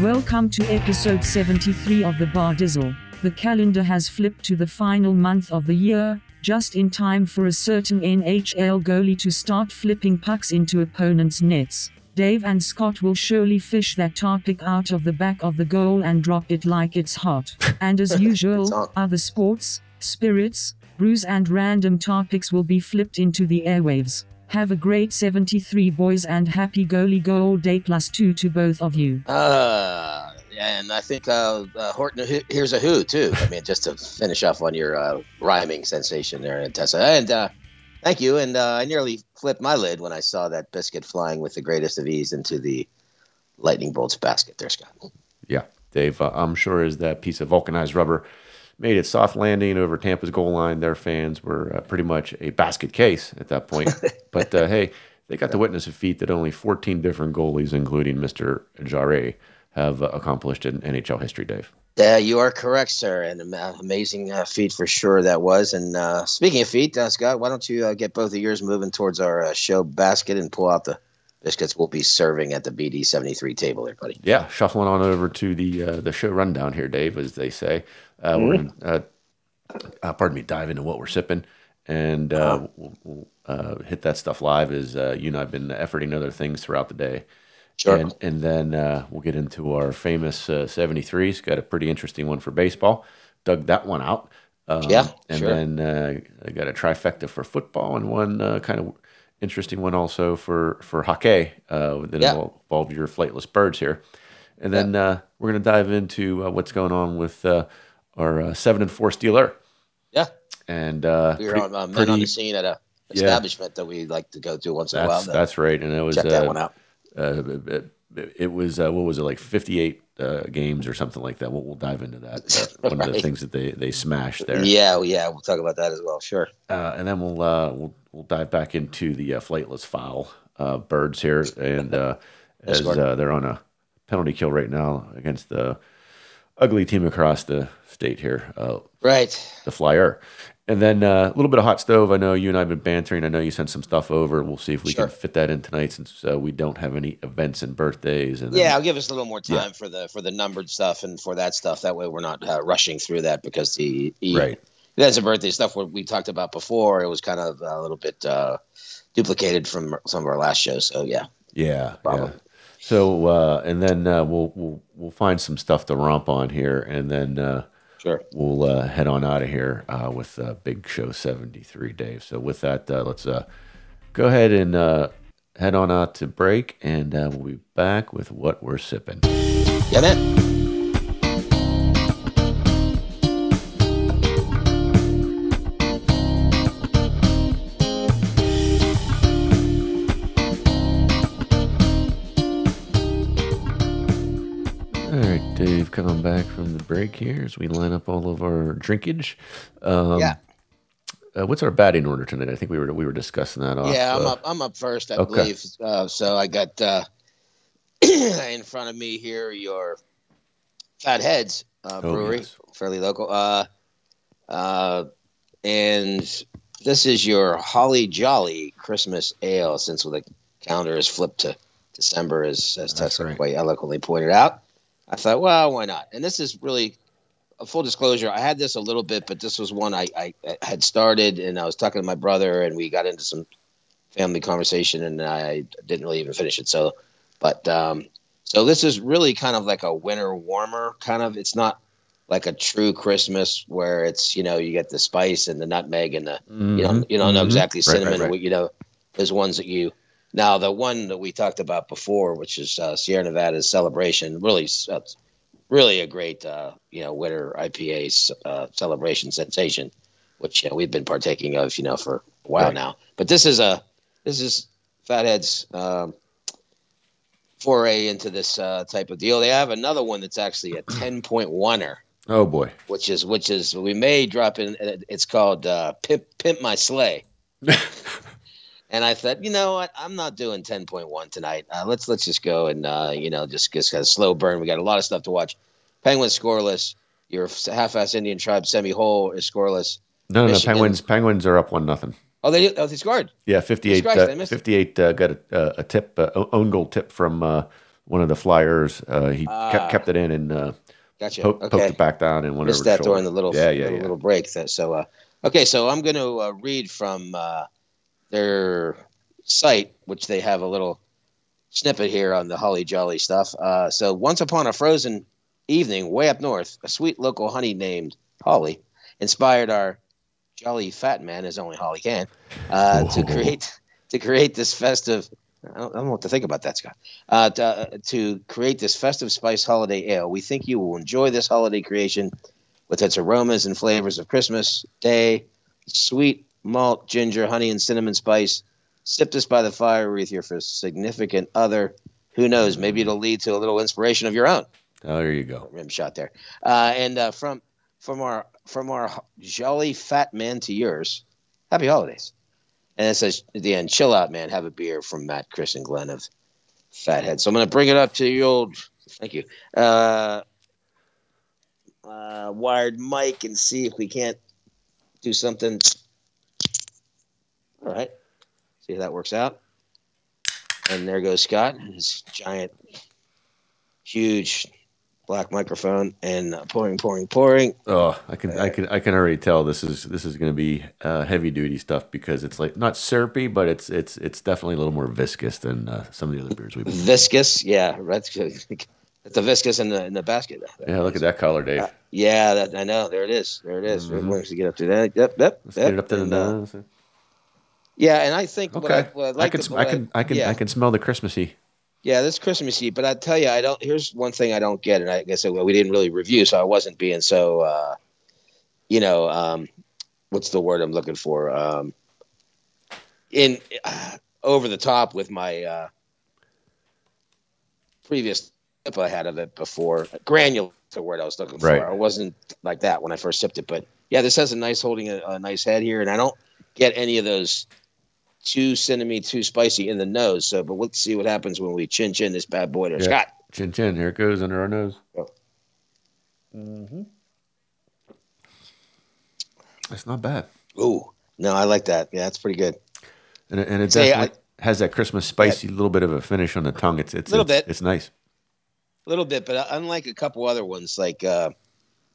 Welcome to episode 73 of the Bar Dizzle. The calendar has flipped to the final month of the year, just in time for a certain NHL goalie to start flipping pucks into opponents' nets. Dave and Scott will surely fish that topic out of the back of the goal and drop it like it's hot. And as usual, other sports, spirits, brews, and random topics will be flipped into the airwaves. Have a great 73 boys and happy goalie goal day plus two to both of you. Uh, and I think uh, uh, Horton, here's a who too. I mean, just to finish off on your uh, rhyming sensation there, Tessa. And uh, thank you. And uh, I nearly flipped my lid when I saw that biscuit flying with the greatest of ease into the lightning bolts basket. There, Scott. Yeah, Dave, uh, I'm sure is that piece of vulcanized rubber made its soft landing over Tampa's goal line, their fans were uh, pretty much a basket case at that point. but uh, hey, they got to witness a feat that only 14 different goalies, including Mr. Jarry, have uh, accomplished in NHL history, Dave. Yeah, you are correct, sir. An amazing uh, feat for sure that was. And uh, speaking of feet, uh, Scott, why don't you uh, get both of yours moving towards our uh, show basket and pull out the biscuits we'll be serving at the BD seventy three table there, buddy. Yeah, shuffling on over to the uh, the show rundown here, Dave, as they say. Uh, We're gonna, uh, uh, pardon me, dive into what we're sipping, and uh, we'll, we'll uh, hit that stuff live. As uh, you and I've been efforting other things throughout the day, Sure. and and then uh, we'll get into our famous uh, 73s. Got a pretty interesting one for baseball. Dug that one out. Um, Yeah, and sure. then uh, I got a trifecta for football and one uh, kind of interesting one also for for hockey uh, that Yeah. involve, your flightless birds here. And then uh, we're going to dive into uh, what's going on with uh, our uh, seven and four Steeler. Yeah. And uh, We were pretty- on, uh, pretty- on the scene at a Yeah. establishment that we like to go to once in a while. that's right. And it was check that uh, one out. uh, it, it was uh, what was it like 58 uh, games or something like that. We'll, we'll dive into that. One of the things that they they smashed there. Yeah, yeah, we'll talk about that as well. Sure. Uh, and then we'll uh, we'll we'll dive back into the uh, flightless foul uh, birds here, and uh, as uh, they're on a penalty kill right now against the ugly team across the state here, uh, Right. the Flyer. And then uh, a little bit of hot stove. I know you and I have been bantering. I know you sent some stuff over. We'll see if we Sure. can fit that in tonight, since uh, we don't have any events and birthdays. And then- Yeah, I'll give us a little more time Yeah. for the for the numbered stuff and for that stuff. That way, we're not uh, rushing through that because the, the right. That's a birthday stuff what we talked about before. It was kind of a little bit uh, duplicated from some of our last shows. So yeah, Yeah, Problem. yeah. So uh, and then uh, we'll we'll we'll find some stuff to romp on here, and then uh, sure. we'll uh, head on out of here uh, with uh, Big Show seventy three, Dave. So with that, uh, let's uh, go ahead and uh, head on out to break, and uh, we'll be back with what we're sipping. Yeah, man. Coming back from the break here as we line up all of our drinkage. Um, yeah, Uh, what's our batting order tonight? I think we were we were discussing that off. yeah. I'm uh, up. I'm up first, I okay. believe. Uh, so I got uh, in front of me here your Fat Heads uh, Oh, Brewery, yes. fairly local. Uh, uh, and this is your Holly Jolly Christmas Ale. Since the calendar is flipped to December, as as Tessa right. quite eloquently pointed out, I thought, well, why not? And this is really a full disclosure. I had this a little bit, but this was one I, I, I had started, and I was talking to my brother, and we got into some family conversation, and I didn't really even finish it. So, but um, so this is really kind of like a winter warmer kind of. It's not like a true Christmas where it's you know you get the spice and the nutmeg and the you don't you don't know mhm. exactly Right, right, cinnamon. right. You know, there's ones that you. Now the one that we talked about before, which is uh, Sierra Nevada's celebration, really, uh, really a great uh, you know winter IPA uh, celebration sensation, which you know, we've been partaking of you know for a while Right. now. But this is a this is Fatheads um, foray into this uh, type of deal. They have another one that's actually a ten point oneer Oh boy. which is which is we may drop in. It's called uh, Pimp Pimp My Sleigh. and I thought, you know what, I'm not doing 10.1 tonight. Uh, let's let's just go and uh, you know just just a slow burn. We got a lot of stuff to watch. Penguins scoreless. Your half-ass Indian tribe semi-whole is scoreless. No, no, Michigan. Penguins. Penguins are up one nothing. Oh, they oh they scored. Yeah, 58. Christ, I Uh, missed it. 58 uh, got a, uh, a tip, uh, own goal tip from uh, one of the flyers. Uh, he Ah. kept, kept it in and uh, Gotcha. po- poked it back down and went Missed over that during the little yeah, yeah, little, yeah. little break. That, so uh, okay, so I'm going to uh, read from uh, their site, which they have a little snippet here on the Holly Jolly stuff. Uh, so once upon a frozen evening, way up north, a sweet local honey named Holly inspired our jolly fat man, as only Holly can, uh, to create to create this festive. I don't, I don't know what to think about that, Scott. Uh, to, uh, to create this festive spice holiday ale, we think you will enjoy this holiday creation with its aromas and flavors of Christmas Day, sweet malt, ginger, honey, and cinnamon spice. Sip this by the fire with your significant other. Who knows? Maybe it'll lead to a little inspiration of your own Oh, there you go. rim shot there. Uh, and uh, from from our from our jolly fat man to yours, happy holidays. And it says at the end, chill out, man. Have a beer from Matt, Chris, and Glenn of Fathead. So I'm going to bring it up to the old. Thank you. Uh, uh, wired mic and see if we can't do something. All right. See if that works out. And there goes Scott, and his giant, huge black microphone, and uh, pouring, pouring, pouring. Oh, I can, I can, I can already tell this is this is going to be uh, heavy duty stuff because it's like not syrupy, but it's it's it's definitely a little more viscous than uh, some of the other beers we've been. Viscous, yeah, that's good. It's the viscous in the in the basket. Yeah, look at that color, Dave. Yeah, that, I know. There it is. There it is. Mhm. Once you get up to that, yep, yep. Let's yep. get it up to the And, uh, nose. Yeah, and I think what I, what I I can, I can, I can, yeah. I can smell the Christmassy. Yeah, this Christmassy. But I tell you, I don't. Here's one thing I don't get, and I guess well, we didn't really review, so I wasn't being so, uh, you know, um, what's the word I'm looking for? Um, in uh, over the top with my uh, previous sip I had of it before. Granular, is the word I was looking for. Right. I wasn't like that when I first sipped it, but yeah, this has a nice holding a, a nice head here, and I don't get any of those too cinnamony, too spicy in the nose. So, but let's see what happens when we chin chin this bad boy there, Yeah. Scott. Chin chin, here it goes under our nose. Oh. It's not bad, Ooh, no, I like that. Yeah, that's pretty good. and it, and it Say, definitely has that Christmas spicy little bit of a finish on the tongue. It's it's Little it's, bit. It's nice. A little bit, but unlike a couple other ones, like uh,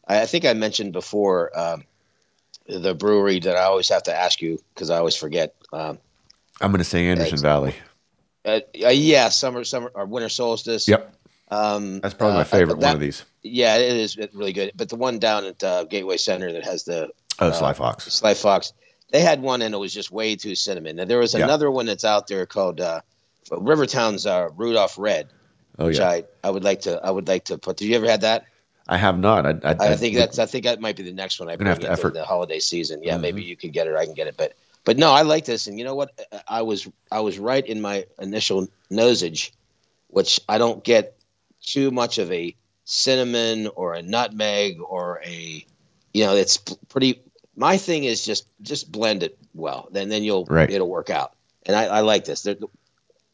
I, I think I mentioned before, um, the brewery that I always have to ask you because I always forget. Um, I'm going to say Anderson Thanks. Valley. uh, uh, yeah, summer, summer, or winter solstice. Yep, Um, that's probably uh, my favorite that- one of these. Yeah, it is really good. But the one down at uh, Gateway Center that has the Oh, uh, Sly Fox. Sly Fox. They had one and it was just way too cinnamon. And there was Yeah. another one that's out there called uh, Rivertown's uh, Rudolph Red, Oh yeah. which yeah, I, I would like to I would like to put. Did you ever had that? I have not. I, I, I, think that's I think that might be the next one I'm Gonna have to effort. the holiday season. Yeah, maybe Mhm. you can get it. I can get it. But but no, I like this. And you know what? I was I was right in my initial nosage, which I don't get too much of a cinnamon or a nutmeg or a you know it's pretty. My thing is just just blend it well. Then then you'll Right. it'll work out. And I, I like this. There,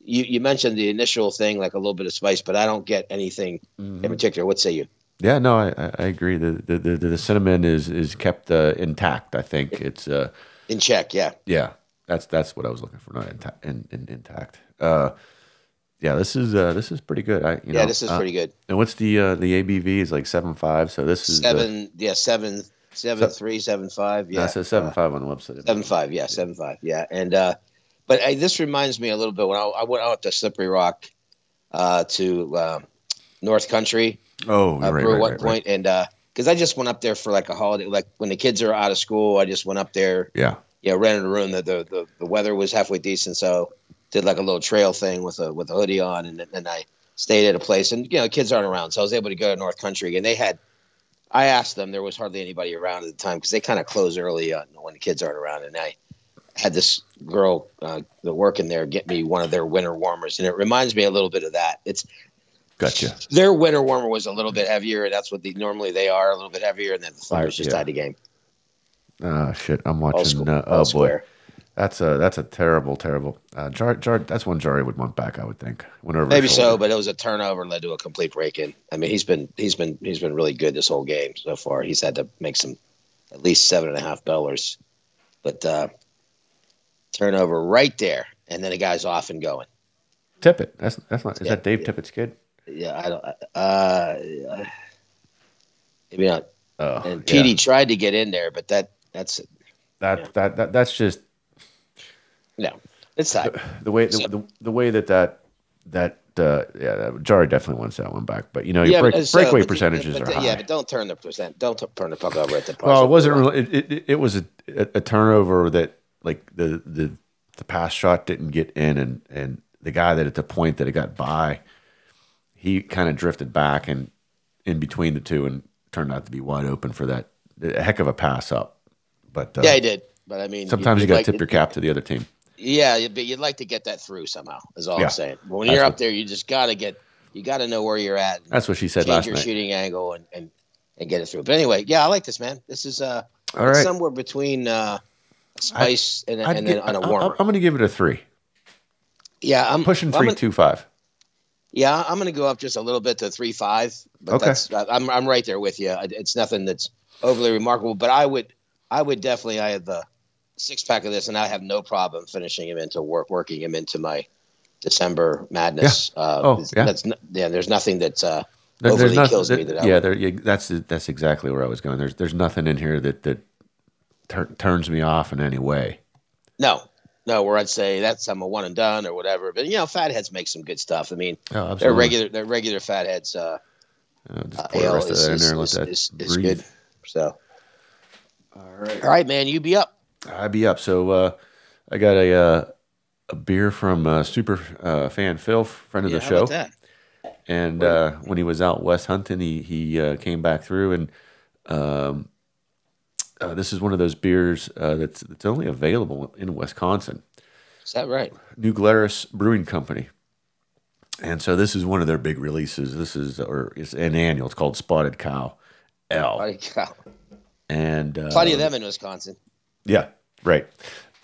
you you mentioned the initial thing like a little bit of spice, but I don't get anything Mhm. in particular. What say you? Yeah, no, I, I I agree. The, the the the cinnamon is is kept uh, intact. I think it's uh In check, yeah. yeah. That's that's what I was looking for. Not intact. In, in, intact. Uh, yeah, this is uh this is pretty good. I you Yeah, know, this is uh, pretty good. And what's the uh, the ABV is like seven five. So this is the, seven yeah seven seven three seven five yeah yeah, says seven five on the website. seven five yeah seven five yeah and uh but uh, this reminds me a little bit when I, I went out to Slippery Rock uh to uh, North Country Oh, uh, right, right, at one right, right. point and uh because I just went up there for like a holiday like when the kids are out of school I just went up there. Yeah, know rented a room the the, the, the weather was halfway decent so did like a little trail thing with a with a hoodie on and then I stayed at a place and you know kids aren't around so I was able to go to North Country and they had I asked them there was hardly anybody around at the time because they kind of close early uh, when the kids aren't around and I had this girl uh, that working there get me one of their winter warmers and it reminds me a little bit of that. It's gotcha. their winter warmer was a little bit heavier that's what the, normally they are a little bit heavier and then the fires just Yeah. died the game Oh shit, I'm watching. uh, oh boy, square that's a that's a terrible, terrible. Uh, Jar, Jar, that's one Jarry would want back. I would think. His Maybe so, but it was a turnover and led to a complete break in. I mean, he's been he's been he's been really good this whole game so far. He's had to make some at least seven and a half bellers, but uh, turnover right there, and then the guy's off and going. Tippett. That's that's not. Is Yeah, that Dave yeah. Tippett's kid? Yeah, I don't. Uh, maybe not. Oh, And yeah. PD tried to get in there, but that that's that, yeah. that that that's just no. It's time. the way the, So- the, the way that that that uh, yeah, that- Jarry definitely wants that one back. But you know, your Yeah, break, so- breakaway but percentages but are high. Yeah, but don't turn the percent. Don't turn the puck over at the. well, it wasn't really. It, it, it was a, a turnover that like the the the pass shot didn't get in, and and the guy that at the point that it got by, he kind of drifted back and in between the two, and turned out to be wide open for that a heck of a pass up. But uh, Yeah, he did. But I mean, sometimes you got to like- tip your cap to the other team. Yeah, but you'd like to get that through somehow. Is all Yeah. I'm saying. But when you're what- up there, you just got to get. You got to know where you're at. That's what she said change last your night. shooting angle and, and and get it through. But anyway, yeah, I like this man. This is uh All right, somewhere between uh spice and, I'd and gi- then on a I- I- warmer. I'm going to give it a three. yeah, I'm Pushing I'm three gonna- two five. Yeah, I'm going to go up just a little bit to three five, but Okay. that's I'm I'm right there with you. It's nothing that's overly remarkable, but I would I would definitely I have the six pack of this, and I have no problem finishing him into work working him into my December madness. Uh, Oh, yeah. That's yeah. There's nothing that's uh There- overly nothing- kills me that yeah, there, yeah, that's that's exactly where I was going. There's there's nothing in here that that tur- turns me off in any way. no. No, where I'd say that's I'm a one and done or whatever. But you know, fatheads make some good stuff. I mean, Oh, they're absolutely. regular. They're regular fatheads. Uh, Uh, just uh, the ale rest of is, that in is, there and let is, that is, is good. So, All right, all right, man, you be up. I'd be up. So uh, I got a uh, a beer from uh, super uh, fan Phil, friend of Yeah, the how show. about that? and uh, when he was out west hunting, he he uh, came back through, and um, uh, this is one of those beers uh, that's that's only available in Wisconsin. Is that right? New Glarus Brewing Company, and so this is one of their big releases. This is or it's an annual. It's called Spotted Cow L, Plenty, cow. and uh, Plenty of them in Wisconsin. Yeah, right.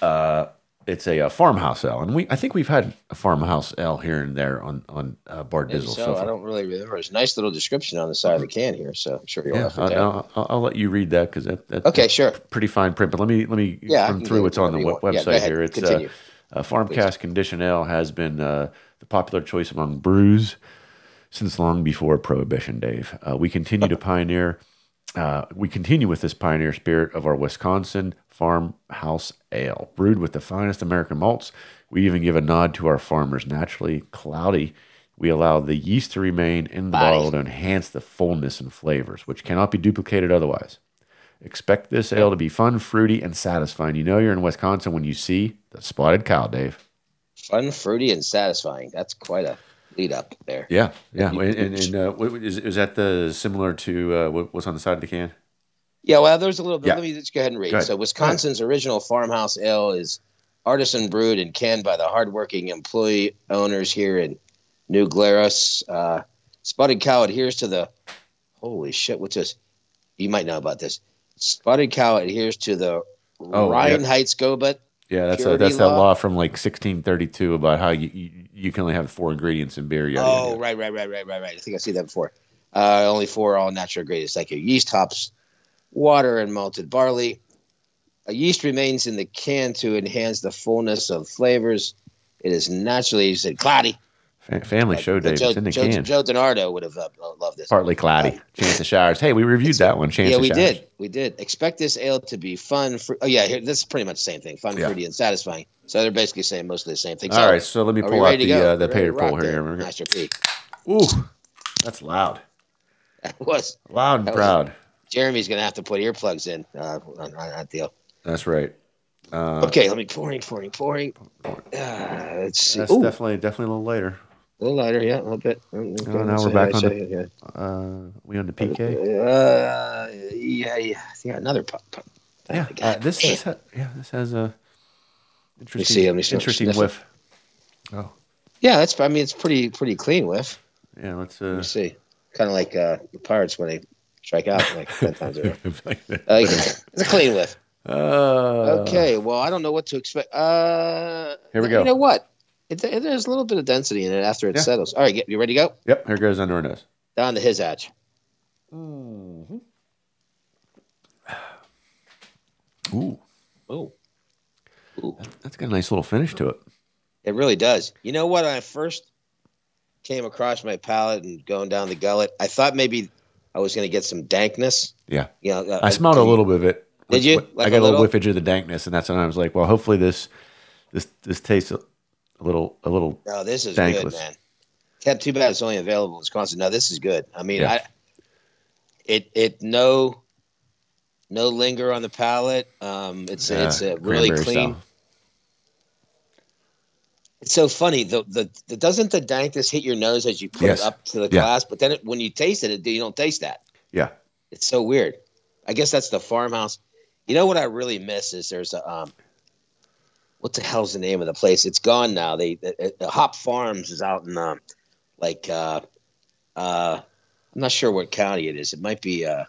Uh, it's a, uh farmhouse L, and we I think we've had a farmhouse L here and there on on uh, Bar Dizzle so, so I don't really remember. There's a nice little description on the side of the can here, so I'm sure you'll Yeah, have to. I'll, I'll, I'll let you read that because that, that Okay, that's sure. pretty fine print. But let me let me Yeah, run through what's on the whatever we- want. Yeah, website ahead. here. It's uh, Continue. uh, Farmcast Condition Ale has been uh, the popular choice among brews since long before Prohibition, Dave. Uh, we continue to pioneer. Uh, we continue with this pioneer spirit of our Wisconsin farmhouse ale, brewed with the finest American malts. We even give a nod to our farmers. Naturally cloudy, we allow the yeast to remain in the Body. bottle to enhance the fullness and flavors, which cannot be duplicated otherwise. Expect this ale to be fun, fruity, and satisfying. You know you're in Wisconsin when you see the spotted cow, Dave. Fun, fruity, and satisfying. That's quite a lead up there. Yeah, yeah. And, and, and uh, is, is that the similar to uh, what's on the side of the can? Yeah, well, there's a little bit. Yeah. Let me just go ahead and read. So, Wisconsin's original farmhouse ale is artisan brewed and canned by the hardworking employee owners here in New Glarus. Uh, Spotted Cow adheres to the. Holy shit! What's this? You might know about this. Spotted Cow adheres to the Oh, Ryan yeah. Heights Gobet. Yeah, that's a, that's that law? law from like 1632 about how you, you, you can only have four ingredients in beer. Yada, Oh, yada. right, right, right, right, right, right. I think I see that before. Uh, only four all natural ingredients like your yeast, hops, water, and malted barley. A yeast remains in the can to enhance the fullness of flavors. It is naturally, you said, cloudy. Fa- Family show, Dave. Joe, it's in the Joe, can. Joe DeNardo would have uh, loved this. Partly cloudy. Chance of showers. Hey, we reviewed that one. Chance yeah, we showers. did. We did. Expect this ale to be fun. Fr- oh, yeah, here, this is pretty much the same thing. Fun, Yeah. fruity, and satisfying. So they're basically saying mostly the same thing. All right, so let me pull out the uh, the paper pull here. Master P. Ooh, that's loud. That was Loud and That proud. Jeremy's going to have to put earplugs in uh, on, on that deal. That's right. Uh, Okay, let me pouring, pouring, pouring. Uh, let's see. That's Ooh, definitely definitely a little later. a little lighter, yeah, a little bit. Oh, now we're see, back I on say, the- Uh, we on the. PK? Uh, yeah, yeah. I think another pop. pop. Yeah, uh, this damn. this ha- yeah this has a interesting see, let me interesting sniff whiff. Oh Yeah, that's. I mean, it's pretty pretty clean whiff. yeah, let's Let uh. me see. Kind of like uh, the Pirates when they strike out like ten times a row. like. Uh, it's a clean whiff. Uh, Okay, well, I don't know what to expect. Uh, Here we go. You know what? It, it- there's a little bit of density in it after it Yeah. settles. All right, get, you ready to go? Yep, here goes under our nose. Down to his edge. Ooh, Ooh. Ooh. that's got a nice little finish to it. It really does. You know what? When I first came across my palate and going down the gullet. I thought maybe I was going to get some dankness. Yeah. You know, uh, I smelled a little bit of it. Did you? I got a little whiffage of the dankness, and that's when I was like, well, hopefully this this this tastes a, a little a little. No, this is Thankless. good, man. Kept too bad it's only available in Wisconsin. No, this is good. I mean, Yeah. I it it no no linger on the palate. Um, it's Yeah, it's a really clean. style. It's so funny. The, the the doesn't the dankness hit your nose as you put Yes. it up to the Yeah. glass, but then it, when you taste it, it, you don't taste that. Yeah. It's so weird. I guess that's the farmhouse. You know what I really miss is there's a um, what the hell's the name of the place? It's gone now. They the, the Hop Farms is out in um, like uh, uh, I'm not sure what county it is. It might be uh,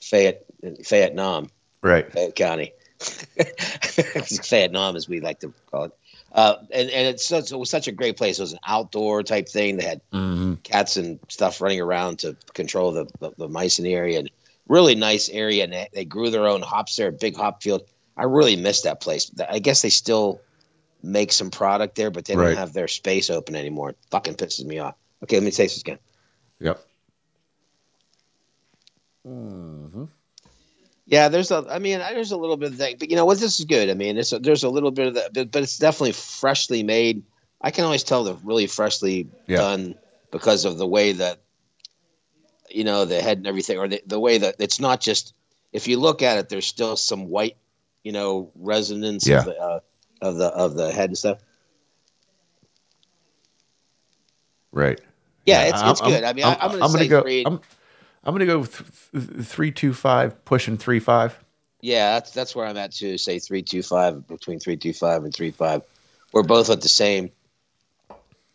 Fayette Fayette Nam. Right. Fayette County. Fayette Nam, as we like to call it. Uh, and and it's such, it was such a great place. It was an outdoor type thing. They had hmm cats and stuff running around to control the, the, the mice in the area. And really nice area. And they, they grew their own hops there, big hop field. I really miss that place. I guess they still make some product there, but they Right. don't have their space open anymore. It fucking pisses me off. Okay, let me taste this again. Yep. Yeah, there's a. I mean, there's a little bit of that, but you know what? This is good. I mean, it's a, there's a little bit of that, but, but it's definitely freshly made. I can always tell they're really freshly Yeah. done because of the way that you know the head and everything, or the, the way that it's not just. If you look at it, there's still some white, you know, resonance Yeah. of the uh, of the of the head and stuff. Right. Yeah, it's, I'm- it's good. I mean, I'm, I'm, I'm gonna say go. Three. I'm, I'm gonna go th- th- three two five, pushing three five. Yeah, that's that's where I'm at too. Say three two five between three two five and three five. We're both at the same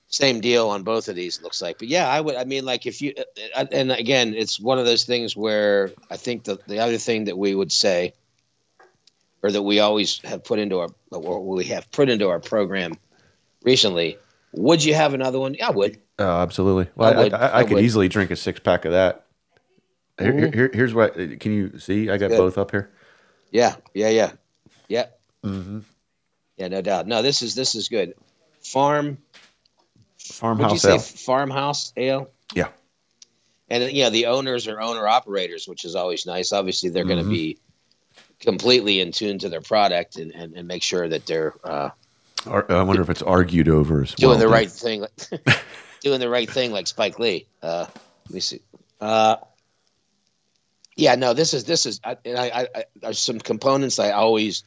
same deal on both of these. it Looks like, but yeah, I would. I mean, like if you uh, and again, it's one of those things where I think the the other thing that we would say, or that we always have put into our or we have put into our program recently. Would you have another one? Yeah, I would. Oh, absolutely. Well, I I, I, I, I could would. easily drink a six pack of that. Here, here- here- here's what. Can you see? I got Good. both up here. Yeah, yeah, yeah, yeah. Mm-hmm. Yeah, no doubt. No, this is this is good. Farm farmhouse Would you say ale. farmhouse ale? Yeah. And you know the owners are owner operators, which is always nice. Obviously, they're going to be completely in tune to their product and, and, and make sure that they're uh, Ar- I wonder if it's argued over as doing well. the right thing, doing the right thing, like Spike Lee. Uh, let me see. Uh, yeah, no, this is this is. I, and I, I, I, there's some components I always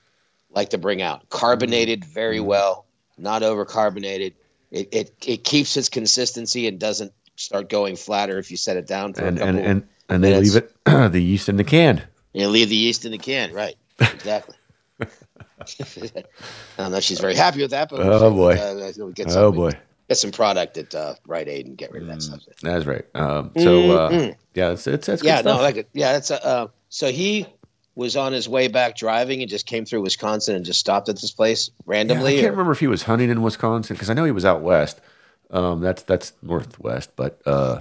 like to bring out. Carbonated very Mhm. well, not over carbonated. It, it it keeps its consistency and doesn't start going flatter if you set it down for and a couple. and and and they minutes. leave it the yeast in the can. You leave the yeast in the can, right? Exactly. I don't know if she's very happy with that, but Oh, boy. uh, Oh boy, get some product at uh, Rite Aid and get rid of that stuff. that's right. Um, so uh, Mm-mm. yeah, it's it's, it's good yeah, no, like it. Yeah, that's uh, so he was on his way back driving and just came through Wisconsin and just stopped at this place Yeah, randomly. I can't or- remember if he was hunting in Wisconsin because I know he was out west. Um, that's that's northwest, but uh,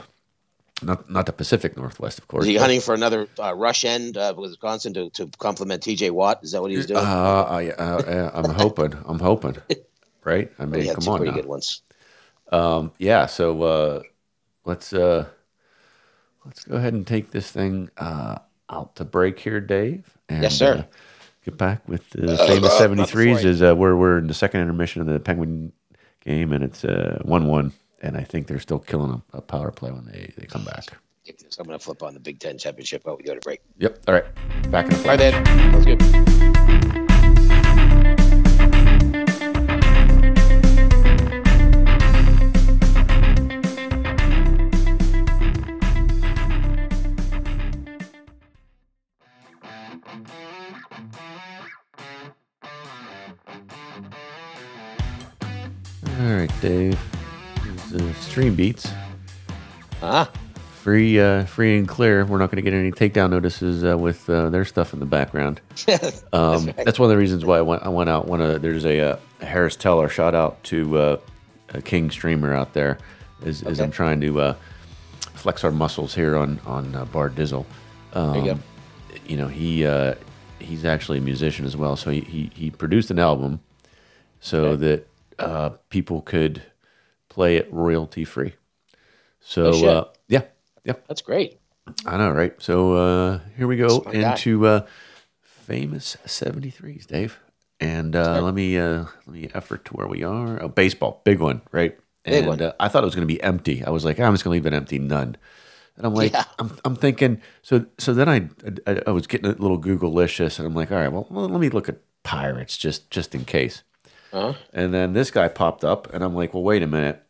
not not the Pacific Northwest, of course. Was he but- hunting for another uh, rush end uh, Wisconsin to, to complement TJ Watt? Is that what he's doing? Uh, I, uh, I'm hoping. I'm hoping. Right? I mean, had come on pretty now. good ones. Um, yeah. So uh, let's uh, let's go ahead and take this thing uh, out to break here, Dave. And, Yes, sir. Uh, get back with the famous seventy threes. Is uh, where we're in the second intermission of the Penguin game, and it's uh, one one. And I think they're still killing a, a power play when they, they come back. I'm going to flip on the Big Ten championship. Oh, we go to break. Yep. All right. Back in a All flash. right, man. That's good. Dave. Uh, stream beats. Ah, Free, uh, free and clear. We're not going to get any takedown notices uh, with uh, their stuff in the background. Um, that's, right. one of the reasons why I went. I went out. One of there's a, uh Harris Teller shout out to uh, a King streamer out there. As, as I'm trying to uh, flex our muscles here on on uh, Bar Dizzle. Um, There you go. you know he uh, he's actually a musician as well. So he he, he produced an album so Okay. that uh, people could play it royalty free. So uh, yeah, yep, That's great. I know, right? So uh, here we go into uh, famous seventy threes, Dave. And uh, let me uh, let me effort to where we are. Oh, baseball, big one, right? Big and one. Uh, I thought it was going to be empty. I was like, I'm just going to leave it empty, none. And I'm like, Yeah. I'm, I'm thinking. So so then I, I I was getting a little Google-licious, and I'm like, all right, well, well, let me look at Pirates just just in case. Uh-huh. And then this guy popped up, and I'm like, well, wait a minute.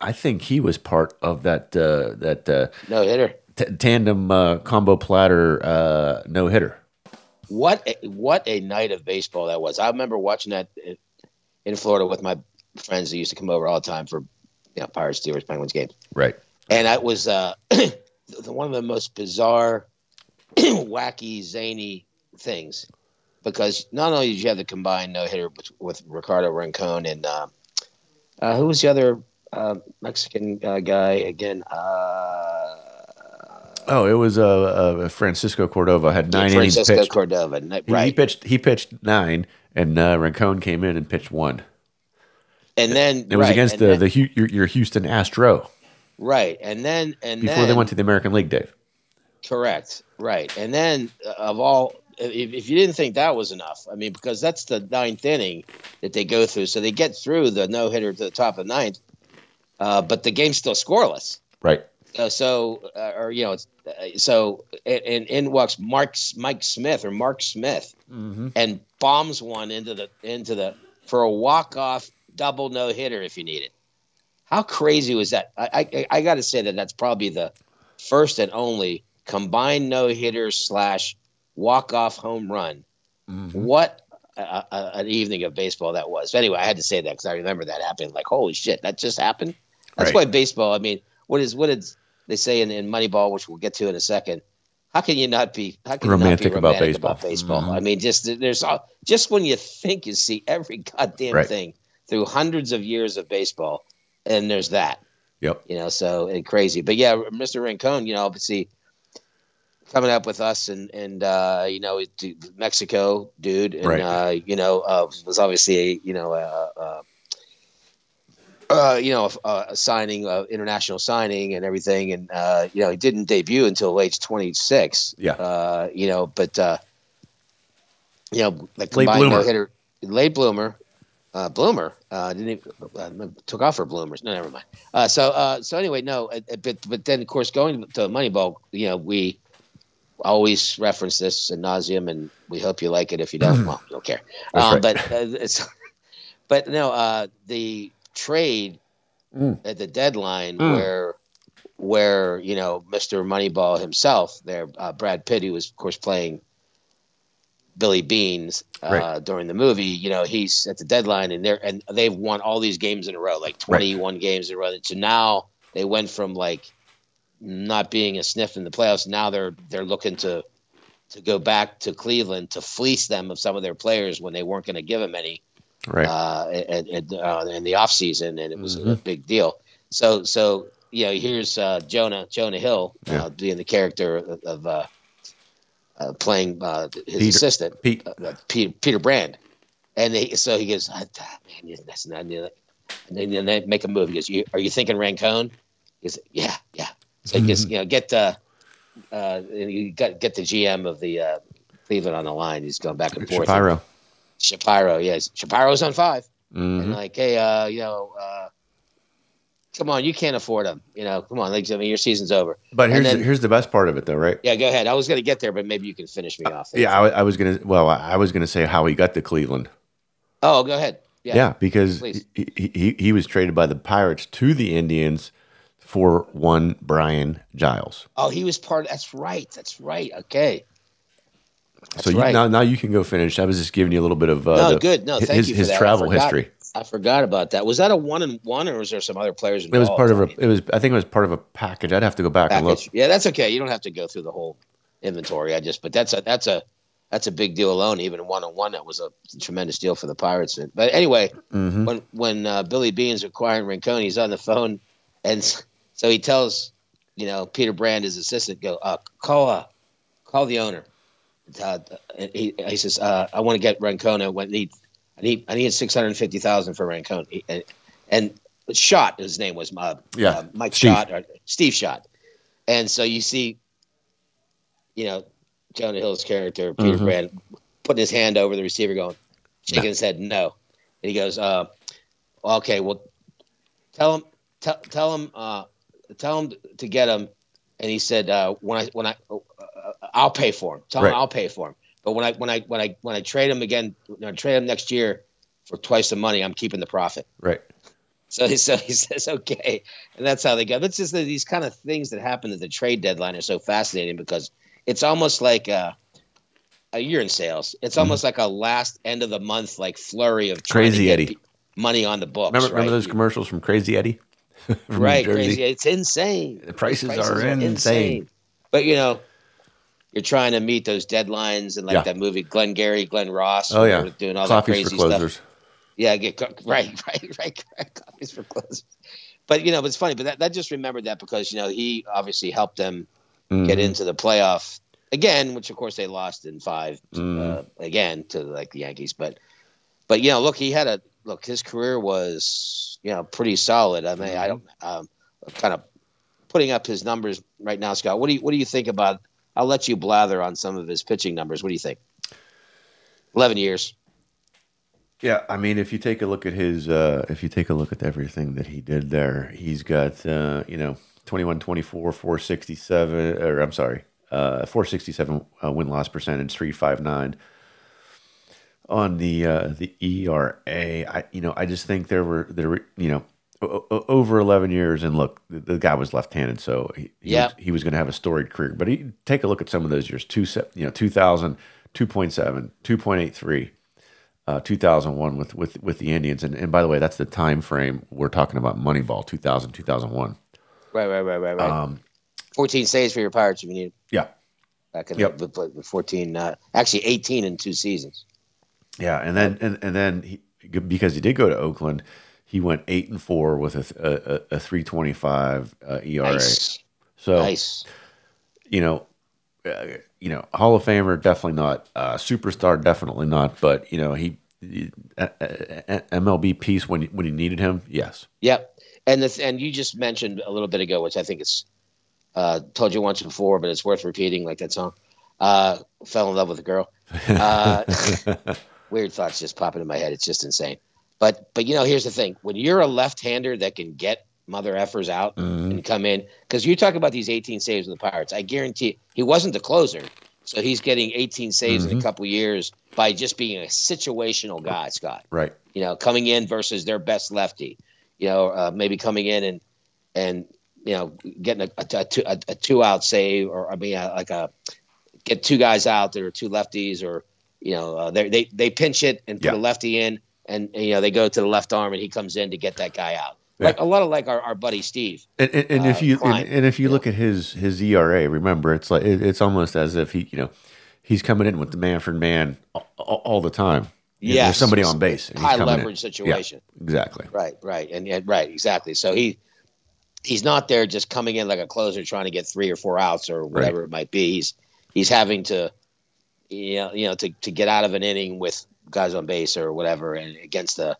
I think he was part of that uh, that uh, No hitter. t- tandem uh, combo platter uh, no hitter. What a, what a night of baseball that was. I remember watching that in, Florida with my friends who used to come over all the time for you know Pirates, Steelers, Penguins games. Right. and that was uh, the- one of the most bizarre, wacky, zany things because not only did you have the combined no hitter with, with Ricardo Rincon and uh, uh, who was the other uh, Mexican uh, guy again? Uh, Oh, it was uh, uh, Francisco Cordova had nine innings Francisco pitched. Cordova, n- He- right? He pitched. He pitched nine, and uh, Rincon came in and pitched one. and then It was right, against the then- the your, your Houston Astro right, and then and before then, they went to the American League, Dave. Correct. Right. And then of all, if, if you didn't think that was enough, I mean, because that's the ninth inning that they go through, so they get through the no hitter to the top of the ninth, uh, but the game's still scoreless. Right. Uh, so, uh, or you know, it's, uh, so and in walks Mark Mike Smith or Mark Smith and bombs one into the into the for a walk off double no hitter if you need it. How crazy was that? I I, I got to say that that's probably the first and only combined no hitter slash walk off home run. What a, a, an evening of baseball that was. Anyway, I had to say that because I remember that happening. Like, holy shit, that just happened. That's Right. why baseball. I mean, what is what is they say in, in Moneyball, which we'll get to in a second. How can you not be how can Romantic you not be about romantic baseball. about baseball? Mhm. I mean, just there's all, just when you think you see every goddamn Right. thing through hundreds of years of baseball, and there's that Yep. you know, so and crazy. But yeah, Mr. Rincon, you know, obviously coming up with us and and uh, you know, Mexico dude, and Right. uh, you know, uh, was obviously a you know uh, you know a, a signing, uh, international signing, and everything, and uh, you know, he didn't debut until age twenty six. Yeah. uh, you know, but uh, you know, like Late bloomer. hitter, late bloomer. Uh, bloomer uh, didn't even, uh, took off for bloomers. No, never mind. Uh, so, uh, so anyway, no, but but then of course going to Moneyball, you know, we always reference this ad nauseum, and we hope you like it. If you don't, well, you don't care. Um, right. But uh, it's, but no, uh, the trade Mm. at the deadline Mm. where where you know Mr. Moneyball himself, there, uh, Brad Pitt, who was of course playing Billy Beane's uh, Right. during the movie. You know, he's at the deadline, and they're and they've won all these games in a row, like twenty one games in a row. So now they went from like not being a sniff in the playoffs. Now they're they're looking to to go back to Cleveland to fleece them of some of their players when they weren't going to give them any Right. uh, at, at, uh, in the off season, and it was a Mhm. big deal. So, so you know, here's uh, Jonah Jonah Hill uh, Yeah. being the character of, of uh, uh, playing uh, his Peter- assistant, Pete. Peter, Peter Brand, and he, so he goes, "Ah, "Man, that's not." And then, and they make a move. He goes, you, "Are you thinking Rincon?" He goes, "Yeah, yeah." So he goes, you know, get the uh, you got get the GM of the uh, Cleveland on the line. He's going back and forth. Shapiro. Shapiro, yes, Shapiro's on five and Mhm. like, hey, uh, you know, uh, come on, you can't afford him. You know, come on, like, I mean, your season's over. But and here's then- here's the best part of it, though, right? Yeah, go ahead. I was going to get there, but maybe you can finish me off. there. Yeah, I, I was gonna. Well, I was gonna say how he got to Cleveland. Oh, go ahead. Yeah. Yeah, because he, he he was traded by the Pirates to the Indians for one Brian Giles. Oh, he was part. Of, That's right. That's right. Okay. That's so you, right. now now you can go finish. I was just giving you a little bit of uh, no, the- good. No, his, thank you for his that. Travel forgot- history. I forgot about that. Was that a one and one, or was there some other players involved? It was part of I a. It was. I think it was part of a package. I'd have to go back and look. Yeah, that's okay. You don't have to go through the whole inventory. I just, but that's a that's a that's a big deal alone. Even one on one, that was a tremendous deal for the Pirates. But anyway, Mhm. when when uh, Billy Beane's acquiring Rincon, he's on the phone, and so he tells you know Peter Brand, his assistant, go uh, call uh, call the owner. Uh, he, he says, uh, I want to get Rincon. I want- need I need I need six hundred fifty thousand for Rincon. He- And, and Schott. His name was uh, Yeah, uh, Mike Steve. Schott or Steve Schott, and so you see, you know, Jonah Hill's character Peter Mhm. Brand putting his hand over the receiver, going, shaking his head no, and he goes, uh, "Okay, well, tell him, tell, tell him, uh, tell him to get him." And he said, uh, "When I when I uh, I'll pay for him. Tell Right. him I'll pay for him. But when I when I when I when I trade him again, when I trade him next year for twice the money, I'm keeping the profit." Right. So he, so he says, okay. And that's how they go. That's just the, these kind of things that happen at the trade deadline are so fascinating because it's almost like a, a year in sales. It's almost like a last end of the month, like flurry of Mm-hmm. Crazy Eddie. money on the books. Remember, right? remember those commercials from Crazy Eddie? Right. Crazy. It's insane. The prices, are, insane. But, you know, you're trying to meet those deadlines and like Yeah. that movie, Glenn Gary, Glen Ross. Oh yeah, doing all coffees that for crazy closers. stuff. Yeah, get right, right, right, right. Copies for closers. But you know, it's funny. But that, that just remembered that because you know he obviously helped them get Mhm. into the playoff again, which of course they lost in 5 uh, Mhm. again to like the Yankees. But but you know, look, he had a look. His career was you know pretty solid. I mean, I don't um, kind of putting up his numbers right now, Scott. What do you what do you think about? I'll let you blather on some of his pitching numbers. What do you think? Eleven years. Yeah, I mean, if you take a look at his, uh, if you take a look at everything that he did there, he's got, uh, you know, 21, 24, 467, or I'm sorry, uh, 467 uh, win loss percentage, 359. On the uh, the ERA, I you know I just think there were there were you know o- o- over 11 years and look the, the guy was left-handed so he, he Yeah. was, he was going to have a storied career but he take a look at some of those years two you know 2000 2.7 2.83 uh, 2001 with, with, with the Indians. And, and by the way, that's the time frame we're talking about Moneyball 2000, 2001. Right, right, right, right, right. Um, 14 saves for your Pirates if you need yeah. back in Yep. the, with, with 14, uh, actually 18 in two seasons. Yeah. And then, and, and then he, because he did go to Oakland, he went eight and four with a, a, a 325 uh, ERA. Nice. So, Nice. you know, uh, you know, Hall of Famer, definitely not. Uh, superstar, definitely not. But, you know, he, he- uh, uh, MLB piece when, when you needed him. Yes. Yep. And the, and you just mentioned a little bit ago, which I think is uh, told you once before, but it's worth repeating, like that song. Uh, fell in love with a girl. Weird thoughts just pop into my head. It's just insane. But but you know, here's the thing: when you're a left-hander that can get mother effers out and come in, because you talk about these 18 saves with the Pirates, I guarantee he wasn't the closer, so he's getting 18 saves in a couple years by just being a situational guy, Scott right. you know, coming in versus their best lefty, you know, uh, maybe coming in and and you know getting a, a, a two, a, a two out save or I mean uh, like a get two guys out that are two lefties or you know uh, they they pinch it and put Yeah. a lefty in and, you know they go to the left arm and he comes in to get that guy out. Yeah. Like a lot of like our, our buddy Steve. And, and, and if uh, you Klein. and, and if you look at his his ERA, remember it's like it, it's almost as if he you know he's coming in with the man Manfred man all, all the time. Yeah, there's somebody on base. High coming in. leverage situation. Exactly. Right, right, and yeah, right, exactly. So he he's not there just coming in like a closer trying to get three or four outs or whatever it might be. He's he's having to you know you know to, to get out of an inning with guys on base or whatever and against the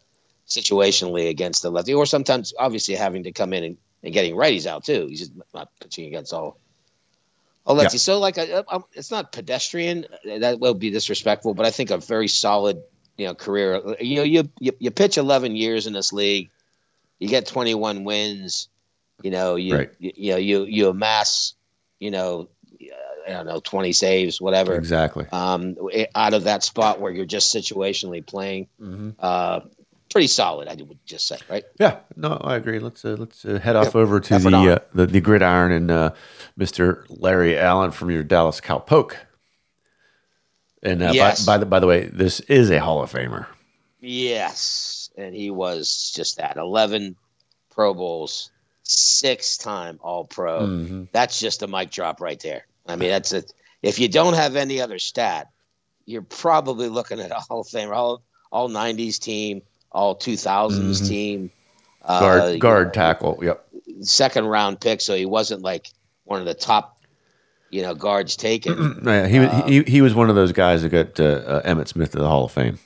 situationally against the lefty or sometimes obviously having to come in and, and getting righties out too. He's just not pitching against all all lefties. So like I, I, it's not pedestrian. That will be disrespectful, but I think a very solid you know career. You know you you, you pitch eleven years in this league, you get twenty one wins. You know you, Right. you you know you you amass you know I don't know twenty saves whatever Exactly. um, out of that spot where you're just situationally playing. Mm-hmm. Uh, pretty solid, I would just say, right? Yeah, no, I agree. Let's uh, let's uh, head off over to the, uh, the the gridiron and uh, Mr. Larry Allen from your Dallas Cowpoke. And uh, Yes. by, by the by the way, this is a Hall of Famer. Yes, and he was just that eleven Pro Bowls, six time All Pro. Mhm. That's just a mic drop right there. I mean, that's it. If you don't have any other stat, you're probably looking at a Hall of Famer, all all '90s team, all 2000s Mhm. team, Guard uh, guard tackle. Yep. second round pick, so he wasn't like one of the top, you know, guards taken. Yeah, he, Uh, he he was one of those guys that got uh, uh, Emmitt Smith to the Hall of Fame.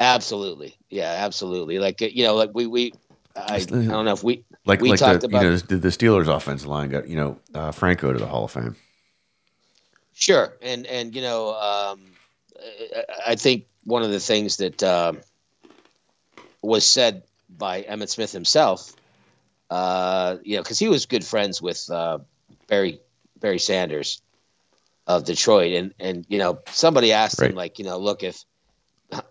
absolutely, yeah, absolutely. Like you know, like we we I, I don't know if we like we like talked the about you know the, the Steelers offensive line got you know uh, Franco to the Hall of Fame. Sure, and and you know, um, I- think one of the things that um, was said by Emmitt Smith himself, uh, you know, because he was good friends with uh, Barry Barry Sanders of Detroit, and and you know, somebody asked Right. him like, you know, look if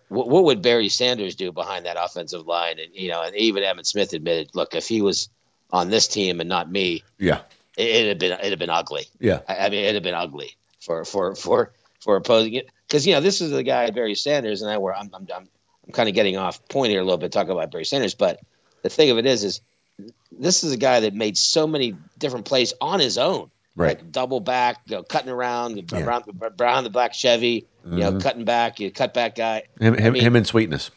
what, what would Barry Sanders do behind that offensive line, and you know, and even Emmitt Smith admitted, look, if he was on this team and not me, Yeah, it, it'd have been it'd have been ugly. yeah, I, I mean, it'd have been ugly for for for for opposing it. Because you know this is the guy Barry Sanders and I were I'm I'm I'm, I'm kind of getting off point here a little bit talking about Barry Sanders, but the thing of it is is this is a guy that made so many different plays on his own, right. like double back, you know, cutting around, Yeah. around, around the black Chevy, you know, Mhm. cutting back, you cut back guy, Him, him, mean- him and Sweetness.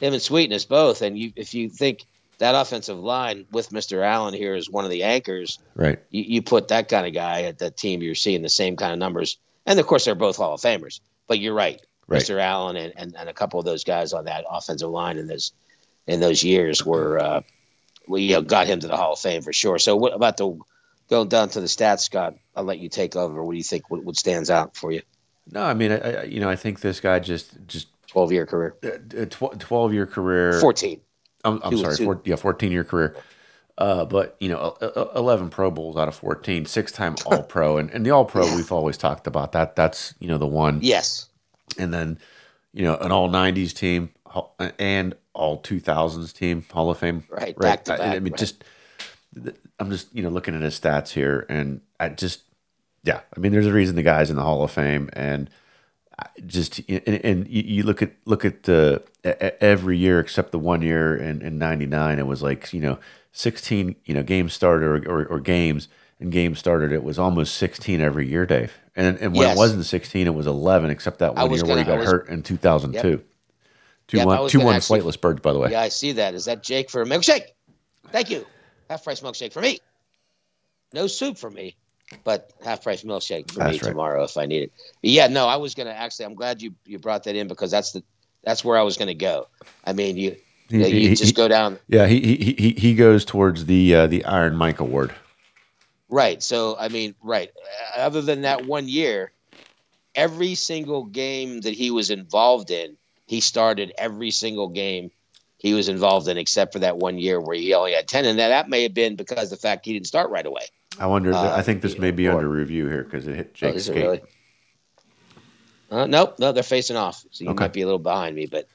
him and Sweetness both, and you if you think that offensive line with Mr. Allen here is one of the anchors Right. you, you put that kind of guy at that team, you're seeing the same kind of numbers. And of course, they're both Hall of Famers. But you're right, Right. Mr. Allen and, and, and a couple of those guys on that offensive line in those in those years were uh, we you know, got him to the Hall of Fame for sure. So what about the going down to the stats, Scott? I'll let you take over. What do you think? What, what stands out for you? No, I mean, I, I, you know, I think this guy just just Twelve year career, a tw- twelve year career. fourteen. I'm, I'm sorry, four, yeah, 14 year career. Uh, but you know, e- e- 11 Pro Bowls out of 14, six time All Pro, and, and the All Pro we've always talked about that. That's you know the one, Yes, and then you know an All 90s team and All 2000s team Hall of Fame. Right, back to I- I, mean, right. just I'm just you know looking at his stats here, and I just yeah, I mean, there's a reason the guy's in the Hall of Fame, and I just and, and you, look at look at the every year except the one year in, in '99, it was like you know 16 you know games started or, or, or games and games started. It was almost 16 every year, Dave. And and when Yes. it wasn't 16, it was 11, except that one year where he gonna- got was- hurt in 2002. Two Yep, one two gonna one flightless birds, by the way. yeah, I see that. Is that Jake for a milkshake? Thank you. Half price milkshake for me. No soup for me, but half price milkshake for me right. tomorrow if I need it. Yeah, no, I was gonna actually. I'm glad you you brought that in because that's the that's where I was gonna go. I mean, you He- you, you he- just he- go down Yeah, he he he he goes towards the uh, the Iron Mike Award. right. So I mean, right. Uh, Other than that one year, every single game that he was involved in, he started every single game he was involved in, except for that one year where he only had ten, and that that may have been because of the fact he didn't start right away. I wonder. Uh, I think this may be or- under review here because it hit Oh, Jake's is it really? Uh, nope, no, they're facing off. So you Okay. might be a little behind me, but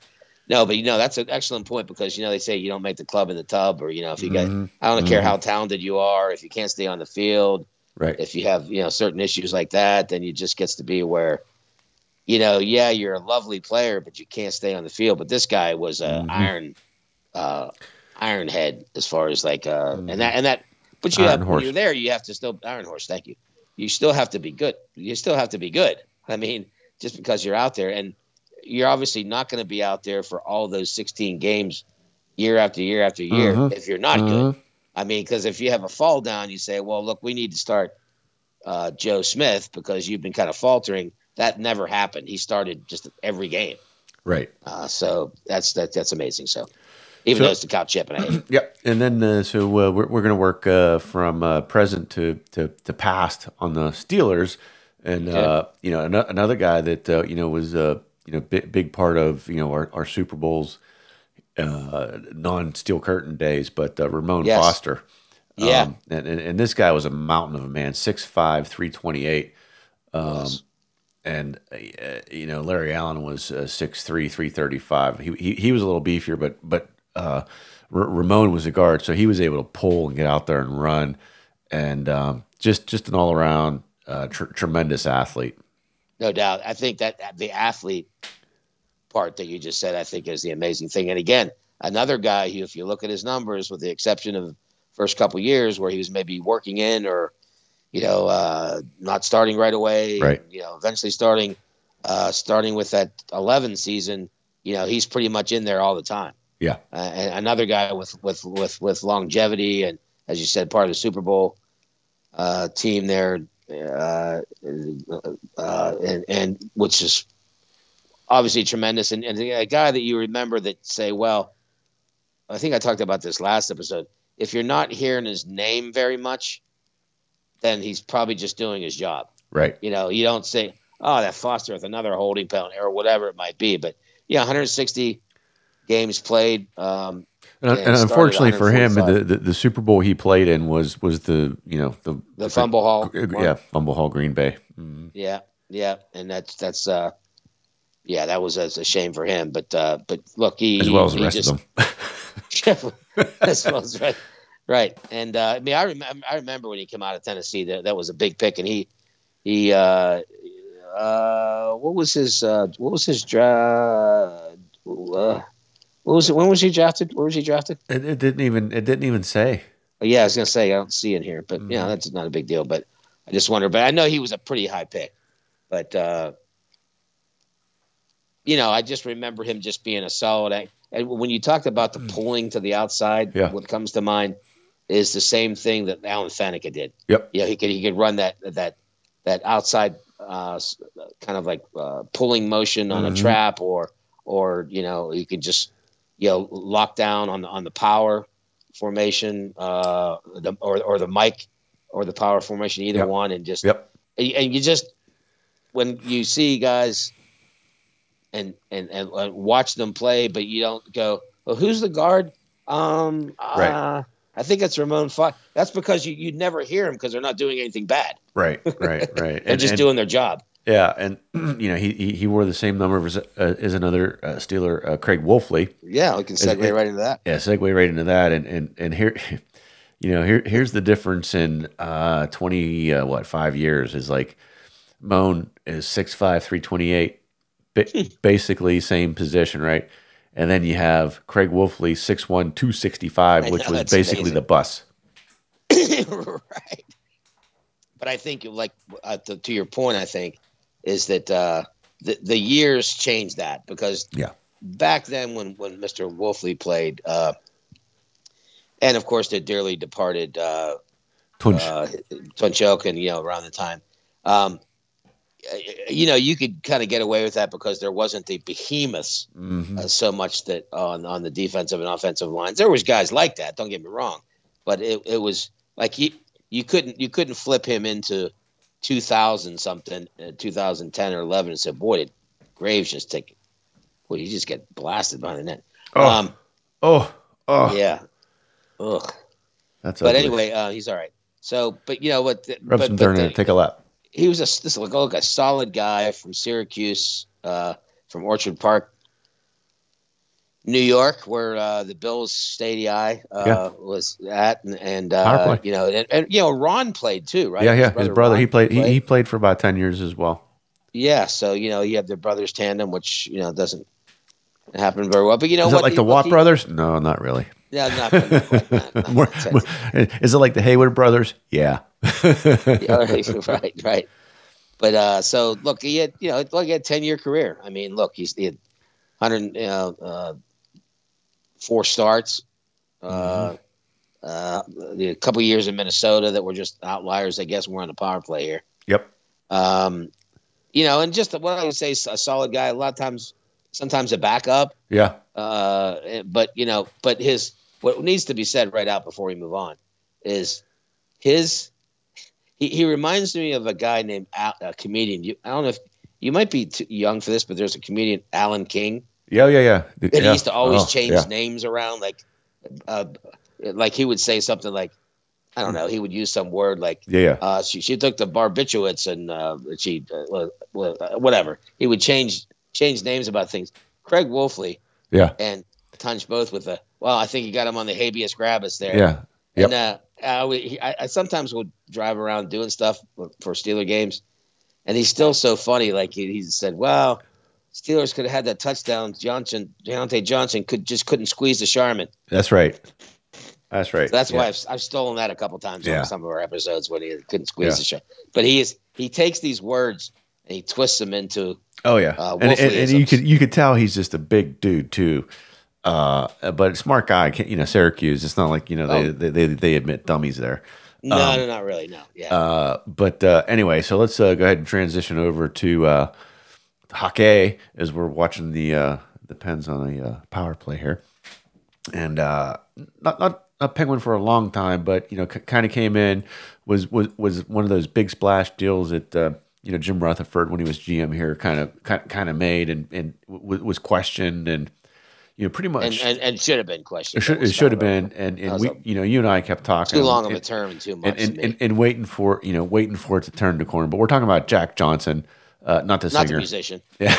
no, but you know that's an excellent point because you know they say you don't make the club in the tub, or you know if you Mhm. get I don't care Mhm. how talented you are, if you can't stay on the field, Right. if you have you know certain issues like that, then you just gets to be where, you know, yeah, you're a lovely player, but you can't stay on the field. But this guy was a Mhm. iron, uh, iron head as far as like uh, Mhm. and that and that. But you Iron have horse. when you're there, you have to still iron horse. Thank you. You still have to be good. You still have to be good. I mean, just because you're out there and you're obviously not going to be out there for all those 16 games year after year after year Mhm. if you're not Mhm. good. I mean, because if you have a fall down, you say, well, look, we need to start uh, Joe Smith because you've been kind of faltering. That never happened. He started just every game. Right. Uh, so that's that, that's amazing. So even So- though it's the cow chip and I. Yep. And then uh, so uh, we're we're going to work uh, from uh, present to, to to past on the Steelers, and Okay. uh, you know ano- another guy that uh, you know was a you know big, big part of you know our, our Super Bowls, uh, non Steel Curtain days, but uh, Ramon Yes. Foster. Yeah. Um, and, and and this guy was a mountain of a man, 6'5", 328. Um. And uh, you know Larry Allen was uh, 6'3", 335. He, he he was a little beefier, but but uh, R- Ramon was a guard, so he was able to pull and get out there and run, and um, just just an all around uh, tr- tremendous athlete. No doubt. I think that the athlete part that you just said, I think is the amazing thing. And again, another guy who, if you look at his numbers, with the exception of first couple years where he was maybe working in or, you know, uh, not starting right away, Right. you know, eventually starting, uh, starting with that 11 season, you know, he's pretty much in there all the time. Yeah. Uh, and another guy with, with, with, with longevity and, as you said, part of the Super Bowl uh, team there, uh, uh, and and which is obviously tremendous, and, and a guy that you remember that say, well, I think I talked about this last episode. If you're not hearing his name very much, then he's probably just doing his job. Right. You know, you don't say, "Oh, that Foster with another holding penalty" or whatever it might be. But yeah, 160 games played. Um, And, and unfortunately for him, the, the the Super Bowl he played in was was the you know the the fumble hall. yeah Fumble Hall Green Bay. Mhm. Yeah, yeah, and that's that's uh, yeah, that was, that's a shame for him. But uh, but look, he as well as the rest just, of them. as well as right, right. And uh, I mean, I remember I remember when he came out of Tennessee, that that was a big pick, and he he uh, uh, what was his uh, what was his draft? Uh, what was it? When was he drafted? Where was he drafted? It, it didn't even it didn't even say. Oh, yeah, I was gonna say I don't see it here, but Mhm. you know that's not a big deal. But I just wonder. But I know he was a pretty high pick. But uh, you know, I just remember him just being a solid. And when you talked about the pulling to the outside, Yeah. what comes to mind is the same thing that Alan Faneca did. Yep. Yeah, he could he could run that that that outside uh, kind of like uh, pulling motion on Mhm. a trap, or or you know you could just you know lock down on the on the power formation, uh, the, or or the mic or the power formation, either Yep. one, and just Yep. and and you just when you see guys and and and uh, watch them play, but you don't go, well, who's the guard? Um, Right. I think it's Ramon Fox. That's because you you'd never hear them because they're not doing anything bad. Right. Right. Right. They're just doing their job. Yeah, and you know he, he he wore the same number as, uh, as another uh, Steeler, uh, Craig Wolfley. Yeah, we can segue it- right into that. Yeah, segue right into that, and and and here, you know, here here's the difference in uh, twenty uh, what five years is like, Moan is 6'5", 328, ba- basically same position, right? And then you have Craig Wolfley, 6'1", 265, which know, was basically amazing. the bus. right. But I think, like uh, to, to your point, I think is that uh, the the years changed that because Yeah. back then when when Mr. Wolfley played, uh, and of course the dearly departed uh, Tunch. uh, Tunchok, and you know around the time, um, you know you could kind of get away with that because there wasn't the behemoths Mhm. uh, so much that on on the defensive and offensive lines. There was guys like that. Don't get me wrong, but it, it was like you you couldn't you couldn't flip him into 2000 something, uh, 2010 or 11 and say, boy, did Graves just take, well, you just get blasted behind the net. Oh, Um, oh, oh, yeah. Ugh. that's But ugly. anyway, uh, he's all right. So, but you know what? Rub but, some but dirt in it. Take a lap. He was a this look, look a solid guy from Syracuse, uh, from Orchard Park, New York, where uh, the Bills Stadium uh, Yeah. was at, and, and uh, you know, and, and you know, Ron played too, right? Yeah, yeah. His brother, he Ron played. He, he played for about ten years as well. yeah, so you know, you have their brothers tandem, which you know doesn't happen very well. But you know Is what? it like the Watt he- brothers? No, not really. Yeah, not, not, quite, not, not More- more- is it like the Heyward brothers? Yeah. Yeah, right, right. But uh, so look, he had you know, he had ten year career. I mean, look, he's he had hundred you know, uh, four starts. Uh, uh, a couple years in Minnesota that were just outliers, I guess. We're on the power play here. Yep. Um, you know, and just what I would say, a solid guy. A lot of times, sometimes a backup. Yeah. Uh, but you know, but his what needs to be said right out before we move on is his. He, he reminds me of a guy named Al, a comedian. You, I don't know if you might be too young for this, but there's a comedian Alan King Yeah. Yeah. Yeah. that yeah. he used to always Oh, change yeah. names around. Like, uh, like he would say something like, I don't know. He would use some word like Yeah. Yeah. uh, she she took the barbiturates and uh, she uh, uh, whatever. He would change change names about things. Craig Wolfley Yeah. and Tunch both with a well, I think he got him on the habeas corpus there. Yeah. And uh, I, would- I, I sometimes would drive around doing stuff for Steeler games, and he's still so funny. Like he, he said, "Well, Steelers could have had that touchdown. Johnson, Diontae Johnson could just couldn't squeeze the Charmin. That's right. That's right. So that's yeah. why I've, I've stolen that a couple times Yeah. on some of our episodes when he couldn't squeeze Yeah. the Charmin. But he is he takes these words and he twists them into Oh yeah, uh, and, and, and you could you could tell he's just a big dude too. Uh, but smart guy, you know, Syracuse. It's not like you know they Oh. they, they, they admit dummies there. no, Um, no, not really, no, yeah, Uh, but uh, anyway, so let's uh, go ahead and transition over to uh, hockey as we're watching the uh, the Pens on the uh, power play here. and uh, not not a penguin for a long time, but you know, c- kind of came in was was was one of those big splash deals that uh, you know Jim Rutherford when he was GM here kind of kind of made and and w- was questioned and you know pretty much and, and, and should have been questioned. it should, it should have been and and we a- you know you and I kept talking too long of and, a term and too much. and, and, and waiting for you know waiting for it to turn the corner. But we're talking about Jack Johnson, uh, not the not the singer. musician. Yeah.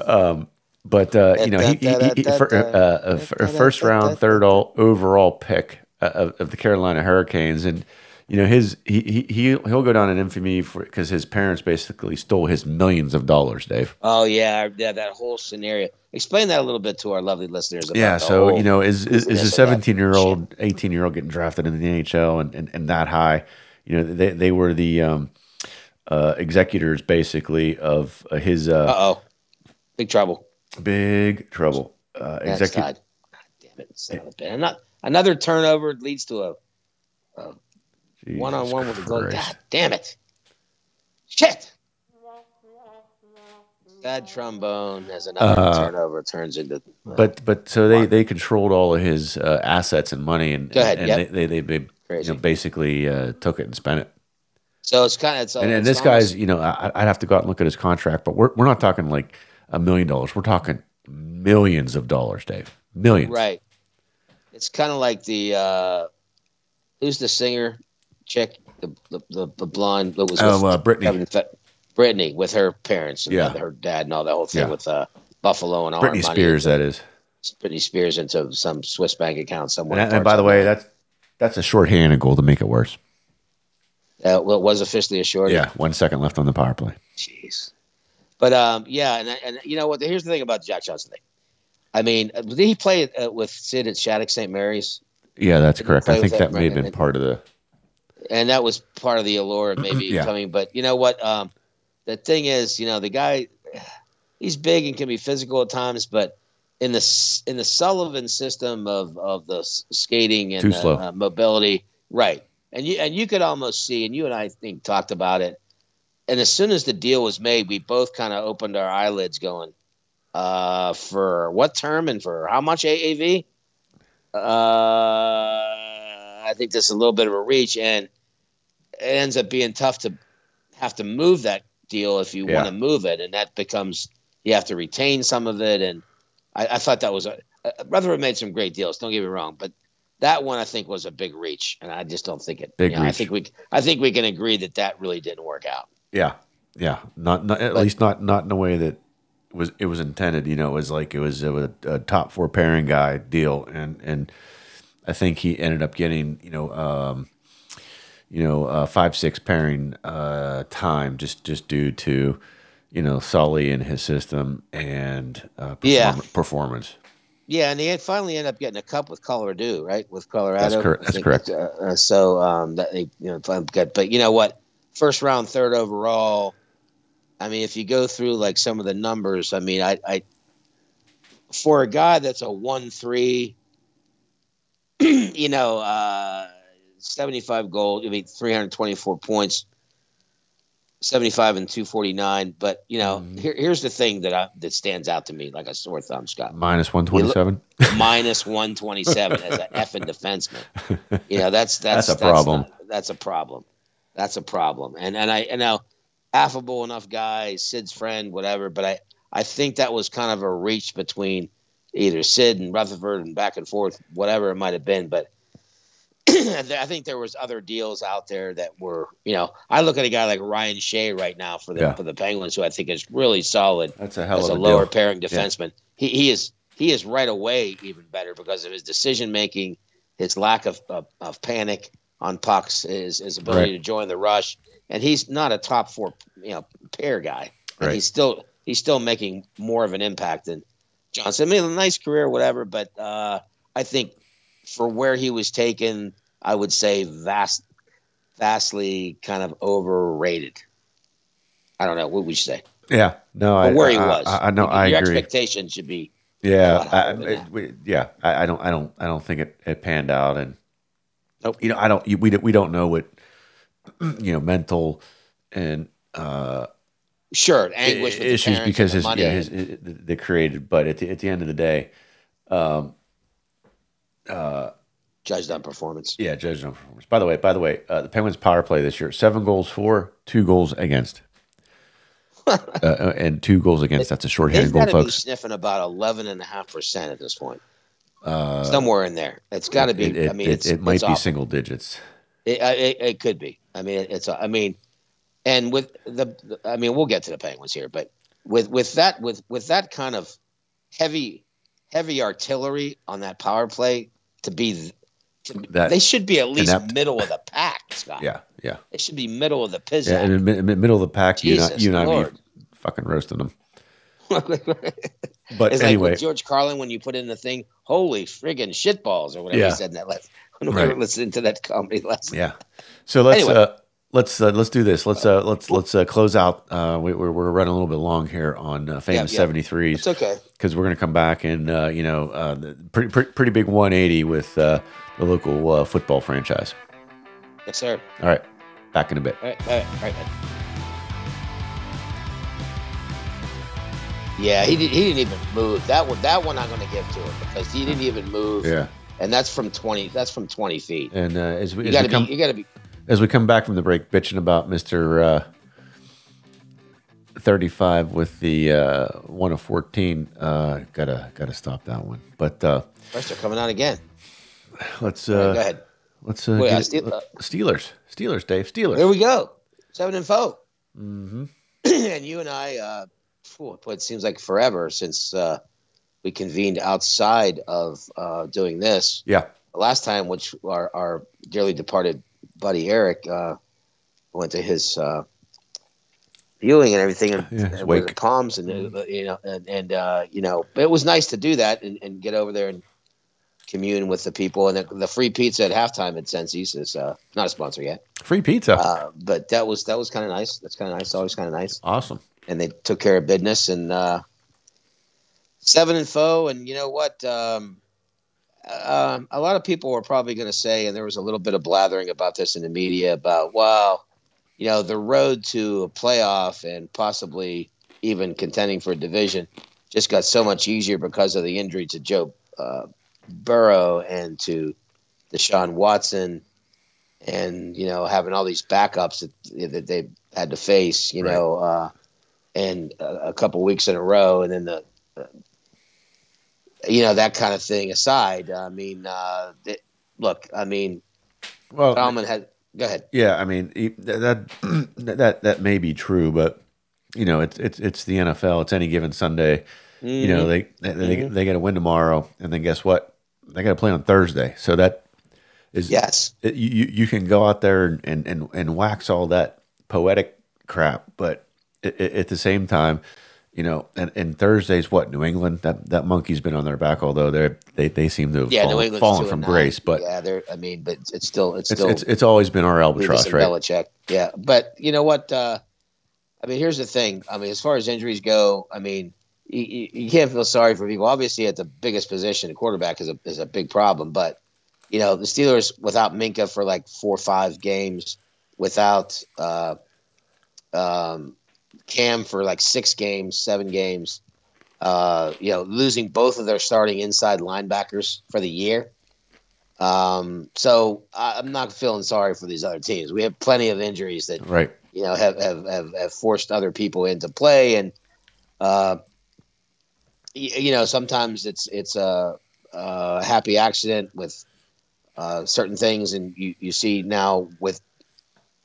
um, but uh, you know, he, he, he, fir- uh, a, f- a first round, third all overall pick uh, of, of the Carolina Hurricanes, and you know his he he he- he'll go down in infamy for because his parents basically stole his millions of dollars, Dave. Oh yeah, yeah, that whole scenario. Explain that a little bit to our lovely listeners. About Yeah, so whole- you know, is is, is a seventeen year old, eighteen year old getting drafted in the NHL and, and, and that high? You know, they they were the um, uh, executors basically of uh, his uh, oh, big trouble. big trouble. Uh, That's execu- God. Damn it! Son of a bitch. Another turnover leads to a Jesus one on one with the goal. Christ. God damn it! Shit! Sad trombone as another Uh, turnover turns into. uh, But but so they they controlled all of his uh, assets and money and Go ahead, and, yep. they, they they you know basically uh, took it and spent it. so it's kind of it's, and, and it's this almost- guy's you know I, I'd have to go out and look at his contract, but we're we're not talking like a million dollars. We're talking millions of dollars, Dave. Millions. right. It's kind of like the uh, who's the singer chick, the the, the, the blonde that was Oh, with uh, Brittany. Kevin Brittany with her parents and Yeah. her dad and all that whole thing Yeah. with uh, Buffalo and all Britney. Spears, that is. Britney Spears into some Swiss bank account somewhere. And, and by the way, that's that's a shorthanded goal to make it worse. uh, well, it was officially assured. Yeah, one second left on the power play. Jeez. But um, yeah, and and you know what? Here's the thing about Jack Johnson. Thing. I mean, did he play uh, with Sid at Shattuck St. Mary's? Yeah, that's Did correct. I think that that may have been part of the. And that was part of the allure of maybe Yeah. coming. But you know what? Um, the thing is, you know, the guy, he's big and can be physical at times, but in the in the Sullivan system of of the skating and the, uh, mobility, right? And you and you could almost see, and you and I think talked about it. And as soon as the deal was made, we both kind of opened our eyelids, going, uh, "For what term and for how much AAV?" Uh, I think this is a little bit of a reach, and it ends up being tough to have to move that deal if you Yeah. want to move it, and that becomes you have to retain some of it. And I, I thought that was a Rutherford made some great deals. Don't get me wrong, but that one I think was a big reach, and I just don't think it. Big you know, I think we I think we can agree that that really didn't work out. Yeah, yeah. Not, not at But- least not not in a way that was it was intended. You know, it was like it was a, a top four pairing guy deal, and and I think he ended up getting you know um, you know uh, five six pairing uh, time just just due to you know Sully and his system and uh, perform- Yeah. performance. Yeah, and he finally ended up getting a cup with Colorado, right? With Colorado. That's cor- that's correct. Uh, uh, so um, that they, you know, got. But you know what? First round, third overall. I mean, if you go through like some of the numbers, I mean, I, I for a guy that's a one three, you know, uh, seventy five goal. I mean, three hundred twenty four points. 75 and 249 but you know Mm-hmm. here, here's the thing that I, that stands out to me like a sore thumb scott Minus one twenty seven. minus 127 as an effing defenseman. You know, that's that's That's a problem. not- that's a problem. That's a problem. And and I you know, affable enough guy, Sid's friend, whatever. But I I think that was kind of a reach between either Sid and Rutherford and back and forth, whatever it might have been. But I think there was other deals out there that were, you know, I look at a guy like Ryan Shea right now for the Yeah. for the Penguins, who I think is really solid That's a hell as of a a lower deal. pairing defenseman. He he is he is right away even better because of his decision making, his lack of, of, of panic on pucks, his his ability Right. to join the rush, and he's not a top four you know pair guy. And Right. he's still he's still making more of an impact than Johnson. I mean, a nice career, whatever, but uh, I think for where he was taken, I would say vast, vastly kind of overrated. I don't know what would you say. Yeah, no, I, Or where he was. I, I know. Your I agree. expectation should be Yeah, I, than it- that. we- yeah. I, I don't, I don't, I don't think it, it panned out, and Nope. you know, I don't. We we don't know what you know mental and uh, sure anguish with issues because and his the yeah his, his the created. But at the, at the end of the day, um uh Judged on performance. Yeah, judged on performance. By the way, by the way, uh, the Penguins' power play this year: seven goals for, two goals against, uh, uh, and two goals against. That's a shorthanded goal, to be folks. sniffing about 11.5% at this point. Somewhere in there. It's got to be. Uh, It, I mean, it, it's, it might be awful. single digits. It, it, it could be. I mean, it's. I mean, and with the, I mean, we'll get to the Penguins here, but with with that with with that kind of heavy heavy artillery on that power play to be, to, That they should be at least inept. middle of the pack, Scott. Yeah, yeah. they should be middle of the yeah and in mi- middle of the pack, you and I, Jesus you and I Lord. be fucking roasting them. it's But like anyway, with George Carlin when you put in the thing, "Holy friggin' shitballs" or whatever Yeah. he said in that last. When we Right. Listening to that comedy last. Yeah. So let's Anyway. uh, let's uh, let's do this. Let's uh, let's let's uh, close out. Uh, we, we're we're running a little bit long here on uh, famous yeah. seventy threes It's okay. because we're going to come back and uh, you know uh, the pretty, pretty pretty big one eighty with uh, the local uh, football franchise. Yes, sir. All right, back in a bit. All right, all right, all right. Yeah, he, did, he didn't even move. That one, that one, I'm going to give to him because he didn't even move. Yeah. and that's from twenty. That's from twenty feet. And uh, as we You got to come be. You got to be. As we come back from the break, bitching about Mister uh, thirty five with the uh, one of fourteen. Uh, gotta gotta stop that one. But uh, First, they're coming out again. let's uh, go ahead. let's uh, Wait, get I uh, Steelers Steelers Dave Steelers. There we go. Seven and 4 hmm and you and I, uh, phew, it seems like forever since uh, we convened outside of uh, doing this. Yeah. The last time, which our, our dearly departed buddy Eric uh, went to his uh, viewing and everything, and, Yeah, his and with the Palms, and uh, you know, and, and uh, you know, it was nice to do that and, and get over there and commune with the people. And the, the free pizza at halftime at Sensi's is uh, not a sponsor yet, Free pizza. uh, but that was that was kind of nice. That's kind of nice. Always kind of nice awesome. and they took care of business and uh, seven and foe. And you know what? Um, um, a lot of people were probably going to say, and there was a little bit of blathering about this in the media about, well, you know, the road to a playoff and possibly even contending for a division just got so much easier because of the injury to Joe uh, Burrow and to Deshaun Watson, and you know having all these backups that that they had to face, you Right. know, uh, and a, a couple weeks in a row, and then the, uh, you know, that kind of thing aside. I mean, uh, it, look, I mean, Well, Bauman had. Go ahead. yeah. I mean that that that that may be true, but you know, it's it's it's the NFL. It's any given Sunday. You know, they they they, Mhm. they got to win tomorrow, and then guess what? They got to play on Thursday. So that is Yes. it, you you- can go out there and, and, and, wax all that poetic crap, but i i at the same time, you know, and, and Thursday's what New England that that monkey's been on their back, although they they they seem to have Yeah, fallen, fallen from nine. grace, but yeah, they're. I mean, but it's still, it's it's, still. it's it's always been our albatross, right? Belichick. Yeah, but you know what? Uh, I mean, here's the thing. I mean, as far as injuries go, I mean, you, you, you can't feel sorry for people. Obviously, at the biggest position, the quarterback is a is a big problem. But you know, the Steelers without Minkah for like four or five games, without uh, um, Cam for like six games, seven games. Uh, you know, losing both of their starting inside linebackers for the year. Um, so I, I'm not feeling sorry for these other teams. We have plenty of injuries that Right. you know have have, have, have forced other people into play, and uh, y- you know sometimes it's it's a, a happy accident with uh, certain things, and you, you see now with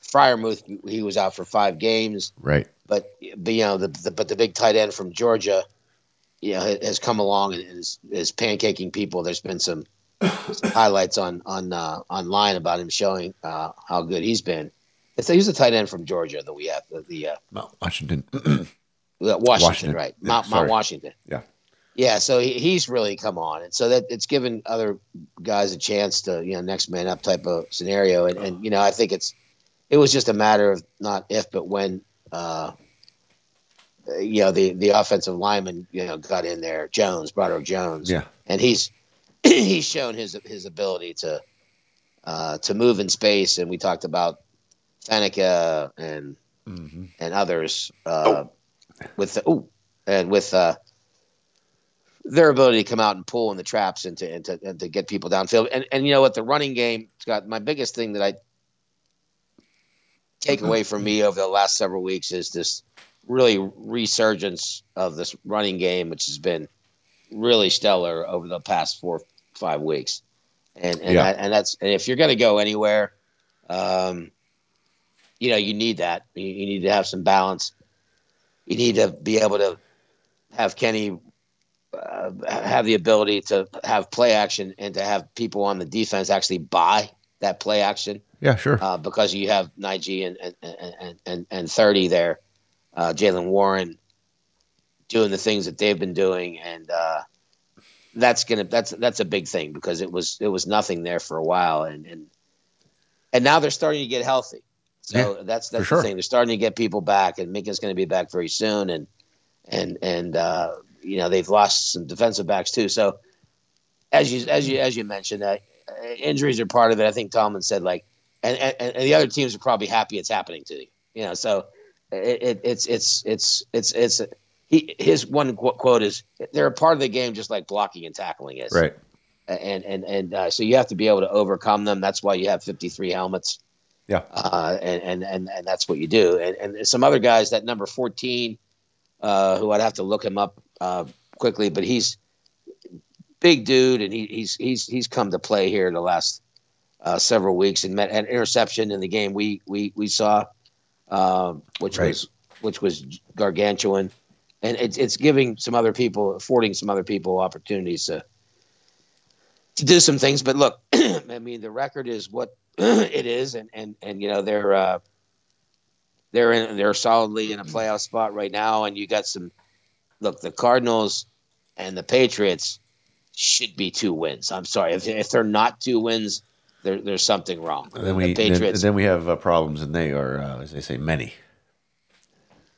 Freiermuth, he was out for five games Right. but, but you know the, the but the big tight end from Georgia, you know, has come along and is is pancaking people. There's been some, some highlights on on uh, online about him showing uh, how good he's been. It's, he's a tight end from Georgia that we have the, the uh, Mount Washington. Washington, Washington. right? Yeah, Mount. Mount Washington. Yeah. Yeah, so he, he's really come on, and so that it's given other guys a chance to you know next man up type of scenario, and, and you know I think it's it was just a matter of not if but when uh, you know the the offensive lineman you know got in there Jones Broderick Jones. Yeah. and he's he's shown his his ability to uh, to move in space, and we talked about Faneca and hmm and others uh, with the ooh, and with uh, their ability to come out and pull in the traps and to and to, and to get people downfield. And and you know what, the running game, Scott, my biggest thing that I take away from me over the last several weeks is this really resurgence of this running game, which has been really stellar over the past four five weeks. And and, Yeah. that, and that's and if you're going to go anywhere, um, you know you need that. You, you need to have some balance. You need to be able to have Kenny uh, have the ability to have play action and to have people on the defense actually buy that play action Yeah, sure. uh, because you have Najee and and, and, and, and 30 there, uh, Jaylen Warren doing the things that they've been doing, and uh, that's gonna that's that's a big thing because it was it was nothing there for a while, and and and now they're starting to get healthy. So that's that's sure. the thing. They're starting to get people back, and Minkah's going to be back very soon, and and and uh, you know they've lost some defensive backs too. So as you as you as you mentioned, uh, injuries are part of it. I think Tomlin said like, and, and, and the other teams are probably happy it's happening to you. You know, so it, it, it's it's it's it's it's he his one qu- quote is they're a part of the game just like blocking and tackling is. right. And and and uh, so you have to be able to overcome them. That's why you have 53 helmets. Yeah. Uh, and, and and and that's what you do. And and some other guys that number 14, uh, who I'd have to look him up uh, quickly, but he's big dude, and he, he's he's he's come to play here the last uh, several weeks and met an interception in the game we we we saw, um, which Right. was which was gargantuan, and it's it's giving some other people, affording some other people opportunities to to do some things. But look, I mean, the record is what it is, and and and you know they're uh, they're in they're solidly in a playoff spot right now, and you got some. Look, the Cardinals and the Patriots should be two wins. I'm sorry if if they're not two wins, there, there's something wrong. And then we the then, Patriots. then we have uh, problems, and they are, uh, as they say, many.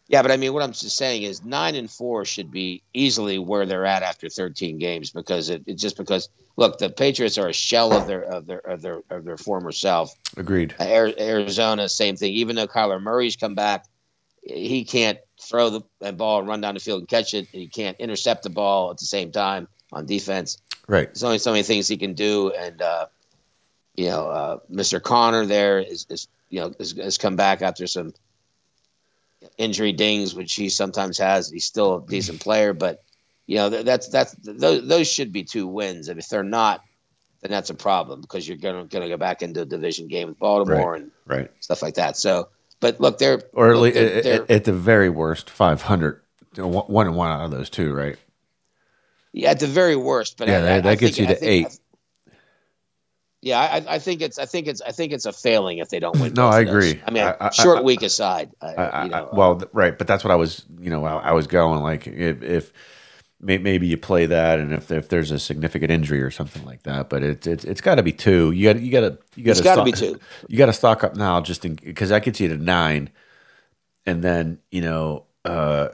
yeah, but I mean, what I'm just saying is nine and four should be easily where they're at after 13 games because it, it's just because look, the Patriots are a shell of their of their of their of their former self. Agreed. Arizona, same thing. Even though Kyler Murray's come back, he can't throw the the ball and run down the field and catch it. And he can't intercept the ball at the same time on defense. Right. There's only so many things he can do, and uh, you know, uh, Mr. Conner there is, is you know has, has come back after some injury dings, which he sometimes has. He's still a decent player, but you know that's that's those, those should be two wins. And if they're not, then that's a problem because you're gonna gonna go back into a division game with Baltimore and Right. stuff like that. So, but look, they're Or at, look, least, they're- they're- at- at the very worst, five hundred. One and one out of those two, right? Yeah, at the very worst. But Yeah, I, that- I, that I gets think- you to eight. Yeah, I, I think it's I think it's I think it's a failing if they don't win. No, I of those. agree. I mean, I- short I- week aside, you know, I- well, right, but that's what I was, you know, I, I was going like if, if maybe you play that, and if if there's a significant injury or something like that, but it's it's it's got to be two. You got you got to you got to gotta be two. You got to stock up now, just in because that gets you to nine, and then you know, uh,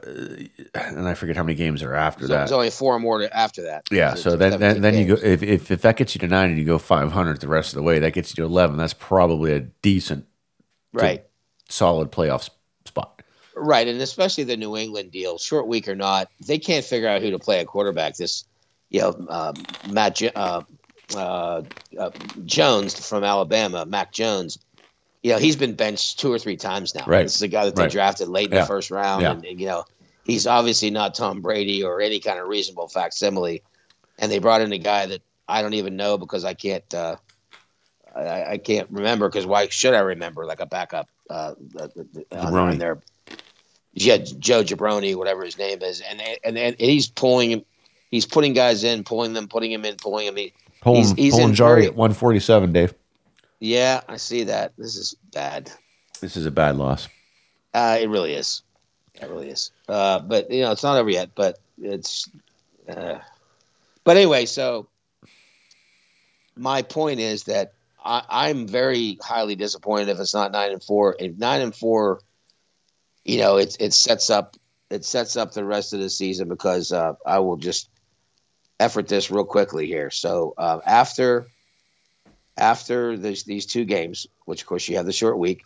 and I forget how many games are after so that. there's only four more after that. Yeah, So so then, then then you go if, if if that gets you to nine and you go five hundred the rest of the way, that gets you to eleven. That's probably a decent, right, solid playoff spot. right, and especially the New England deal, short week or not, they can't figure out who to play a quarterback. This, you know, um, Matt uh, uh, uh, Jones from Alabama, Mac Jones. You know, he's been benched two or three times now. Right. This is a guy that they Right. drafted late in Yeah. the first round, Yeah. and, and, you know, he's obviously not Tom Brady or any kind of reasonable facsimile. And they brought in a guy that I don't even know because I can't. Uh, I, I can't remember because why should I remember like a backup uh, uh, on, Jabroni. on there? Yeah, Joe Jabroni, whatever his name is, and and and he's pulling him, he's putting guys in, pulling them, putting him in, pulling him. He, Pulling, He's- he's pulling in Jarry very- at 147, Dave. Yeah, I see that. This is bad. This is a bad loss. Uh, it really is. It really is. Uh, but you know, it's not over yet. But it's. Uh, but anyway, so my point is that I, I'm very highly disappointed if it's not nine and four. If nine and four, you know, it it sets up it sets up the rest of the season because uh, I will just effort this real quickly here. So uh, after after this, these two games, which of course you have the short week,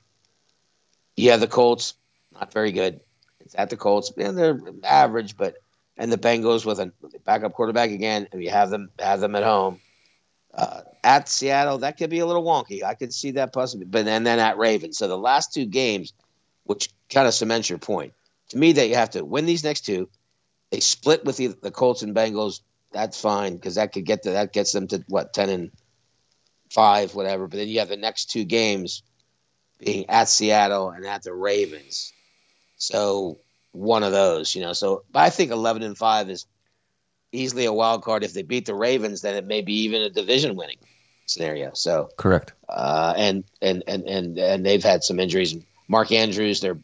you have the Colts, not very good. It's at the Colts, and they're average, but and the Bengals with a backup quarterback again, and you have them have them at home. Uh, at Seattle, that could be a little wonky. I could see that possibly, but and then at Ravens. So the last two games, which kind of cements your point to me, that you have to win these next two. They split with the, the Colts and Bengals. That's fine because that could get to that gets them to what ten and five, whatever. But then you have the next two games being at Seattle and at the Ravens. So one of those, you know. So I think eleven and five is easily a wild card. If they beat the Ravens, then it may be even a division winning scenario. So Correct. uh, and and and and and they've had some injuries. Mark Andrews, their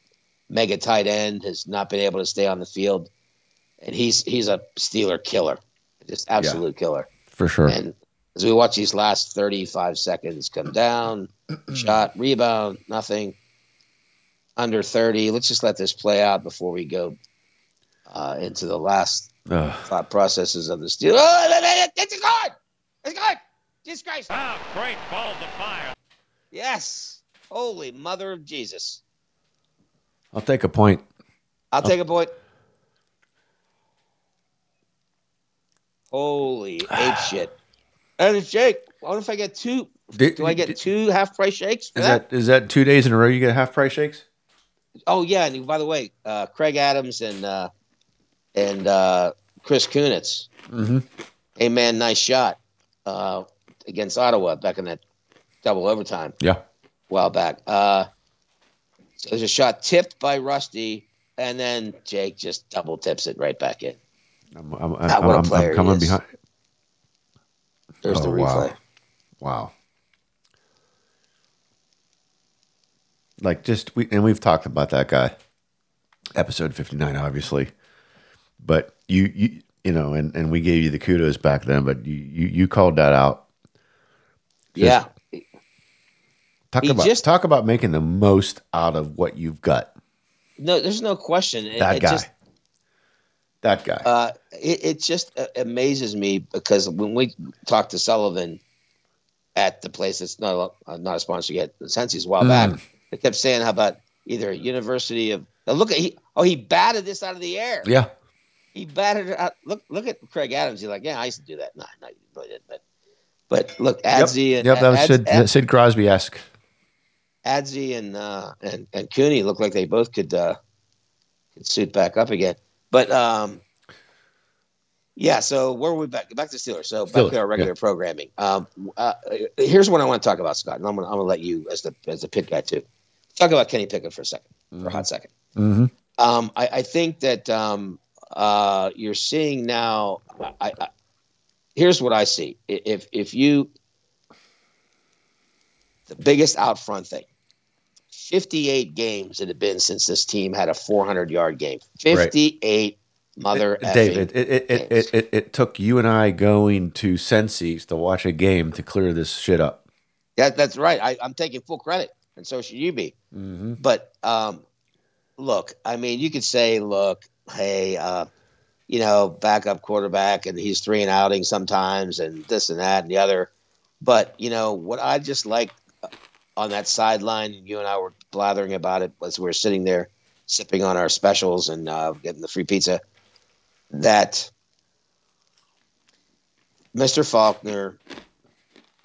mega tight end, has not been able to stay on the field, and he's he's a Steeler killer, just absolute killer. For sure. And as we watch these last 35 seconds come down, shot, rebound, nothing. Under 30. Let's just let this play out before we go uh, into the last Ugh. thought processes of the Steelers. Oh, it's a good! It's good! Jesus Christ! Wow, great ball to fire. Yes! Holy mother of Jesus. I'll take a point. I'll take a point. Holy ape shit. And a shake. What if I get two. Do, Do I get two half price shakes? For Is that? that is that two days in a row you get half price shakes? Oh yeah, and by the way, uh, Craig Adams and uh, and uh, Chris Kunitz. Mm-hmm. Hey man, nice shot uh, against Ottawa back in that double overtime Yeah. a while back. Uh, so there's a shot tipped by Rusty, and then Jake just double tips it right back in. I'm, I'm, I'm, Ah, I'm- I'm player he coming behind. There's the Oh, replay. wow. Wow. Like just we and we've talked about that guy. Episode 59 obviously. But you you you know and and we gave you the kudos back then but you you, you called that out. Yeah, Talk He about just- talk about making the most out of what you've got. no, there's no question. It- That it guy. just- that guy. Uh, it, it just uh, amazes me because when we talked to Sullivan at the place that's not a, uh, not a sponsor yet, Sensi's a while Mm. back, they kept saying how about either University of look at he oh he batted this out of the air. yeah. He batted it out. Look look at Craig Adams. He's like, yeah, I used to do that. No, no, you really didn't. But but look, Adzi Yep, and yep that was Ads- Sid, Sid Crosby esque. Adzi and uh, and and Cooney look like they both could uh, could suit back up again. But um, yeah. So where were we back? Back to Steelers. So back Steelers, to our regular programming. Um, uh, here's what I want to talk about, Scott, and I'm gonna I'm gonna let you as the as the pit guy too talk about Kenny Pickett for a 2nd for a hot 2nd Mm-hmm. Um, I, I think that um, uh, you're seeing now. I, I, here's what I see. If if you the biggest out front thing. 58 games it had been since this team had a 400 yard game. 58 mother Dave, effing it, it, it, it, it, it took you and I going to Sensi's to watch a game to clear this shit up. That, that's right. I, I'm taking full credit, and so should you be. Mm-hmm. But um, look, I mean, you could say, look, hey, uh, you know, backup quarterback, and he's three and outing sometimes, and this and that and the other. But you know what I just like on that sideline, you and I were blathering about it as we were sitting there sipping on our specials and uh, getting the free pizza. That Mr. Faulkner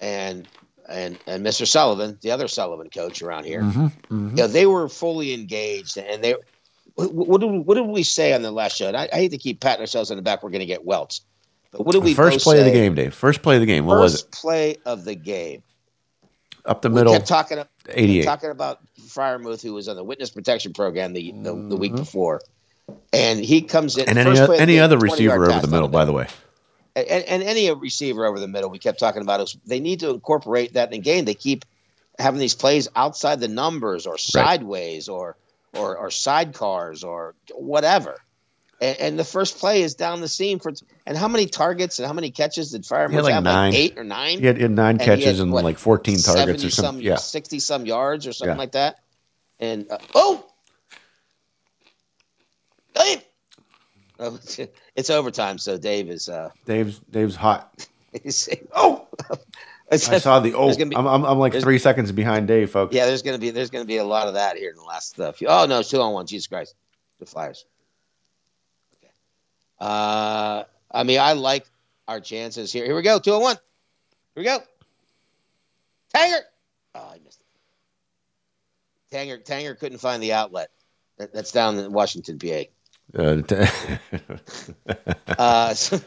and and and Mr. Sullivan, the other Sullivan coach around here, Mm-hmm. you know, they were fully engaged, and they. What, what, did, we- what did we say on the last show? And I, I hate to keep patting ourselves on the back. We're going to get welts, but what did we First play of the game, Dave. First play of the game. What was it? First play of the game. Up the We middle, kept talking, 88. talking about Freiermuth, who was on the witness protection program the the, the week Mhm. before, and he comes in And any, first o- play of the any other receiver over the middle, by the way. and, and any receiver over the middle, we kept talking about is they need to incorporate that in the game. They keep having these plays outside the numbers or sideways or or, or sidecars or whatever. And, and the first play is down the seam for and how many targets and how many catches did Fireman like have? nine. Like eight or nine? He had, he had nine And catches had, and what, like 14 targets 70 or something. some, Yeah. 60 some yards or something Yeah. like that. And uh, oh, Dave! Oh, it's overtime, so Dave is. uh Dave's Dave's hot. Oh, I saw the oh. Be- I'm, I'm, I'm like three seconds behind Dave, folks. Yeah, there's gonna be there's gonna be a lot of that here in the last uh, few. Oh no, it's two on one. Jesus Christ, the Flyers. Uh, I mean, I like our chances here. Here we go. Two and one. Here we go. Tanger. Oh, I missed it. Tanger. Tanger couldn't find the outlet. That, that's down in Washington, PA. Uh, t- Uh, so-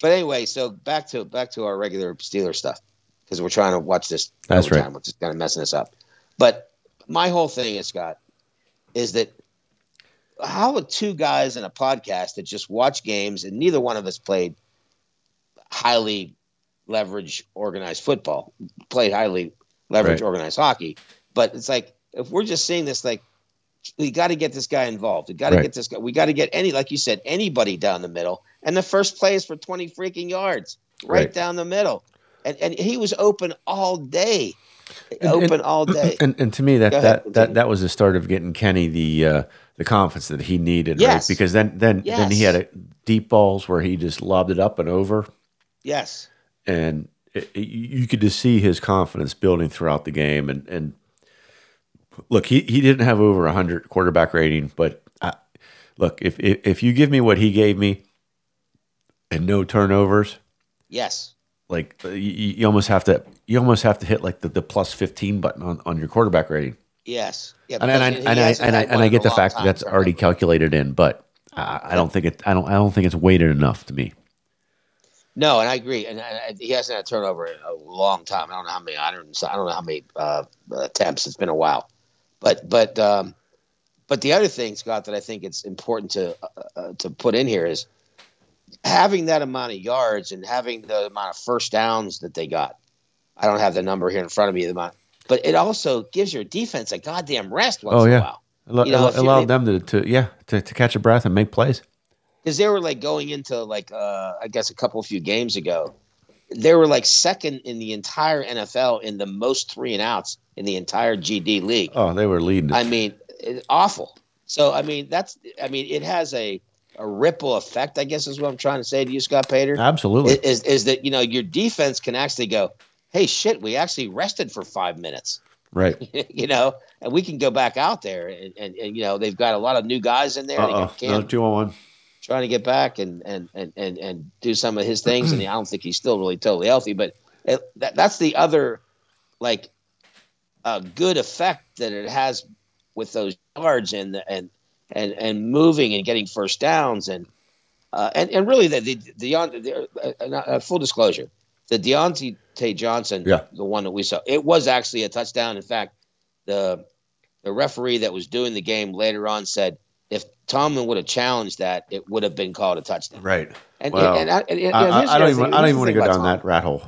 but anyway, so back to back to our regular Steeler stuff because we're trying to watch this. That's right. Which is kind of messing us up. But my whole thing is Scott is that how would two guys in a podcast that just watch games and neither one of us played highly leverage organized football, played highly leverage Right. organized hockey, but it's like if we're just seeing this like we got to get this guy involved. We got to Right. get this guy. We got to get any, like you said, anybody down the middle. And the first play is for 20 freaking yards, right, Right. down the middle. And, and he was open all day, And- open and- all day. And and to me that that, that that was the start of getting Kenny the uh, the confidence that he needed, Yes. right? Because then then then he had a deep balls where he just lobbed it up and over, yes, and it, it- you could just see his confidence building throughout the game. And and look, he he didn't have over hundred quarterback rating, but I, look if, if if you give me what he gave me, and no turnovers, yes, like uh, you, you almost have to you almost have to hit like the, the plus 15 button on, on your quarterback rating yes. Yeah, and, and, I, and, I, and, I, and I get the fact that that's already calculated in but I, I don't think it I don't I don't think it's weighted enough to me No, and I agree. And he hasn't had a turnover in a long time. I don't know how many. I don't. I don't know how many uh, attempts. It's been a while. But but um, but the other thing, Scott, that I think it's important to uh, uh, to put in here is having that amount of yards and having the amount of first downs that they got. I don't have the number here in front of me. The amount, but it also gives your defense a goddamn rest once Oh, in yeah. a while. Allo- You know, allowed them to, to yeah to, to catch a breath and make plays because they were like going into like uh, I guess a couple of few games ago, they were like second in the entire NFL in the most three and outs in the entire GD league. oh they were leading. I mean, it, awful. So I mean, that's I mean, it has a a ripple effect. I guess is what I'm trying to say to you, Scott Pater. absolutely Is is that you know your defense can actually go, hey shit, we actually rested for five minutes. right you know, and we can go back out there and, and, and you know they've got a lot of new guys in there. Uh-oh no two on one trying to get back and and and and, and do some of his things. and I don't think he's still really totally healthy, but it, that, that's the other like uh, good effect that it has with those yards and and and and moving and getting first downs and uh, and and really the the, the, the uh, uh, full disclosure, the Diontae Johnson, Yeah. the one that we saw, it was actually a touchdown. In fact, the the referee that was doing the game later on said if Tomlin would have challenged that, it would have been called a touchdown. right And, and, and, and, and I, I, I don't even I don't even want to go down Tomlin. that rat hole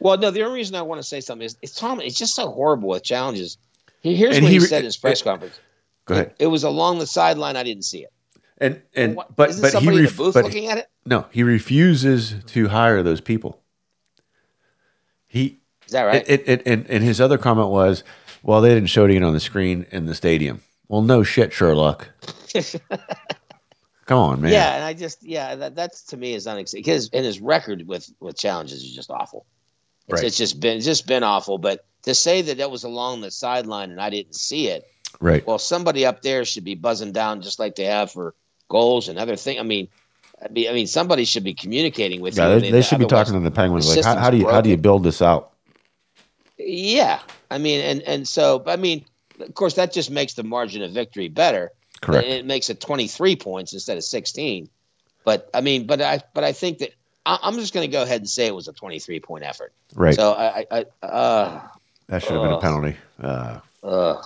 Well, no, the only reason I want to say something is, is Tomlin. It's just so horrible with challenges. He- Here's what he, he said in his press it- conference. go ahead It, it was along the sideline. I didn't see it. And and What- but isn't but he ref- the booth but looking at it? no he refuses to hire those people he Is that right? It, it, it, and, and his other comment was, well, they didn't show it on the screen in the stadium. Well, no shit, Sherlock. Come on, man. Yeah, and I just yeah, that that's to me is unacceptable. Because and his record with with challenges is just awful. It's, Right. it's just been it's just been awful. But to say that that was along the sideline and I didn't see it, Right. well, somebody up there should be buzzing down just like they have for goals and other things. I mean, I mean, I mean, somebody should be communicating with Yeah, you. They, they should be talking to the Penguins the like, how, how do you how do you build this out? Yeah, I mean, and and so I mean, of course, that just makes the margin of victory better. Correct. It makes it 23 points instead of 16. But I mean, but I but I think that I, I'm just going to go ahead and say it was a 23 point effort. Right. So I, I, I uh, that should have been a penalty. Uh, uh,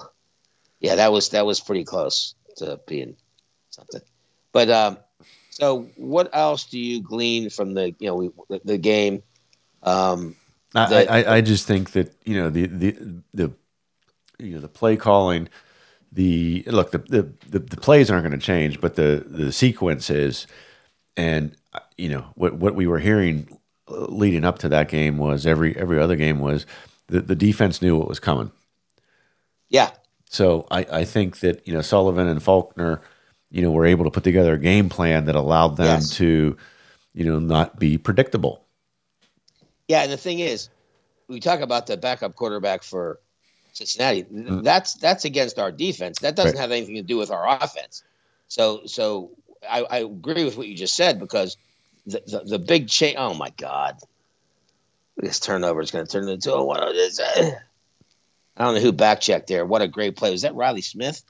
yeah, that was that was pretty close to being something. But um, so what else do you glean from the you know we, the, the game? Um, I, That- I, I just think that you know the the the you know the play calling, the look the the, the, the plays aren't going to change, but the the sequence is, and you know what what we were hearing leading up to that game was every every other game was the the defense knew what was coming. yeah, So I, I think that you know Sullivan and Faulkner, you know, we were able to put together a game plan that allowed them Yes. to, you know, not be predictable. Yeah, and the thing is, we talk about the backup quarterback for Cincinnati. Mm. That's that's against our defense. That doesn't Right. have anything to do with our offense. So so I, I agree with what you just said because the the, the big change. Oh my God, this turnover is going to turn into a it? I don't know who back checked there. What a great play was that, Reilly Smith?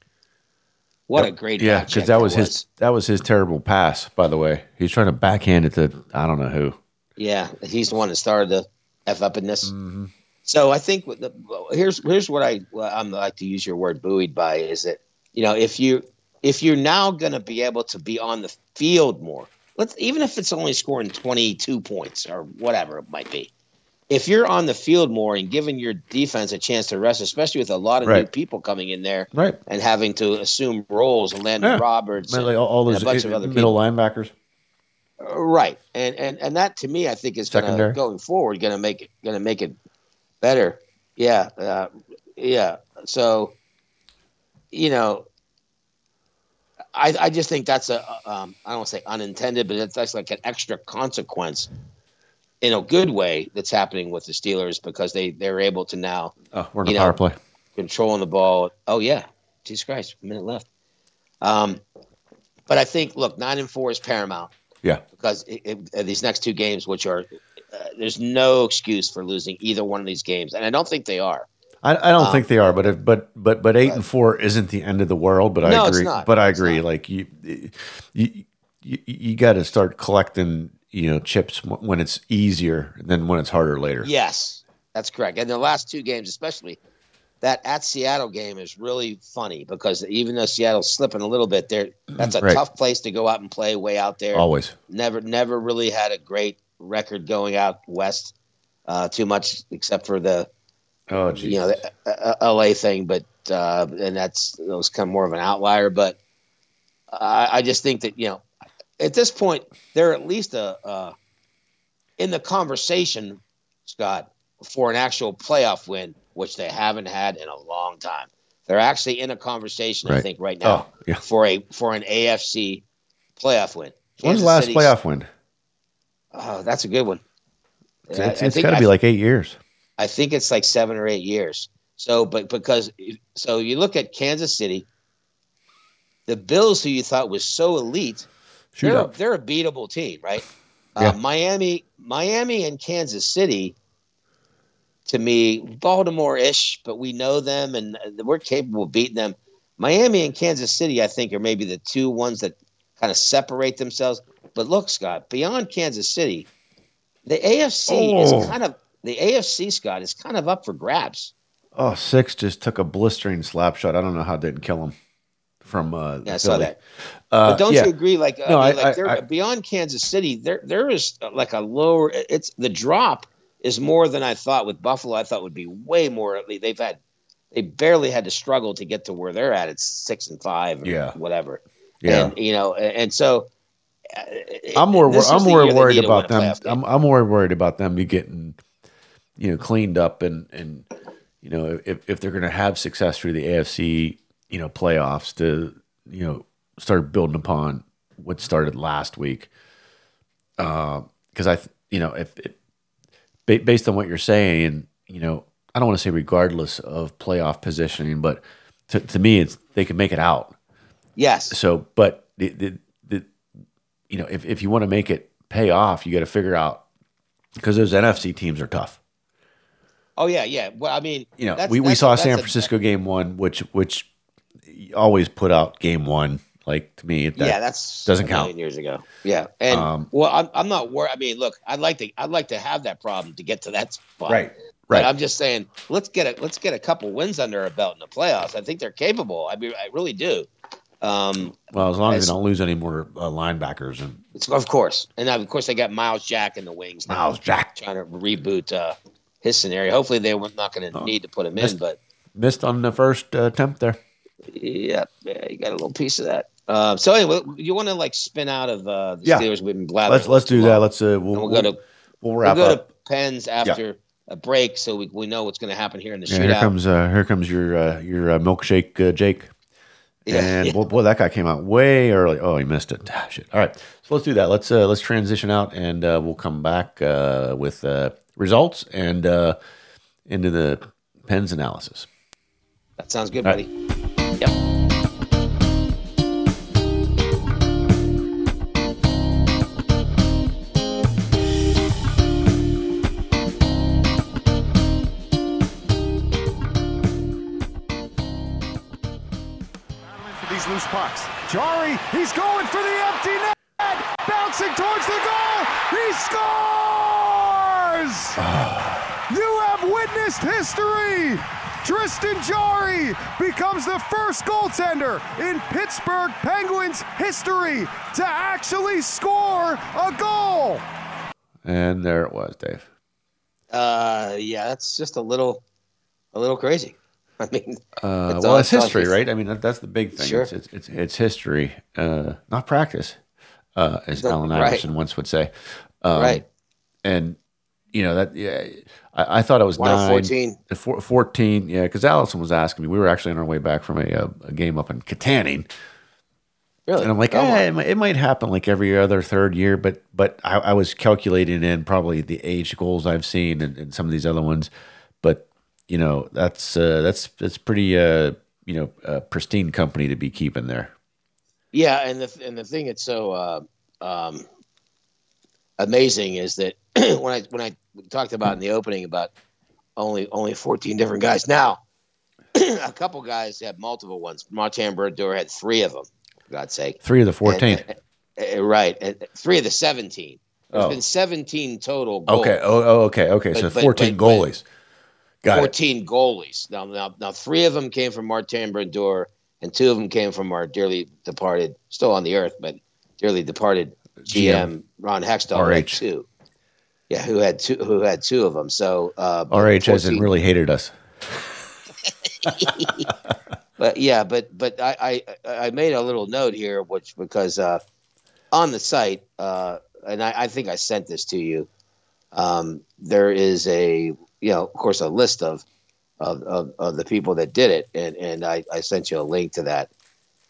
What a great yeah, because that was his that was his terrible pass. By the way, he's trying to backhand it to I don't know who. Yeah, he's the one that started the f up in this. Mm-hmm. So I think the, here's here's what I I'm like to use your word buoyed by is that you know if you if you're now going to be able to be on the field more, let's even if it's only scoring 22 points or whatever it might be. If you're on the field more and giving your defense a chance to rest, especially with a lot of new people coming in there Right. and having to assume roles, and Elandon Yeah. Roberts, Man, and- like all, all those a bunch of other middle people. linebackers. Uh, right and and and that to me i think is gonna going forward gonna make it gonna make it better yeah uh, yeah so you know i i just think that's a um i don't say unintended but it's that's like an extra consequence in a good way that's happening with the steelers because they they're able to now Oh, we're in power know, play. controlling the ball. Oh yeah, Jesus Christ, a minute left. Um, but I think look, nine and four is paramount Yeah. because it, it, uh, these next two games, which are uh, there's no excuse for losing either one of these games, and I don't think they are. I, I don't Um, think they are, but if, but but but eight and four isn't the end of the world. But I No, agree. But I agree. Like you, you you, you got to start collecting you know chips when it's easier than when it's harder later. Yes, that's correct. And the last two games, especially that at Seattle game, is really funny because even though Seattle's slipping a little bit, there that's a Right. tough place to go out and play way out there. Always. never never really had a great record going out west uh, too much except for the Oh, geez. you know the uh, uh, LA thing, but uh, and that's that was kind of more of an outlier. But I, I just think that you know at this point they're at least a uh, in the conversation, Scott, for an actual playoff win, which they haven't had in a long time. They're actually in a conversation, I think, right now oh, yeah. for a for an AFC playoff win. When's the last City's- playoff win? Oh, that's a good one. It's, it's, I think- got to be like eight years. I think it's like seven or eight years. So, but because so you look at Kansas City, the Bills, who you thought was so elite, Shoot they're up. they're a beatable team, right? Yeah. Uh, Miami, Miami, and Kansas City. To me, Baltimore-ish, but we know them and we're capable of beating them. Miami and Kansas City, I think, are maybe the two ones that kind of separate themselves. But look, Scott, beyond Kansas City, the AFC Oh. is kind of the AFC, Scott, is kind of up for grabs. Oh, six just took a blistering slap shot. I don't know how it didn't kill him from uh, Yeah, I saw Philly. that. Uh, But don't yeah. you agree? Like, No, I mean, I- like I- beyond Kansas City. There, there is uh, like a lower. It's the drop is more than I thought. With Buffalo, I thought would be way more. At least. They've had, they barely had to struggle to get to where they're at. It's six and five, Yeah. whatever. Yeah. and you know, and so uh, I'm more. I'm more worried need to win about them. I'm, I'm more worried about them getting, you know, cleaned up and and you know if if they're going to have success through the AFC, you know, playoffs to you know start building upon what started last week. Uh, because I, th- you know, if, ba- based on what you're saying, you know, I don't want to say regardless of playoff positioning, but to, to me, it's they can make it out. yes, So, but the, the, the you know, if, if you want to make it pay off, you got to figure out because those NFC teams are tough. oh yeah, yeah. Well, I mean, You know, we, we saw San a- Francisco game one, which which always put out game one. Like to me, that, yeah, that's doesn't count. Years ago, yeah, and Um, well, I'm, I'm not worried. I mean, look, I'd like to, I'd like to have that problem to get to that spot, right, But right. I'm just saying, let's get a let's get a couple wins under our belt in the playoffs. I think they're capable. I mean, I really do. Um, well, as long as as- they don't lose any more uh, linebackers and it's, of course, and of course they got Myles Jack in the wings now, Myles Jack trying to reboot uh, his scenario. Hopefully, they were not going to Oh. need to put him in, but missed on the first uh, attempt there. Yeah, yeah, you got a little piece of that. Um, so anyway, you want to like spin out of uh, the Yeah. Steelers? We've been blathering. Let's let's do too that. Let's uh, we'll, we'll we'll, go to we'll we'll wrap go up. to Pens after a break, so we, we know what's going to happen here in the Yeah, shootout. here comes uh, here comes your uh, your uh, milkshake uh, Jake. Yeah, and yeah. Boy, boy, that guy came out way early. Oh, he missed it. Ah, shit. All right, so let's do that. Let's uh, let's transition out, and uh, we'll come back uh, with uh, results and uh, into the Pens analysis. That sounds good, All buddy. Right. Yep. loose pucks. Jarry, he's going for the empty net, bouncing towards the goal. He scores! you have witnessed history. Tristan Jarry becomes the first goaltender in Pittsburgh Penguins history to actually score a goal. And there it was, Dave. Uh, yeah, that's just a little, a little crazy. I mean, Uh, It's well, it's it's history, right? I mean, that, that's the big thing. Sure. It's, it's, it's, it's history, uh, not practice, uh, as No, Allen right. Iverson once would say. Um, right? And, you know, that, yeah, I, I thought it was One nine. 14. uh, four- 14, yeah, because Allison was asking me. We were actually on our way back from a, uh, a game up in Katanning. Really? And I'm like, Oh, eh, my- it, might, it might happen like every other third year, but but I, I was calculating in probably the age goals I've seen and, and some of these other ones, but you know that's uh, that's that's pretty uh, you know uh, pristine company to be keeping there. Yeah, and the and the thing that's so uh, um, amazing is that when I when I talked about in the opening about only only 14 different guys. Now, a couple guys have multiple ones. Martin Brodeur had three of them. For God's sake. Three of the fourteen. And- and- right, three of the 17. There's Oh. been 17 total goals. Okay. Oh, oh, okay. Okay. so But- but- fourteen but- but- goalies. Got it. 14 goalies. Now, now, now, three of them came from Martin Brodeur, and two of them came from our dearly departed, still on the earth, but dearly departed GM, Ron Hextall. RH. two. Yeah, who had two? Who had two of them? So uh, but RH hasn't really hated us. but yeah, but but I, I I made a little note here, which because uh, on the site, uh, and I, I think I sent this to you. Um, there is a you know, of course, a list of of, of, of the people that did it, and and I, I sent you a link to that.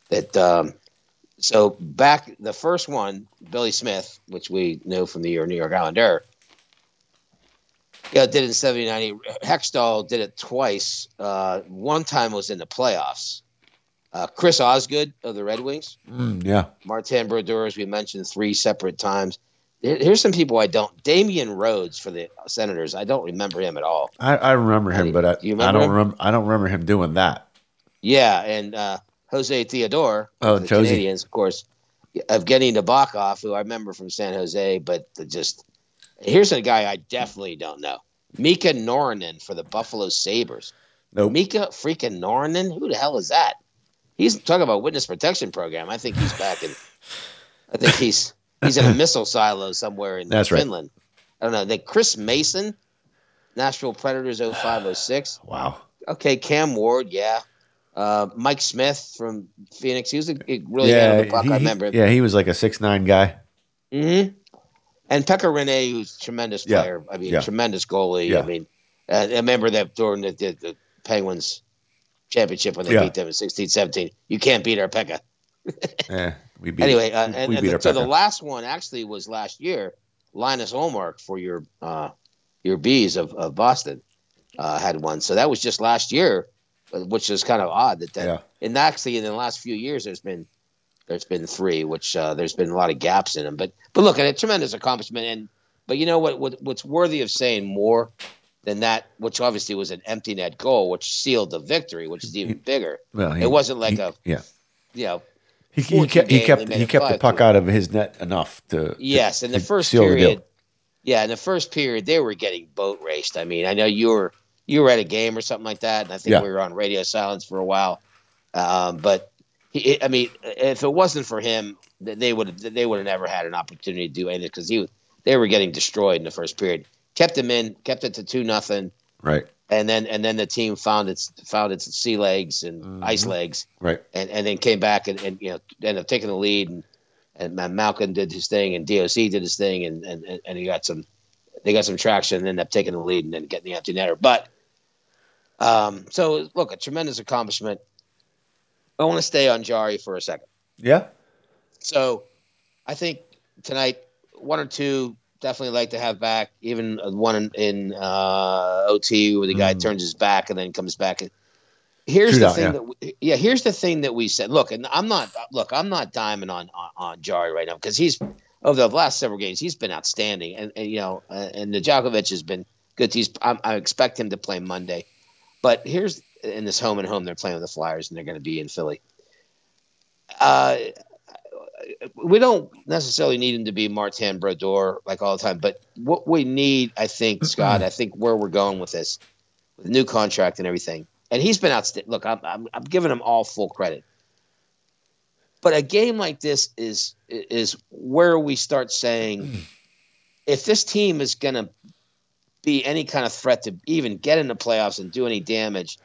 That um, so back the first one, Billy Smith, which we knew from the year New York Islander. Yeah, did it in '79. Hextall did it twice. Uh, one time was in the playoffs. Uh, Chris Osgood of the Red Wings, Mm, yeah. Martin Brodeur, as we mentioned, three separate times. Here's some people I don't. Damian Rhodes for the Senators. I don't remember him at all. I, I remember him, do- but I, you I remember don't remember. I don't remember him doing that. Yeah, and uh, Jose Theodore, Oh, of the Josie. Canadiens, of course. Evgeny Nabokov, who I remember from San Jose, but just here's a guy I definitely don't know. Mika Noronen for the Buffalo Sabres. Nope. Mika freaking Noronen? Who the hell is that? He's talking about witness protection program. I think he's back in. I think he's he's in a missile silo somewhere in That's right. Finland. I don't know. They Chris Mason, Nashville Predators 0506 Wow. okay, Cam Ward, yeah. Uh, Mike Smith from Phoenix. He was a, a really good of puck. he- I remember. Yeah, he was like a six nine guy. hmm And Pekka Rinne, who's a tremendous Yeah, player. I mean, yeah. tremendous goalie. Yeah. I mean, uh, I remember that during the, the, the Penguins championship when they beat them in 16 17. You can't beat our Pekka. Eh, we beat Anyway, uh, we, and, we and the, so the last one actually was last year. Linus Ullmark for your uh, your bees of, of Boston uh, had one. So that was just last year, uh, which is kind of odd that that. Yeah. And actually, in the last few years, there's been there's been three, which uh, there's been a lot of gaps in them. But but look, at a tremendous accomplishment. And but you know what, what what's worthy of saying more than that, which obviously was an empty net goal, which sealed the victory, which is even bigger. Well, he- It wasn't like he- a yeah. you know He, he kept he kept he kept the puck out of his net enough to Yes, to, in the first seal the period. Yeah, in the first period, they were getting boat raced. I mean, I know you were you were at a game or something like that, and I think Yeah. we were on radio silence for a while. Um, but he, I mean, if it wasn't for him, they would they would have never had an opportunity to do anything because he they were getting destroyed in the first period. Kept them in, kept it to two nothing, Right, and then and then the team found its found its sea legs and Mm-hmm. ice legs, right. and, and then came back and, and you know ended up taking the lead and and Malcolm did his thing and DOC did his thing and and, and- and he got some they got some traction and ended up taking the lead and then getting the empty netter. But um, so look, a tremendous accomplishment. I want to stay on Jarry for a second. Yeah, So I think tonight one or two definitely like to have back. Even one in, in uh, OT where the guy Mm. turns his back and then comes back. Here's the thing yeah. that we, yeah, here's the thing that we said. Look, and I'm not look, I'm not diming on on, on Jarry right now because he's over the last several games he's been outstanding, and, and you know, and Nedeljkovic has been good. He's I'm, I expect him to play Monday, but here's in this home and home they're playing with the Flyers and they're going to be in Philly. uh, we don't necessarily need him to be Martin Brodeur like all the time, but what we need, I think, Scott, I think where we're going with this, with the new contract and everything, and he's been outstanding. Look, I'm, I'm, I'm giving him all full credit, but a game like this is is where we start saying, if this team is going to be any kind of threat to even get in the playoffs and do any damage,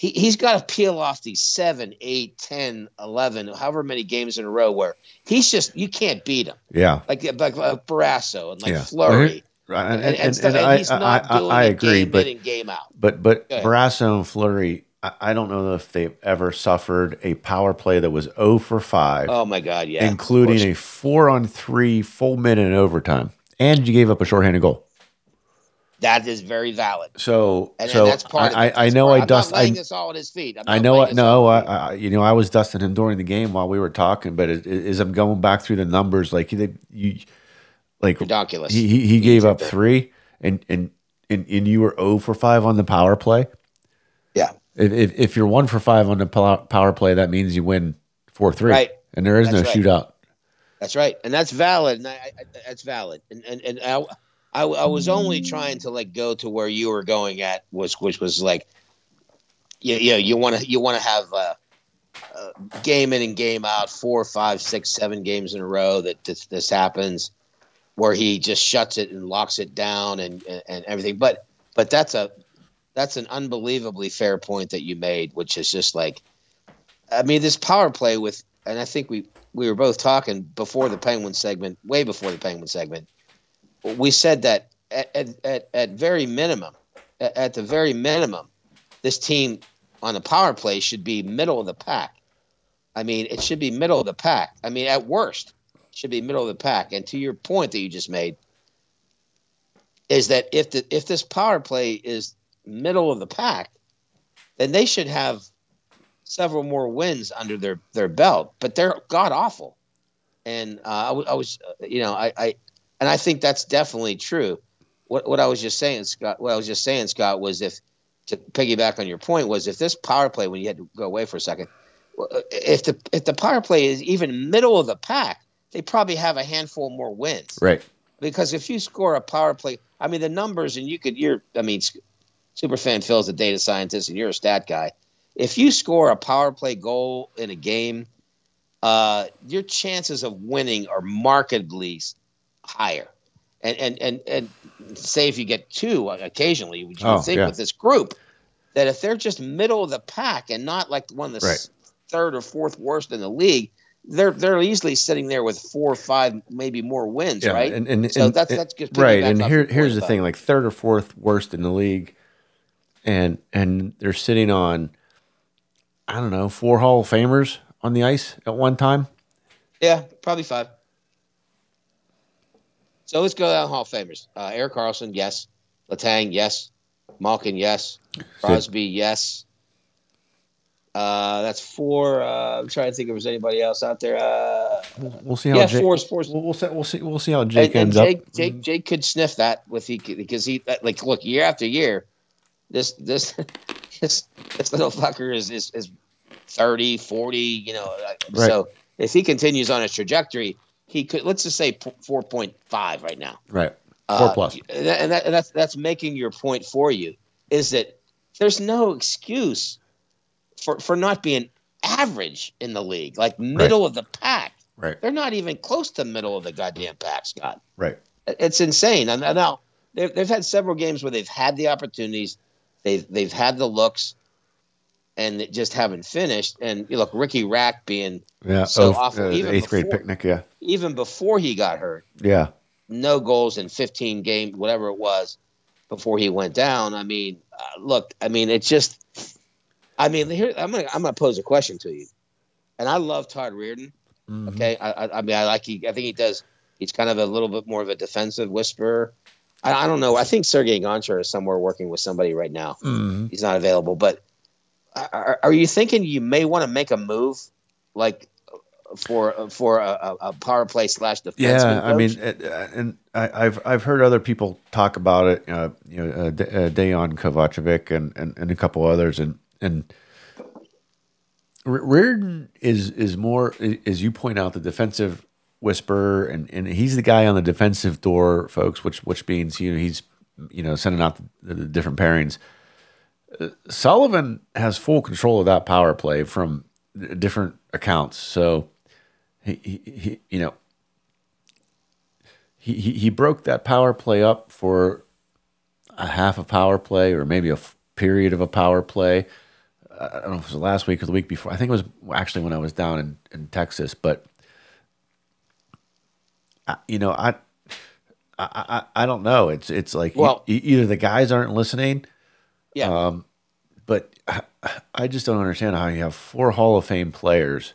he, he's got to peel off these seven, eight, 10, 11, however many games in a row where he's just, you can't beat him. Yeah. Like, uh, like, like Barrasso and like Yeah. Fleury. Right, and, And, and, and, and, stuff, and and I, he's I, not I, doing I it agree, game but in game out. but but. Barrasso and Fleury, I, I don't know if they've ever suffered a power play that was 0 for 5, Oh my God, yeah. including a 4 on 3 full minute in overtime. And you gave up a shorthanded goal. That is very valid. So And, so and that's part I, of it. I, I know part- I I'm dust not laying I, this all at his feet. I'm I know no I, at his feet. I you know I was dusting him during the game while we were talking, but it, it, as I'm going back through the numbers, like they, you like Ridiculous. he he, he gave up three, and and and and you were 0 for five on the power play. yeah. If if, if you're one for five on the power play, that means you win four three, Right. and there is no right. shootout. That's right, and that's valid, and I, I, that's valid. And and and I, I, I was only trying to like go to where you were going at was which was like, you, you know, you want to you want to have uh, uh, game in and game out, four, five, six, seven games in a row that this, this happens, where he just shuts it and locks it down and, and and everything. But but that's a that's an unbelievably fair point that you made, which is just like, I mean, this power play with, and I think we we were both talking before the Penguin segment, way before the Penguin segment. We said that at at, at, very minimum, at, at the very minimum, this team on the power play should be middle of the pack. I mean, it should be middle of the pack. I mean, at worst, it should be middle of the pack. And to your point that you just made, is that if the if this power play is middle of the pack, then they should have several more wins under their their belt. But they're god awful, and uh, I, I was, you know, I, I and I think that's definitely true. What what I was just saying, Scott. What I was just saying, Scott, was if to piggyback on your point was if this power play, when you had to go away for a second, uh, if the if the power play is even middle of the pack, they probably have a handful more wins Right. because if you score a power play, I mean the numbers, and you could you're I mean, Superfan Phil's a data scientist, and you're a stat guy. If you score a power play goal in a game, uh, your chances of winning are markedly higher. And and and and say if you get two occasionally, which you Oh, think yeah. with this group, that if they're just middle of the pack and not like one of the s- third or fourth worst in the league, they're they're easily sitting there with four or five, maybe more wins, Yeah, right? and, and, so and- that's that's just right. And here here's the thing: like third or fourth worst in the league, and and they're sitting on, I don't know, four Hall of Famers on the ice at one time. Yeah, probably five. So let's go down Hall of Famers. Uh, Erik Karlsson, yes. Letang, yes. Malkin, yes. Crosby, yes. Uh, that's four. Uh, I'm trying to think if there's anybody else out there. Uh, We'll see how yeah, Jake, four, four. We'll, we'll see. We'll see. We'll see how Jake and, and ends up. Jake, Jake, Jake could sniff that with he because he like look year after year, this this this this little fucker is is, is 30, 40, you know. Right. So if he continues on his trajectory, he could let's just say four point five right now. Right. Four Uh, plus. and, that, and, that, and that's that's making your point for you is that there's no excuse for for not being average in the league, like middle of the pack. Right. They're not even close to middle of the goddamn pack, Scott. Right. It's insane. And and now they've, they've had several games where they've had the opportunities, they've they've had the looks, and just haven't finished. And you look, Ricky Rack being Yeah. So oh, awful. uh, Even eighth grade picnic. Yeah. even before he got hurt, Yeah. no goals in 15 games, whatever it was, before he went down. I mean, uh, look, I mean, it's just, I mean, here I'm gonna I'm gonna pose a question to you, and I love Todd Reirden. Mm-hmm. Okay, I, I, I mean, I like he. I think he does. He's kind of a little bit more of a defensive whisperer. I, I don't know. I think Sergei Gonchar is somewhere working with somebody right now. Mhm. He's not available, but are, are you thinking you may want to make a move like for for a, a- power play slash defenseman? Yeah, I mean, uh, and I, I've I've heard other people talk about it. Uh, you know, uh, D- uh, Kovacevic and, and and a couple others, and and Reirden is is more as you point out the defensive whisperer, and, and he's the guy on the defensive door, folks. Which which means you know he's you know sending out the, the different pairings. Uh, Sullivan has full control of that power play from different accounts, so he, he, he you know he, he he broke that power play up for a half a power play or maybe a f- period of a power play. I don't know if it was last week or the week before. I think it was actually when I was down in, in Texas, but I, you know, I, I, I, I don't know. It's, it's like Well- e- either the guys aren't listening, Yeah. um, but I, I just don't understand how you have four Hall of Fame players,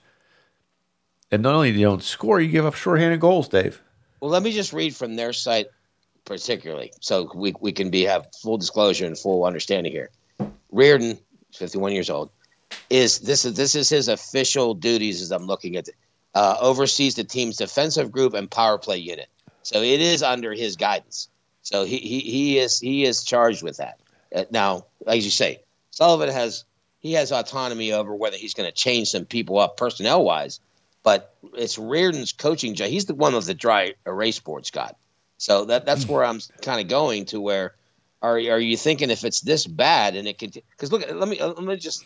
and not only do you don't score, you give up shorthanded goals, Dave. Well, let me just read from their site particularly, so we, we can be have full disclosure and full understanding here. Reirden, 51 years old, is this is this is his official duties as I'm looking at it. Uh, oversees the team's defensive group and power play unit, so it is under his guidance. So he he, he is he is charged with that. Uh, now, as you say, Sullivan has he has autonomy over whether he's going to change some people up personnel wise, but it's Reirden's coaching job. He's the one with the dry erase board, Scott. So that that's where I'm kind of going to where are are you thinking if it's this bad and it could because look let me let me just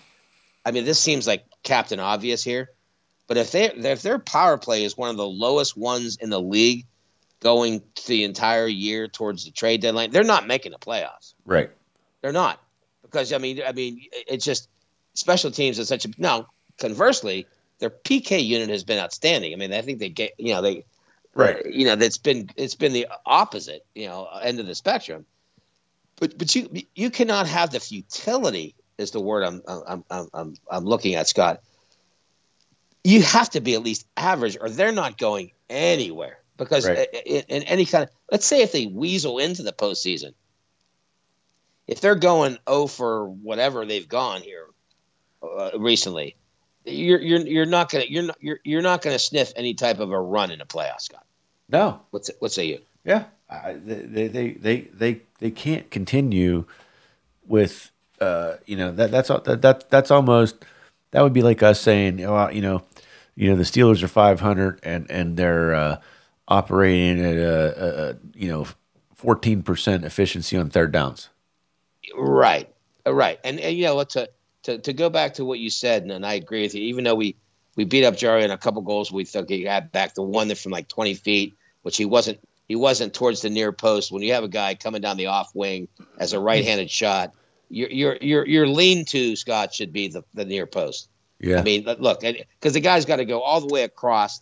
I mean this seems like Captain Obvious here, but if they if their power play is one of the lowest ones in the league going the entire year towards the trade deadline, they're not making the playoffs. Right. They're not because I mean I mean it's just special teams is such a now conversely their PK unit has been outstanding. I mean I think they get you know they Right. you know that's been it's been the opposite you know end of the spectrum but but you you cannot have the futility is the word I'm I'm I'm I'm, I'm looking at Scott you have to be at least average or they're not going anywhere because Right. in, in any kind of let's say if they weasel into the postseason if they're going oh for whatever they've gone here uh, recently you're you're you're not gonna you're not you're, you're not gonna sniff any type of a run in a playoff, Scott. No. What's what say you? Yeah, I, they, they they they they can't continue with uh you know that that's that, that that's almost that would be like us saying oh, you know you know the Steelers are 500 and and they're uh, operating at a, a, a you know 14 percent efficiency on third downs. Right, right, and, and you know what to, to to go back to what you said, and, and I agree with you. Even though we we beat up Jarry in a couple goals, we thought he had back the one that from like twenty feet, which he wasn't he wasn't towards the near post. When you have a guy coming down the off wing as a right-handed shot, your your your your lean to Scott should be the, the near post. Yeah, I mean, look, because the guy's got to go all the way across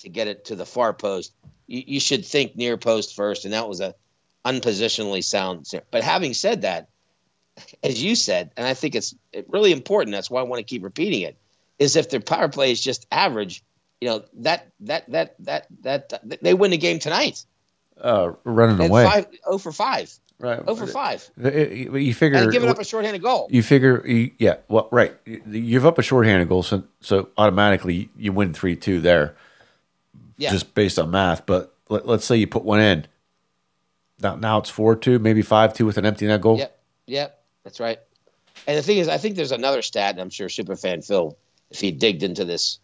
to get it to the far post. You, you should think near post first, and that was a unpositionally sound. But having said that, as you said, and I think it's really important. That's why I want to keep repeating it. Is if their power play is just average, you know that that that that that, they win the game tonight. uh, running And away. five, oh for five, right. oh for five, Uh, You you figure and giving up a shorthanded goal. You figure, you, yeah, well, right. You give up a shorthanded goal, so so automatically you win three two there, Yeah, just based on math. But let, let's say you put one in. Now, now it's four two, maybe five two with an empty net goal. Yep, yep, that's right. And the thing is, I think there's another stat, and I'm sure Superfan Phil, if he digged into this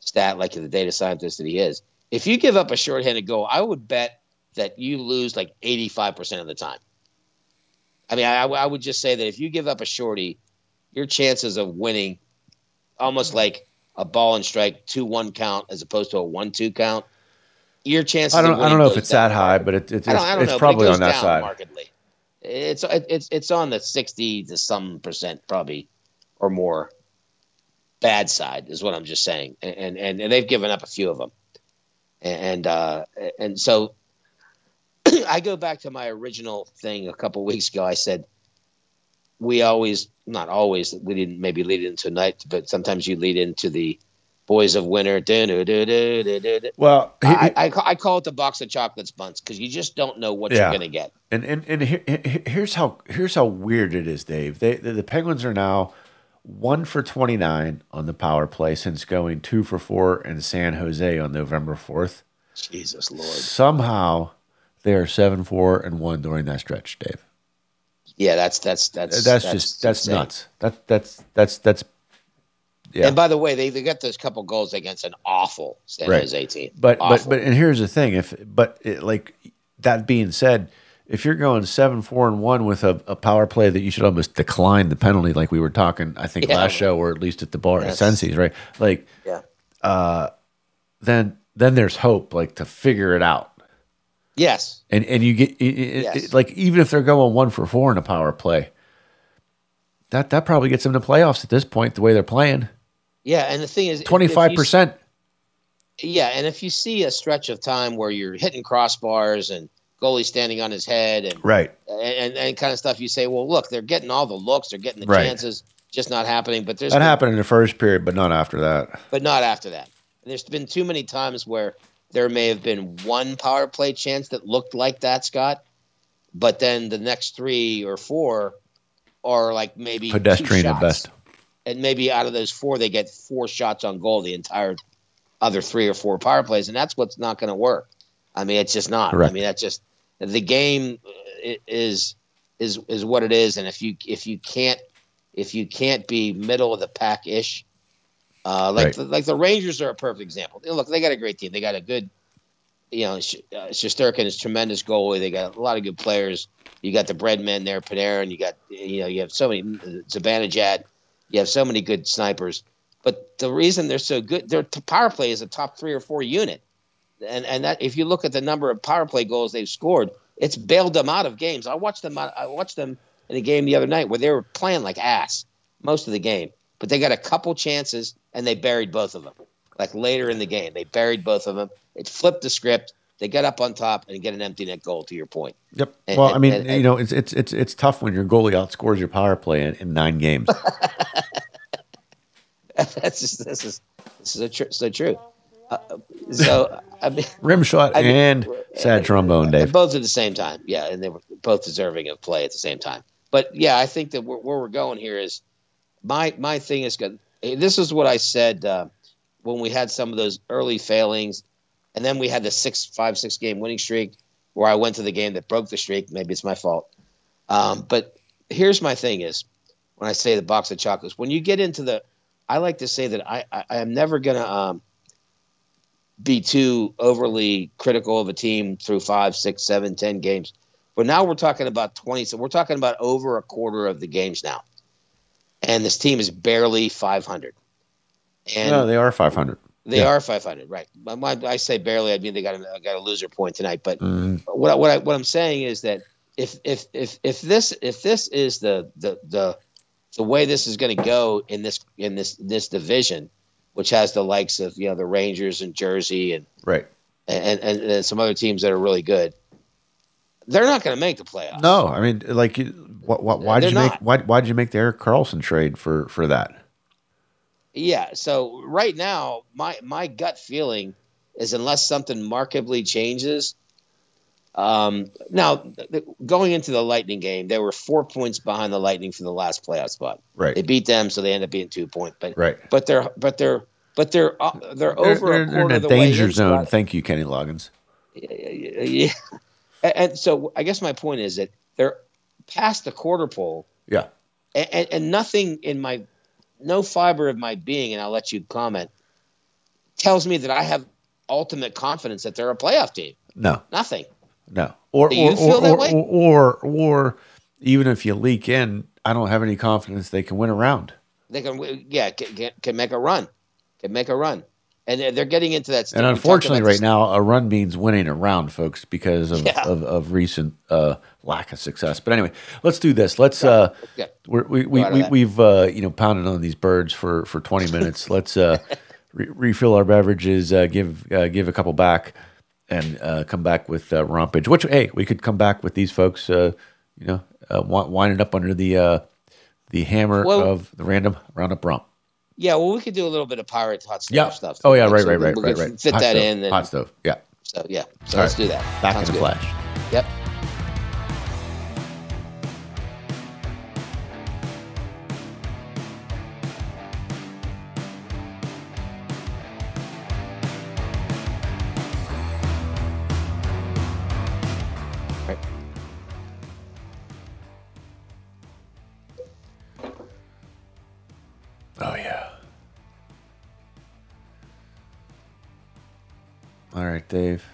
stat like the data scientist that he is, if you give up a shorthanded goal, I would bet that you lose like 85% of the time. I mean, I, I would just say that if you give up a shorty, your chances of winning almost like a ball and strike 2 1 count as opposed to a 1 2 count. Your chances. I don't. I don't know if it's that high, but it, it's I don't, I don't it's know, probably it on that side. markedly. It's it's it's on the sixty to some percent probably or more. Bad side is what I'm just saying, and and and they've given up a few of them, and uh, and so I go back to my original thing a couple weeks ago. I said we always not always we didn't maybe lead into night, but sometimes you lead into the boys of winter. Well, he- I, I, I call it the box of chocolates bunts because you just don't know what Yeah. you're going to get. And and and here, here- here's how here's how weird it is, Dave. They the, the Penguins are now one for twenty nine on the power play since going two for four in San Jose on November fourth. Jesus Lord. Somehow they are seven four and one during that stretch, Dave. Yeah, that's that's that's That's, just that's insane. nuts. That that's that's that's Yeah. And by the way, they, they got those couple goals against an awful San Right. Jose team. But but Awful. but and here's the thing: if but it, like that being said, if you're going seven four and one with a, a power play that you should almost decline the penalty, like we were talking, I think Yeah. last show or at least at the bar at Yes. Sensi's, right? Like yeah. Uh, then then there's hope, like to figure it out. Yes. And and you get it- Yes. it- like even if they're going one for four in a power play, that that probably gets them to playoffs at this point. The way they're playing, Yeah. And the thing is, twenty five percent. Yeah, and if you see a stretch of time where you're hitting crossbars and goalie standing on his head and Right. and, and kind of stuff, you say, well, look, they're getting all the looks, they're getting the Right. chances, just not happening. But there's That been- happened in the first period, but not after that. but not after that. And there's been too many times where there may have been one power play chance that looked like that, Scott, but then the next three or four are like maybe Pedestrian at best. And maybe out of those four, they get four shots on goal the entire other three or four power plays, and that's what's not going to work. I mean, it's just not. Correct. I mean, that's just the game is is is what it is, and if you if you can't if you can't be middle of the pack ish, uh, like Right. the, like the Rangers are a perfect example. Look, they got a great team. They got a good, you know, Sh- uh, Shesterkin is tremendous goalie. They got a lot of good players. You got the bread men there, Panarin. You got you know you have so many Zibanejad. You have so many good snipers. But the reason they're so good, their power play is a top three or four unit, and and that if you look at the number of power play goals they've scored, it's bailed them out of games. I watched them. I watched them in a game the other night where they were playing like ass most of the game, but they got a couple chances and they buried both of them. Like later in the game, they buried both of them. It flipped the script. They get up on top and get an empty net goal. To your point, Yep. And- well, I mean, and- you know, it's it's it's it's tough when your goalie outscores your power play in, in nine games. that's just this is this is tr- so true. Uh, so I mean. Rim shot I mean- and sad trombone, Dave. Both at the same time, yeah, and they were both deserving of play at the same time. But yeah, I think that where, where we're going here is my my thing is good. This is what I said uh, when we had some of those early failings, and then we had the six five six game winning streak where I went to the game that broke the streak. Maybe it's my fault, um, but here's my thing: is when I say the box of chocolates, when you get into the, I like to say that I I, I am never gonna. Um, be too overly critical of a team through five, six, seven, ten games. But now we're talking about twenty. So we're talking about over a quarter of the games now, and this team is barely five hundred. And no, they are 500. They yeah. are 500, right? I say barely. I mean they got a, got a loser point tonight. But Mm, what I, what I, what I'm saying is that if if if if this if this is the the the the way this is going to go in this in this this division, which has the likes of you know the Rangers and Jersey and right. and, and, and some other teams that are really good, they're not going to make the playoffs. No, I mean, like, what, what, why did you They're make why why did you make the Erik Karlsson trade for for that? Yeah. So right now, my my gut feeling is unless something markedly changes. Um, now, th- going into the Lightning game, they were four points behind the Lightning for the last playoff spot. Right. They beat them, so they end up being two point. But Right. but they're but they're but they're uh, they're They're, over they're, a they're in quarter a of the way danger zone. Thank you, Kenny Loggins. yeah. And, and so I guess my point is that they're past the quarter pole, Yeah. and, and nothing in my no fiber of my being, and I'll let you comment, tells me that I have ultimate confidence that they're a playoff team. No. Nothing. No. Or Do or, or, or, way? or or even if you leak in, I don't have any confidence they can win a round. They can, yeah, can, can make a run, can make a run, and they're, they're getting into that. And unfortunately, right now, a run means winning a round, folks, because of Yeah. of, of recent uh, lack of success. But anyway, let's do this. Let's uh, Yeah. we're, we we, we we've uh, you know pounded on these birds for for twenty minutes. let's uh, re- refill our beverages, uh, give uh, give a couple back, and uh, come back with uh, rompage. Which hey, we could come back with these folks. Uh, you know, uh, winding up under the uh, the hammer Well- of the random roundup romp. Yeah, well, we could do a little bit of pirate hot stove Yeah. stuff. Oh yeah, right, So right, right, right, right. Fit Hot that stove. in. And, Hot stove. Yeah. So yeah, so All let's right. do that. Back Sounds in the good. flash. Yep. Dave.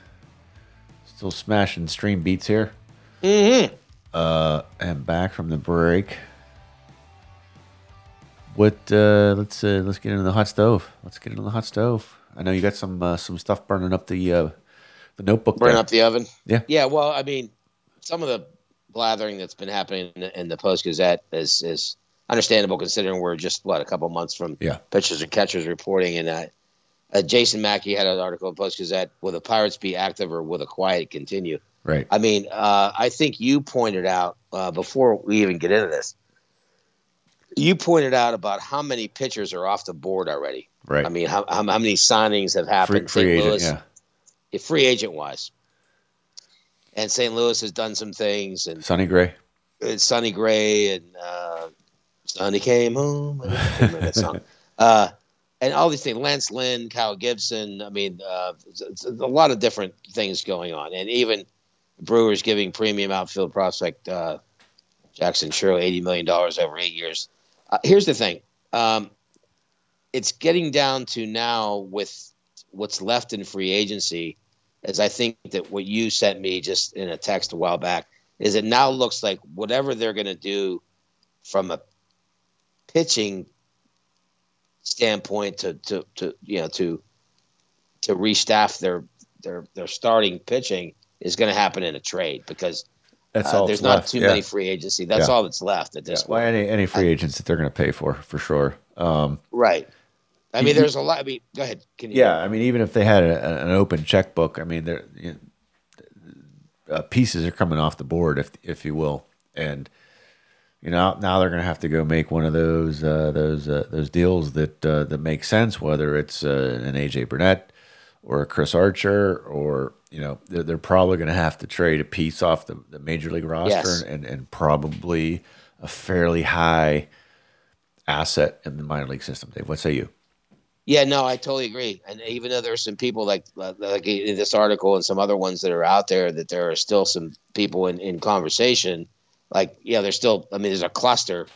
Still smashing stream beats here. Mm-hmm. Uh, and back from the break. What? Uh, let's uh, let's get into the hot stove. Let's get into the hot stove. I know you got some uh, some stuff burning up the uh, the notebook. Burn there. up the oven. Yeah. Yeah. Well, I mean, some of the blathering that's been happening in the, in the Post Gazette is is understandable considering we're just what a couple months from Yeah. pitchers and catchers reporting. And uh, uh, Jason Mackey had an article in Post Gazette: "Will the Pirates be active or will the quiet continue?" Right. I mean, uh, I think you pointed out uh, before we even get into this. You pointed out about how many pitchers are off the board already. Right. I mean, how, how, how many signings have happened? free St. agent. Louis, Yeah. free agent wise. And St. Louis has done some things, and Sonny Gray. it's Sonny Gray and uh, Sonny came home. I that song. Uh, and all these things, Lance Lynn, Kyle Gibson. I mean, uh, it's, it's a lot of different things going on, and even Brewers giving premium outfield prospect uh, Jackson Chourio eighty million dollars over eight years. Uh, here's the thing: um, it's getting down to now with what's left in free agency. As I think that what you sent me just in a text a while back is it now looks like whatever they're going to do from a pitching standpoint to, to, to you know to to restaff their their their starting pitching is going to happen in a trade because That's uh, all. there's not left. too yeah. many free agency. That's Yeah. all that's left at Yeah. this Well, point. any any free agents that they're going to pay for, for sure. Um, Right. I mean, there's a lot. I mean, go ahead. Can you, yeah, I mean, even if they had a, an open checkbook, I mean, there you know, uh, pieces are coming off the board, if if you will, and you know now they're going to have to go make one of those uh, those uh, those deals that uh, that make sense, whether it's uh, an AJ Burnett or a Chris Archer, or you know they're, they're probably going to have to trade a piece off the, the major league roster Yes. and and probably a fairly high asset in the minor league system. Dave, what say you? Yeah, no, I totally agree. And even though there's some people like like in this article and some other ones that are out there, that there are still some people in, in conversation. Like, yeah, there's still. I mean, there's a cluster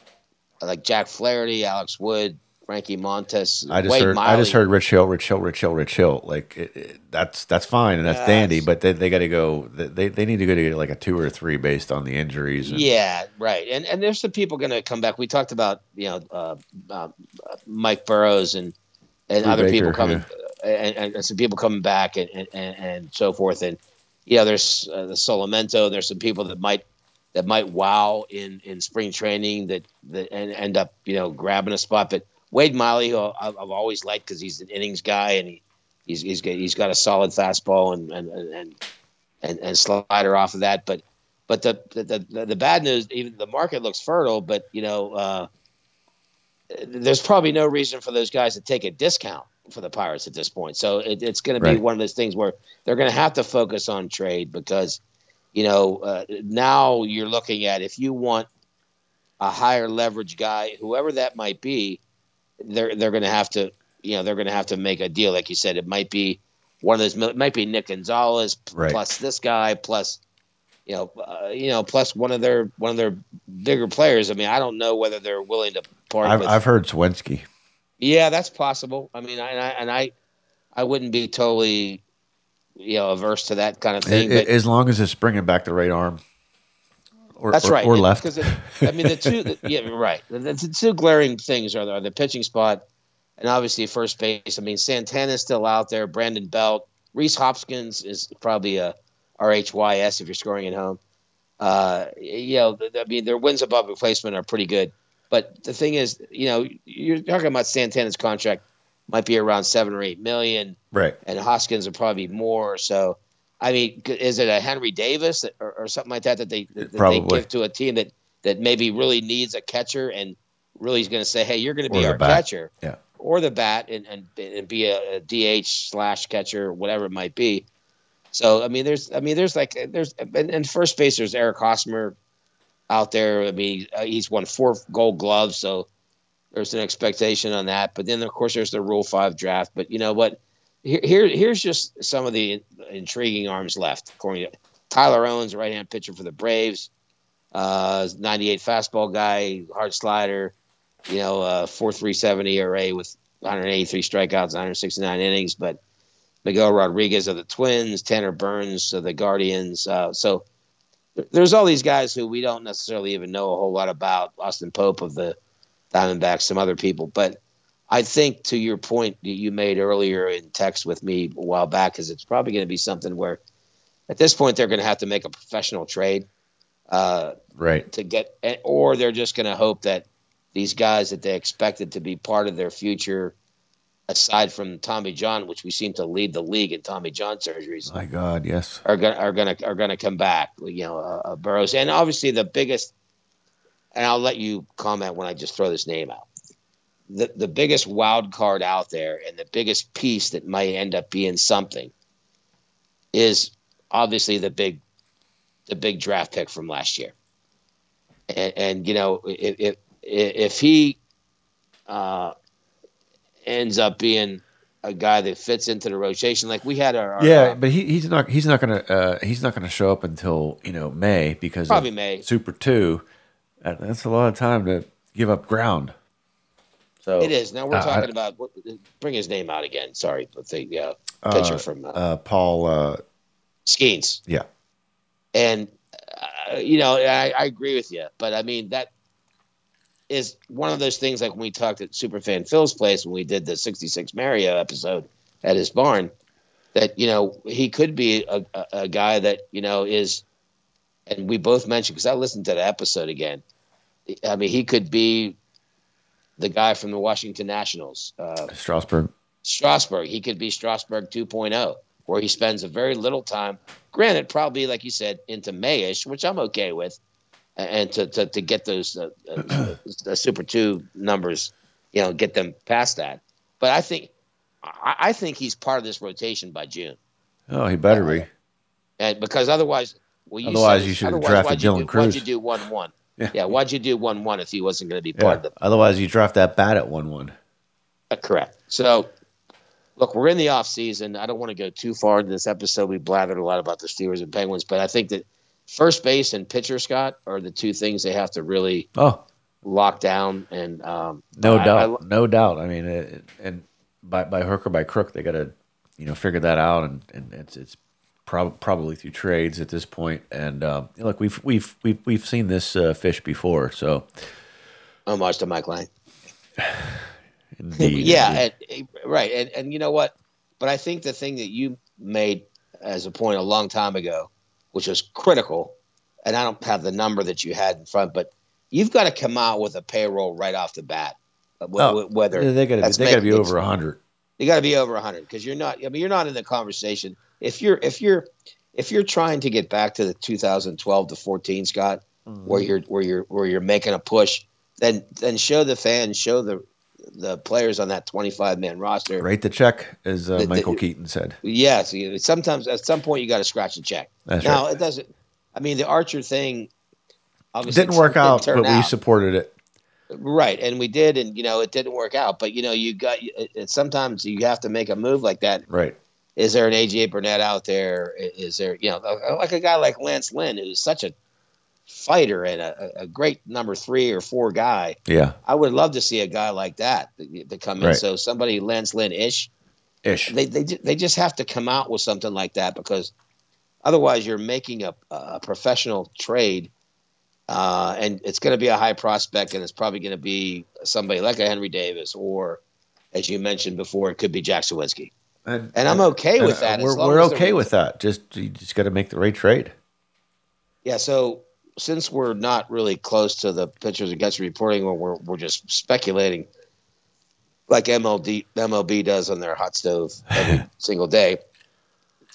like Jack Flaherty, Alex Wood, Frankie Montas. I just Wade heard. I just heard Rich Hill, Rich Hill, Rich Hill, Rich Hill. Like it, it, that's that's fine and that's Yes. dandy, but they, they got to go. They they need to go to like a two or three based on the injuries. And, Yeah, right. And and there's some people going to come back. We talked about you know uh, uh, Mike Burrows and and Drew other people Baker, coming and, and some people coming back and, and, and, and so forth. And yeah, there's uh, the Solamento. There's some people that might that might wow in in spring training that that and end up you know grabbing a spot. But Wade Miley, who I've, I've always liked because he's an innings guy and he he's he's got, he's got a solid fastball and and and and, and slider off of that. But but the, the the the bad news, even the market looks fertile, but you know, uh, there's probably no reason for those guys to take a discount for the Pirates at this point. So it, it's going to be Right. one of those things where they're going to have to focus on trade because you know uh, now you're looking at if you want a higher leverage guy, whoever that might be, they're they're going to have to you know they're going to have to make a deal. Like you said, it might be one of those. It might be Nick Gonzalez Right. plus this guy plus you know, uh, you know, plus one of their one of their bigger players. I mean, I don't know whether they're willing to part I've with. I've heard Suwinski. yeah, that's possible. I mean, I, and I and I, I wouldn't be totally, you know, averse to that kind of thing. But as long as it's bringing back the right arm, or, that's or, right, or left. Because I mean, the two, the, yeah, right. The, the two glaring things are the, are the pitching spot, and obviously first base. I mean, Santana's still out there. Brandon Belt, Rhys Hoskins is probably a RHYS if you're scoring at home. Uh, you know, I mean, their wins above replacement are pretty good. But the thing is, you know, you're talking about Santana's contract might be around seven or eight million right. and Hoskins would probably be more. So, I mean, is it a Henry Davis or, or something like that that they that they give to a team that that maybe really needs a catcher and really is going to say, hey, you're going to be our bat. catcher, Yeah. or the bat and and, and be a, a DH slash catcher, whatever it might be. So, I mean, there's, I mean, there's like, there's, and, and first base, there's Eric Hosmer out there. I mean, uh, he's won four Gold Gloves, so there's an expectation on that. But then, of course, there's the Rule Five draft. But you know what? Here, here here's just some of the intriguing arms left. According to Tyler Owens, right hand pitcher for the Braves, uh, 98 fastball guy, hard slider, you know, uh, 4.37 ERA with 183 strikeouts, 169 innings. But Miguel Rodriguez of the Twins, Tanner Burns of the Guardians. Uh, so there's all these guys who we don't necessarily even know a whole lot about. Austin Pope of the Diamondbacks, some other people. But I think to your point that you made earlier in text with me a while back, is it's probably going to be something where at this point they're going to have to make a professional trade uh, Right. to get, or they're just going to hope that these guys that they expected to be part of their future, aside from Tommy John, which we seem to lead the league in Tommy John surgeries, My God, yes. are going are to are going to come back. You know, uh, uh, Burrows, and obviously the biggest. And I'll let you comment when I just throw this name out. The the biggest wild card out there, and the biggest piece that might end up being something, is obviously the big, the big draft pick from last year. And, and you know, if if, if he uh, ends up being a guy that fits into the rotation, like we had our, our Yeah, uh, but he, he's not he's not gonna uh, he's not gonna show up until you know May because Probably May. Super Two. That- That's a lot of time to give up ground. So It is. Now we're Uh, talking I- about bring his name out again. Sorry, but the uh, pitcher from uh, uh, Paul. Uh, Skenes. yeah, And uh, you know, I, I agree with you, but I mean that is one of those things like when we talked at Superfan Phil's place when we did the '66 Mario episode at his barn. That you know he could be a, a, a guy that you know is, and we both mentioned because I listened to the episode again. I mean, he could be the guy from the Washington Nationals. Uh, Strasburg. Strasburg. He could be Strasburg 2.0, where he spends a very little time. Granted, probably like you said, into Mayish, which I'm okay with, and to to, to get those uh, uh, Super Two numbers, you know, get them past that. But I think I, I think he's part of this rotation by June, Oh, he better be. and because otherwise, well, you Otherwise, said- you should have drafted Dylan do- Crews. Why'd you do one one? Yeah. Yeah. why'd you do one one if he wasn't going to be part Yeah. of the Otherwise, you draft that bat at one one. Uh, correct. So, look, we're in the off season. I don't want to go too far into this episode. We blathered a lot about the Steelers and Penguins, but I think that first base and pitcher Scott are the two things they have to really Oh, lock down. And um, no I- doubt, I- no doubt. I mean, it, and by by hook or by crook, they got to you know figure that out, and, and it's it's prob- probably through trades at this point. And um, look, we've we've we've we've seen this uh, fish before, so homage to Mike Lange. indeed, yeah, indeed. and, right. And and you know what? But I think the thing that you made as a point a long time ago, which was critical, and I don't have the number that you had in front, but you've got to come out with a payroll right off the bat. uh, Oh, whether they got to that's they got to be over hundred. You got to be over 100 because you're not i mean you're not in the conversation if you're if you're if you're trying to get back to the 2012 to 14 scott where you're where you're where you're making a push then then show the fans show the the players on that 25 man roster Rate the check, as uh, The- the- Michael Keaton said. yes you- sometimes at some point you got to scratch a check That's now right. it doesn't i mean the archer thing obviously Didn't work out, but we supported it. Right, and we did, and you know it didn't work out. But you know you got sometimes you have to make a move like that. Right. Is there an AJ Burnett out there? Is there you know like a guy like Lance Lynn who's such a fighter and a, a great number three or four guy? Yeah. I would love to see a guy like that to, to come in. Right. So somebody Lance Lynn ish. Ish. They they they just have to come out with something like that because otherwise you're making a, a professional trade. Uh, and it's going to be a high prospect, and it's probably going to be somebody like a Henry Davis, or as you mentioned before, it could be Jack Suwinski. And, And I'm okay and, with uh, that. as We're, we're okay with that. Just you just got to make the right trade. Yeah. So since we're not really close to the pitchers against reporting, or we're we're just speculating, like MLD MLB does on their hot stove every single day.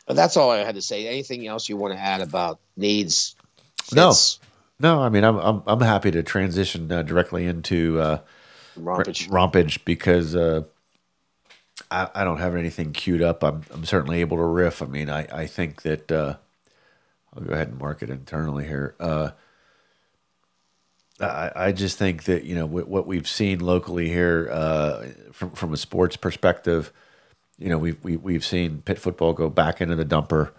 That's all I had to say. Anything else you want to add about needs? Fits, No, I mean I'm I'm, I'm happy to transition uh, directly into uh, Rompage. rompage because uh, I, I don't have anything queued up. I'm I'm certainly able to riff. I mean I I think that uh, I'll go ahead and mark it internally here. Uh, I, I just think that you know what, what we've seen locally here uh, from from a sports perspective, you know we've we, we've seen pit football go back into the dumper.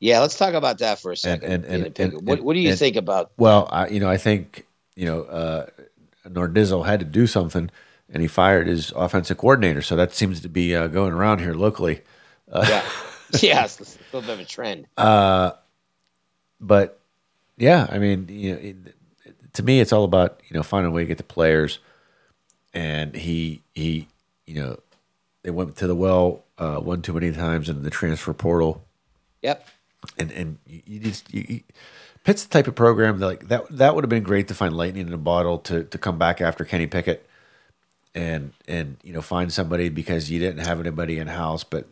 Yeah, let's talk about that for a second. and- and- Pickett. and- what, what do you and- think about? Well, I, you know, I think you know uh, Narduzzi had to do something, and he fired his offensive coordinator. So that seems to be uh, going around here locally. yeah, yeah, it's a little bit of a trend. Uh, but yeah, I mean, you know, it, to me, it's all about you know finding a way to get the players. And he he, you know, they went to the well uh, one too many times in the transfer portal, Yep. And and you, just you, you, Pitt's the type of program that like that that would have been great to find lightning in a bottle to to come back after Kenny Pickett, and and you know find somebody because you didn't have anybody in house, but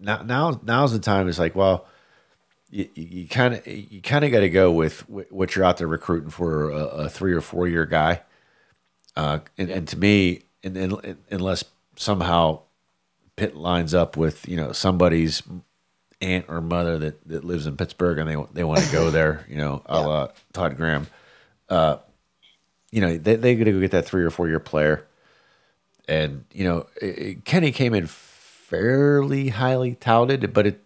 now now now's the time. It's like well you kind of you kind of got to go with what you're out there recruiting for a, a three or four year guy. Uh, and, and to me, and, and, unless somehow Pitt lines up with you know somebody's aunt or mother that, that lives in Pittsburgh and they they want to go there, you know, a la Todd Graham. Uh, you know, they they got to go get that three or four year player. And you know, it, Kenny came in fairly highly touted, but it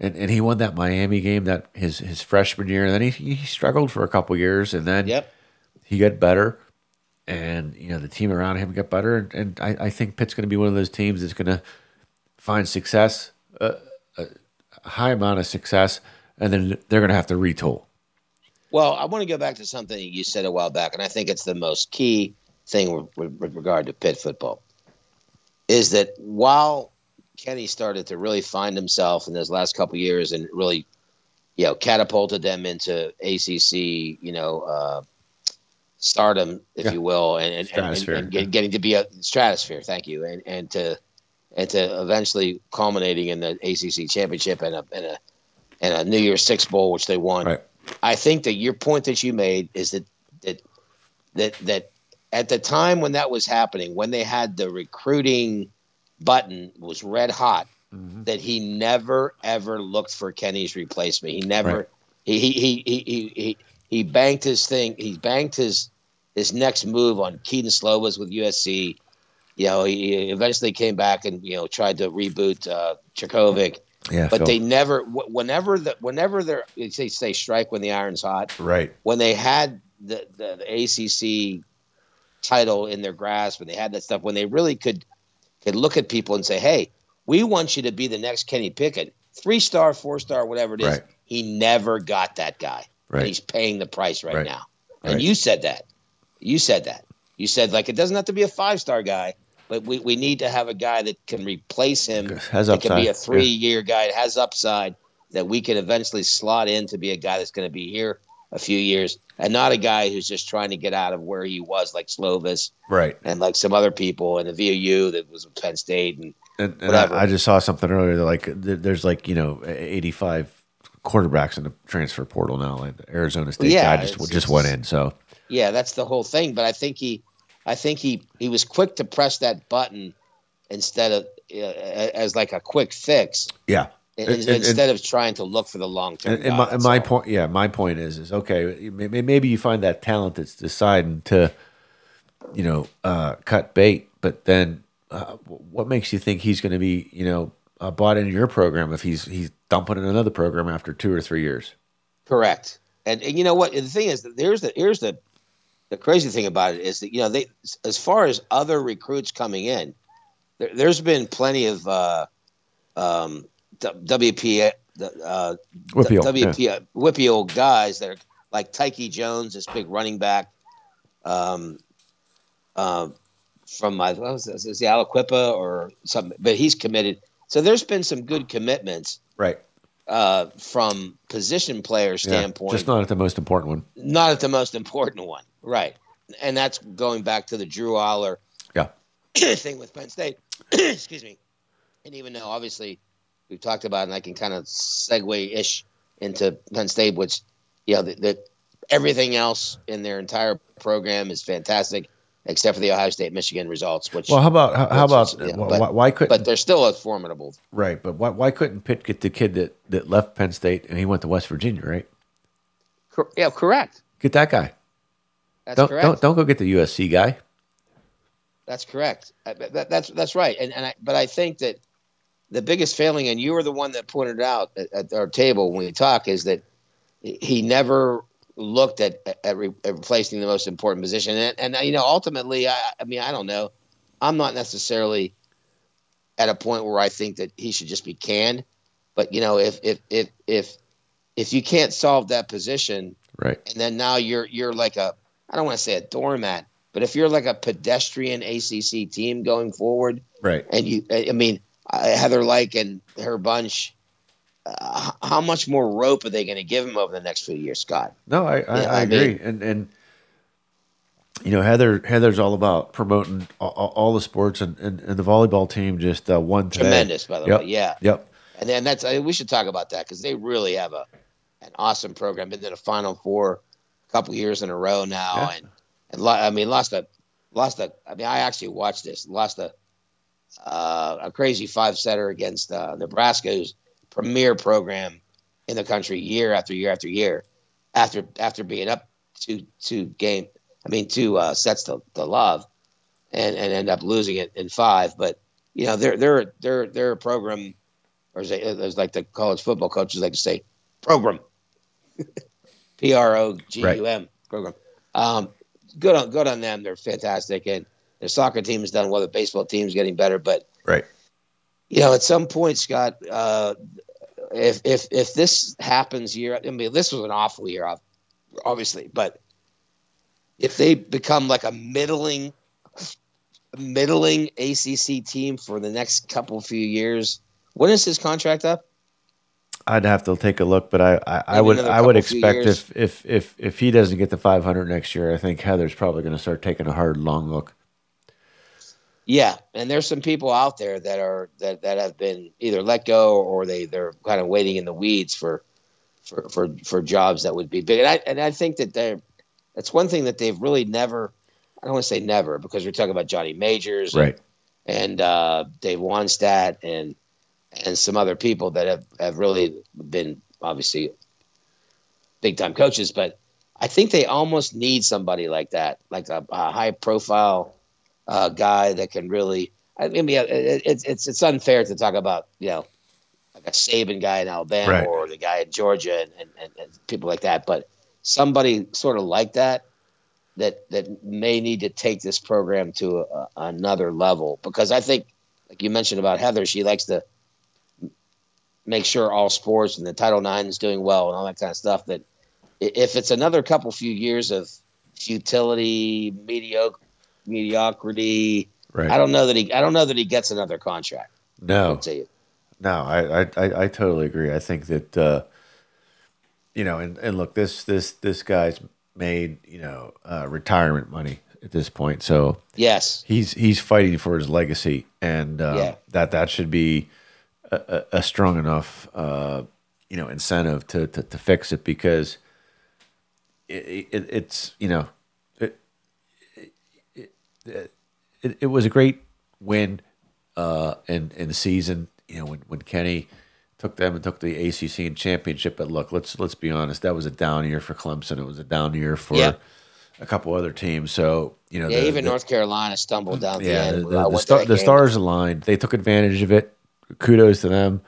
and, and he won that Miami game that his his freshman year, and then he, he struggled for a couple years, and then Yep. he got better, and you know the team around him got better, and, and I, I think Pitt's going to be one of those teams that's going to find success, uh, high amount of success, and then they're going to have to retool. Well, I want to go back to something you said a while back, and I think it's the most key thing with, with, regard to Pitt football is that while Kenny started to really find himself in those last couple years and really, you know, catapulted them into ACC, you know, uh, stardom, if Yeah. you will, and and, and, and, and get, getting to be a stratosphere. Thank you, and and to and to eventually culminating in the ACC championship and a and a and a New Year's Six bowl, which they won. Right. I think that your point that you made is that that that that at the time when that was happening, when they had the recruiting button was red hot, Mm-hmm. that he never ever looked for Kenny's replacement. He never Right. he, he, he he he he he banked his thing. He banked his his next move on Kedon Slovis with USC. You know, he eventually came back and you know tried to reboot uh, Jurkovec, Yeah, but Phil. they never. Whenever the whenever they're they say strike when the iron's hot right. when they had the, the, the ACC title in their grasp and they had that stuff, when they really could could look at people and say, "Hey, we want you to be the next Kenny Pickett, three star, four star, whatever it is." Right. He never got that guy, Right. and he's paying the price right, Right. now. And you said that. You said that. You said like it doesn't have to be a five star guy, but we, we need to have a guy that can replace him. Has It can be a three year guy. It has upside that we can eventually slot in to be a guy that's going to be here a few years and not a guy who's just trying to get out of where he was, like Slovis Right. and like some other people and the VU that was with Penn State. And And, and I, I just saw something earlier. That like there's like you know 85 quarterbacks in the transfer portal now. Like the Arizona State Yeah, guy just just went in. So yeah, that's the whole thing. But I think he, I think he, he was quick to press that button instead of uh, as like a quick fix yeah. in- And- and- instead of trying to look for the long term. And, and my, and my point, yeah, my point is, is okay. may- may- Maybe you find that talent that's deciding to, you know, uh, cut bait, but then uh, what makes you think he's going to be, you know, uh, bought into your program if he's he's dumping in another program after two or three years? Correct. And, and you know what? The thing is that there's the here's the the crazy thing about it is that you know they as far as other recruits coming in, there, there's been plenty of uh, um, WP the uh, WPIAL, WP WPIAL guys that are like Tyke Jones, this big running back, um, uh, from my was this? Is he Aliquippa or something? But he's committed. So there's been some good commitments Right. Uh, from position player Yeah. standpoint Just not at the most important one. not at the most important one, right? And that's going back to the Drew Allar Yeah. thing with Penn State. Excuse me. And even though obviously we've talked about, and I can kind of segue ish into Penn State, which you know that everything else in their entire program is fantastic, except for the Ohio State Michigan results, which Well, how about how, how about Which is- yeah, why, but- why couldn't but they're still a formidable. right? But why, why couldn't Pitt get the kid that, that left Penn State and he went to West Virginia? Right. Cor- Yeah, correct. Get that guy. That's don't correct. don't don't go get the USC guy. That's correct. Uh, that- that- that's that's right. And and I, but I think that the biggest failing, and you were the one that pointed out at, at our table when we talk, is that he never looked at at, re, at replacing the most important position. And, and you know, ultimately, I, I mean, I don't know. I'm not necessarily at a point where I think that he should just be canned. But you know, if if if if if you can't solve that position, Right. and then now you're you're like a I don't want to say a doormat, but if you're like a pedestrian ACC team going forward, Right. and you, I mean, Heather Lyke and her bunch, uh, how much more rope are they going to give him over the next few years, Scott? No, I, I, I I agree, mean- and and you know Heather Heather's all about promoting all, all the sports, and, and, and the volleyball team just uh, won today. Tremendous, by the Yep. way. Yeah, Yep. and then that's I, we should talk about that because they really have a an awesome program. Been to the Final Four a couple years in a row now, Yeah. and and lo- I mean lost a lost a. I mean I actually watched this. Lost a uh, a crazy five setter against uh, Nebraska's premier program in the country year after year after year after after being up two two game. I mean two uh, sets to, to love, and and end up losing it in five. But you know they're they're they're they're a program, or as, they, as like the college football coaches like to say, program, P R O G U M program. Um, good on good on them. They're fantastic, and their soccer team has done well. The baseball team's getting better, but Right. you know, at some point, Scott, uh, if if if this happens year, I mean, this was an awful year, obviously, but if they become like a middling, middling ACC team for the next couple few years, when is his contract up? I'd have to take a look, but I, I, I would I would expect if, if if if he doesn't get the 500 next year, I think Heather's probably going to start taking a hard long look. Yeah, and there's some people out there that are that, that have been either let go or they they're kind of waiting in the weeds for for for, for jobs that would be big. And I and I think that they're that's one thing that they've really never. I don't want to say never because we're talking about Johnny Majors Right. and uh, Dave Wannstedt and and some other people that have, have really been obviously big time coaches, but I think they almost need somebody like that, like a, a high profile uh, guy that can really. I mean, it's it's it's unfair to talk about you know like a Saban guy in Alabama Right. or the guy in Georgia and, and, and, and people like that, but somebody sort of like that that that may need to take this program to a, another level because I think, like you mentioned about Heather, she likes to make sure all sports and the Title IX is doing well and all that kind of stuff. That if it's another couple few years of futility, mediocre, mediocrity, Right. I don't know that he. I don't know that he gets another contract. no. I'll tell you. No, I, I, I, I totally agree. I think that uh, you know, and, and look, this this this guy's made you know uh, retirement money at this point, so Yes. he's he's fighting for his legacy, and uh, Yeah. that that should be a, a, strong enough uh, you know incentive to, to to fix it because it, it, it's you know it, it, was a great win uh, in in the season. You know when when Kenny took them and took the ACC and championship. But look, let's let's be honest, that was a down year for Clemson. It was a down year for Yeah. a couple other teams. So you know, Yeah. the- even the- North Carolina stumbled down at the yeah, end. the, the, the, star, the stars aligned. They took advantage of it. Kudos to them,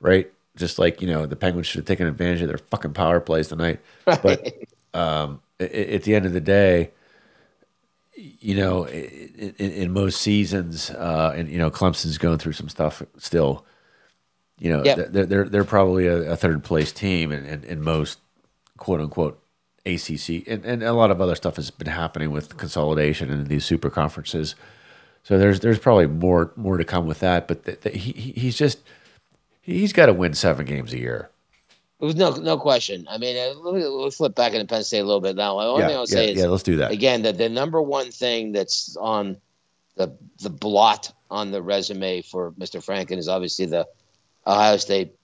right? Just like you know, the Penguins should have taken advantage of their fucking power plays tonight. But um, i- at the end of the day, you know, in, in most seasons, uh, and you know, Clemson's going through some stuff still. You know, Yep. they're they're they're probably a, a third place team in, in, in most quote unquote ACC, and, and a lot of other stuff has been happening with consolidation and these super conferences. So there's there's probably more more to come with that, but th- th- he he- he's just he's got to win seven games a year. It was no no question. I mean, uh, let's flip back into Penn State a little bit now. The only yeah, thing I'll yeah, say is yeah, let's do that. again that the number one thing that's on the the blot on the resume for Mr. Franklin is obviously the Ohio State,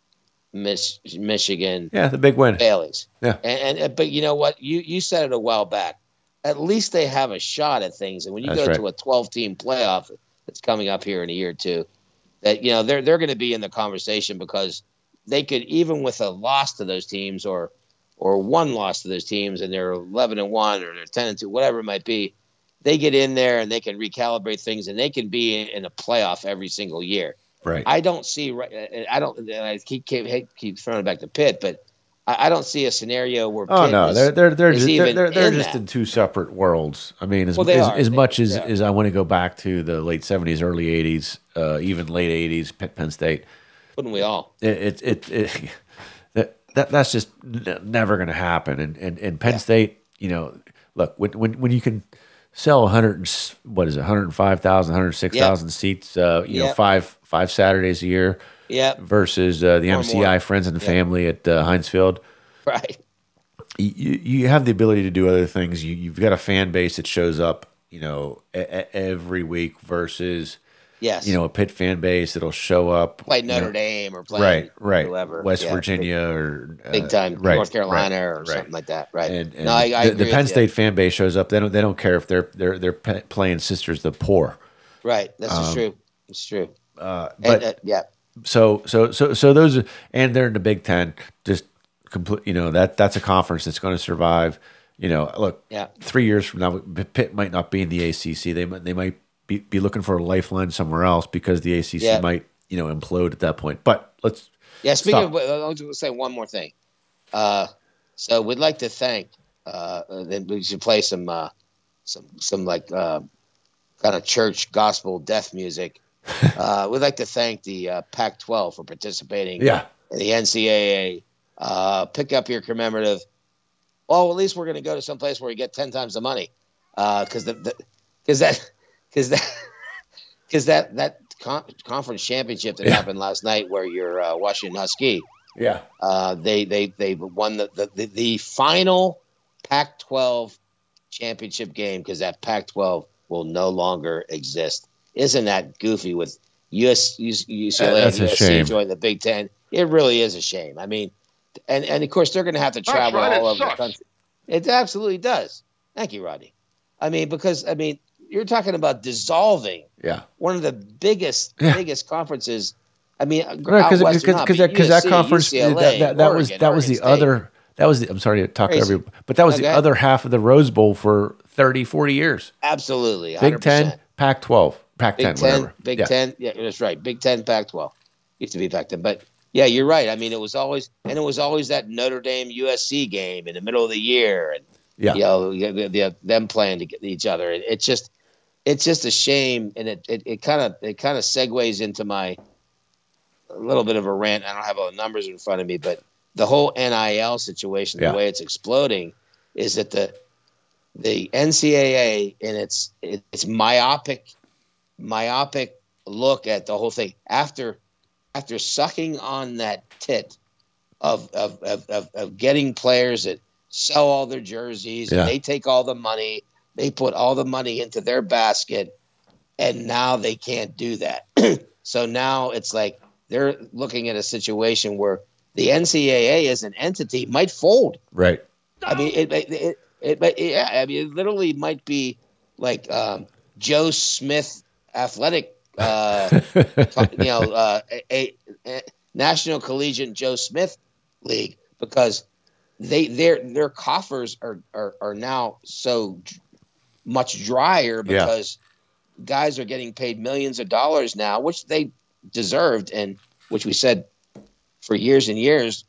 Miss Michigan, Yeah, the big win. Baileys. Yeah. And, and but you know what? You you said it a while back. At least they have a shot at things. And when you That's go right. to a 12 team playoff that's coming up here in a year or two, that you know they're they're going to be in the conversation because they could even with a loss to those teams or or one loss to those teams and they're 11 and 1 or they're 10 and 2 whatever it might be they get in there and they can recalibrate things and they can be in, a playoff every single year Right. I don't see. right- I don't. and I keep keep, keep throwing it back to Pitt, but I, don't see a scenario where. Oh Pitt no, is- they're they're they're just, they're, they're, they're in just that. in two separate worlds. I mean, as Well, as, as much as, as I want to go back to the late seventies, early eighties, uh, even late eighties, Penn, Penn State. Wouldn't we all? It it it, it that, that that's just n- never going to happen. And and and Penn Yeah. State, you know, look when when when you can sell 100 and what is it 105,000 106,000 seats uh you know five five Saturdays a year Yeah, versus uh, the Or MCI more. friends and family at uh, Heinz right. you, you have the ability to do other things. You, you've got a fan base that shows up, you know, e- e- every week versus, Yes. you know, a Pitt fan base that'll show up. play you Notre know, Dame or play right, right, whoever. West Yeah, Virginia or uh, big, time right, North Carolina right, or right. something like that. Right. And, and no, I, I the, the Penn you. State fan base shows up. They don't. They don't care if they're they're they're playing Sisters the Poor. Right. That's just true. It's true. Uh, And, but uh, yeah. so so so so those are, and they're in the Big Ten. Just complete. You know that that's a conference that's going to survive. You know, look. Yeah. Three years from now, Pitt might not be in the ACC. They might they might be, be looking for a lifeline somewhere else because the ACC Yeah. might you know implode at that point. But let's Yeah, speaking Stop. of, I'll just say one more thing. Uh, so we'd like to thank. Uh, then we should play some, uh, some, some like uh, kind of church gospel death music. uh, we'd like to thank the uh, Pac-12 for participating. Yeah. in the NCAA. Uh, pick up your commemorative. Well, at least we're going to go to some place where we get ten times the money, because the because that because that because that that con- conference championship that Yeah. happened last night, where you're uh, Washington Husky, yeah uh, they they they won the the, the, the final Pac-12 championship game because that Pac-12 will no longer exist. Isn't that goofy? With US, US UCLA That's and USC shame. join the Big Ten, it really is a shame. I mean, and and of course they're going to have to travel right, all it over the country. It absolutely does. Thank you, Rodney. I mean, because I mean, you're talking about dissolving yeah one of the biggest Yeah. biggest conferences. I mean, right because or because not, because but that, that conference UCLA, that, that, that was Oregon, that was the State. other that was the I'm sorry to talk Crazy. over you, but that was the other half of the Rose Bowl for 30 40 years. Absolutely, 100%. Big 10, Pac 12, Pac 10, Big Ten, whatever. Big yeah. Ten. Yeah, that's right. Big Ten, Pac-12 used to be Pac-10, but yeah, you're right. I mean, it was always and it was always that Notre Dame USC game in the middle of the year, and Yeah. you know, the, the, them playing to get each other. It, it's just, it's just a shame, and it it kind of it kind of segues into my a little bit of a rant. I don't have all the numbers in front of me, but the whole NIL situation, Yeah. the way it's exploding, is that the the NCAA in its its myopic myopic look at the whole thing after after sucking on that tit of of, of, of, of getting players that sell all their jerseys Yeah. and they take all the money they put all the money into their basket and now they can't do that so now it's like they're looking at a situation where the NCAA as an entity might fold Right. I mean, it, it, it, it, yeah, I mean, it literally might be like um, Joe Smith Athletic, uh, you know, uh, a, a National Collegiate Joe Smith League because they their their coffers are are, are now so much drier Yeah. because guys are getting paid millions of dollars now, which they deserved, and which we said for years and years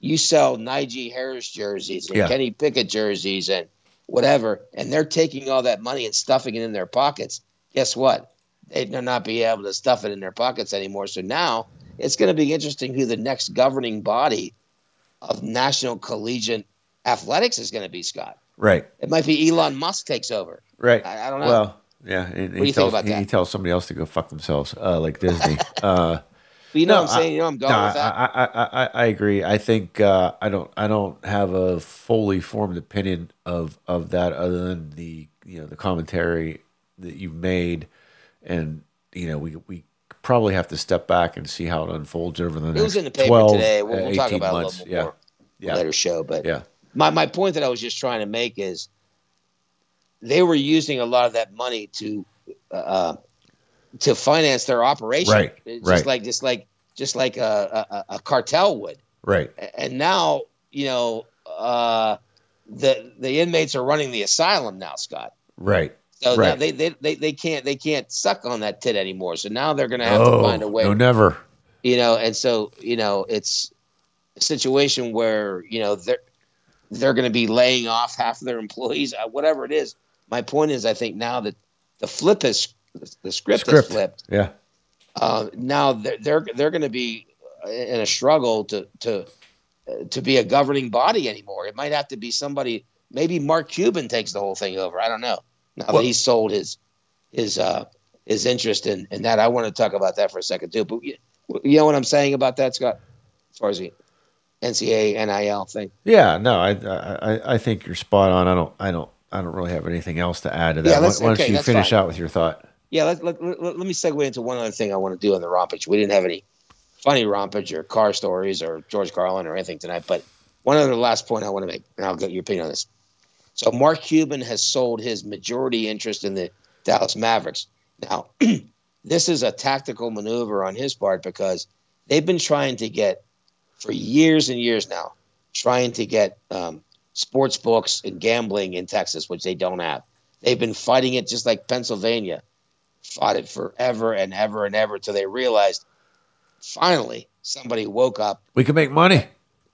you sell Najee Harris jerseys and Yeah. Kenny Pickett jerseys and whatever, and they're taking all that money and stuffing it in their pockets. Guess what? They're not be able to stuff it in their pockets anymore. So now it's going to be interesting who the next governing body of National Collegiate Athletics is going to be, Scott. Right. It might be Elon Musk takes over. Right. I- I don't know. Well, yeah. And, do you he think tells, about he, that? he tells somebody else to go fuck themselves, uh, like Disney. uh, But you know No, what I'm saying? you know I'm going no, with that? I, I, I, I- I agree. I think uh, I don't I don't have a fully formed opinion of of that other than the you know the commentary that you've made, and you know we we probably have to step back and see how it unfolds over the it next It was in the paper 12, today. We'll, uh, we'll talk about months. it a little yeah. more Yeah. later show. But Yeah. My, my point that I was just trying to make is they were using a lot of that money to uh, to finance their operation, Right, It's right. Just like just like just like a, a, a cartel would. Right. And now you know uh, the the inmates are running the asylum now, Scott. Right. So now Right. they, they they they can't they can't suck on that tit anymore. So now they're going to have oh, to find a way no, never. you know and so you know it's a situation where you know they're they're going to be laying off half of their employees, uh, whatever it is. My point is, I think now that the flip is the script, Script. is flipped. Yeah. Uh, now they're they're, they're going to be in a struggle to to uh, to be a governing body anymore. It might have to be somebody. Maybe Mark Cuban takes the whole thing over. I don't know. Now Well- that he's sold his his uh, his interest in, in that, I want to talk about that for a second too. But you, you know what I'm saying about that, Scott? As far as the NCAA NIL thing. Yeah, no, I, I I think you're spot on. I don't I don't I don't really have anything else to add to that. Yeah, why, why don't you finish fine. out with your thought? Yeah, let, let, let, let me segue into one other thing I want to do on the rompage. We didn't have any funny rompage or car stories or George Carlin or anything tonight, but one other last point I want to make, and I'll get your opinion on this. So Mark Cuban has sold his majority interest in the Dallas Mavericks. Now, this is a tactical maneuver on his part because they've been trying to get for years and years now, trying to get um, sports books and gambling in Texas, which they don't have. They've been fighting it just like Pennsylvania fought it forever and ever and ever until they realized finally somebody woke up. We can make money.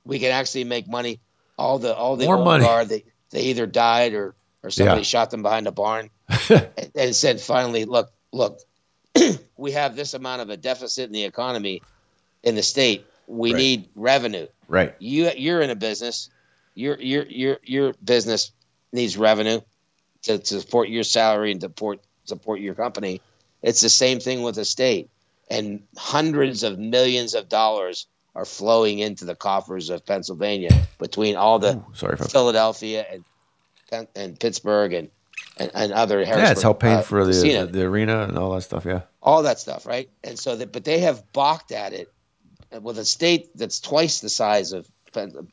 We can actually make money. All the all the More money. guard, they they either died or or somebody Yeah. shot them behind a barn and, and said finally, look, look, we have this amount of a deficit in the economy in the state. We Right. need revenue. Right. You you're in a business. Your your your your business needs revenue to, to support your salary and to support support your company. It's the same thing with the state, and hundreds of millions of dollars are flowing into the coffers of Pennsylvania between all the Ooh, sorry. Philadelphia and and Pittsburgh and and, and other Yeah, it's Harrisburg, helping uh, for the, the the arena and all that stuff. Yeah. all that stuff, right? And so that, but they have balked at it with a state that's twice the size of,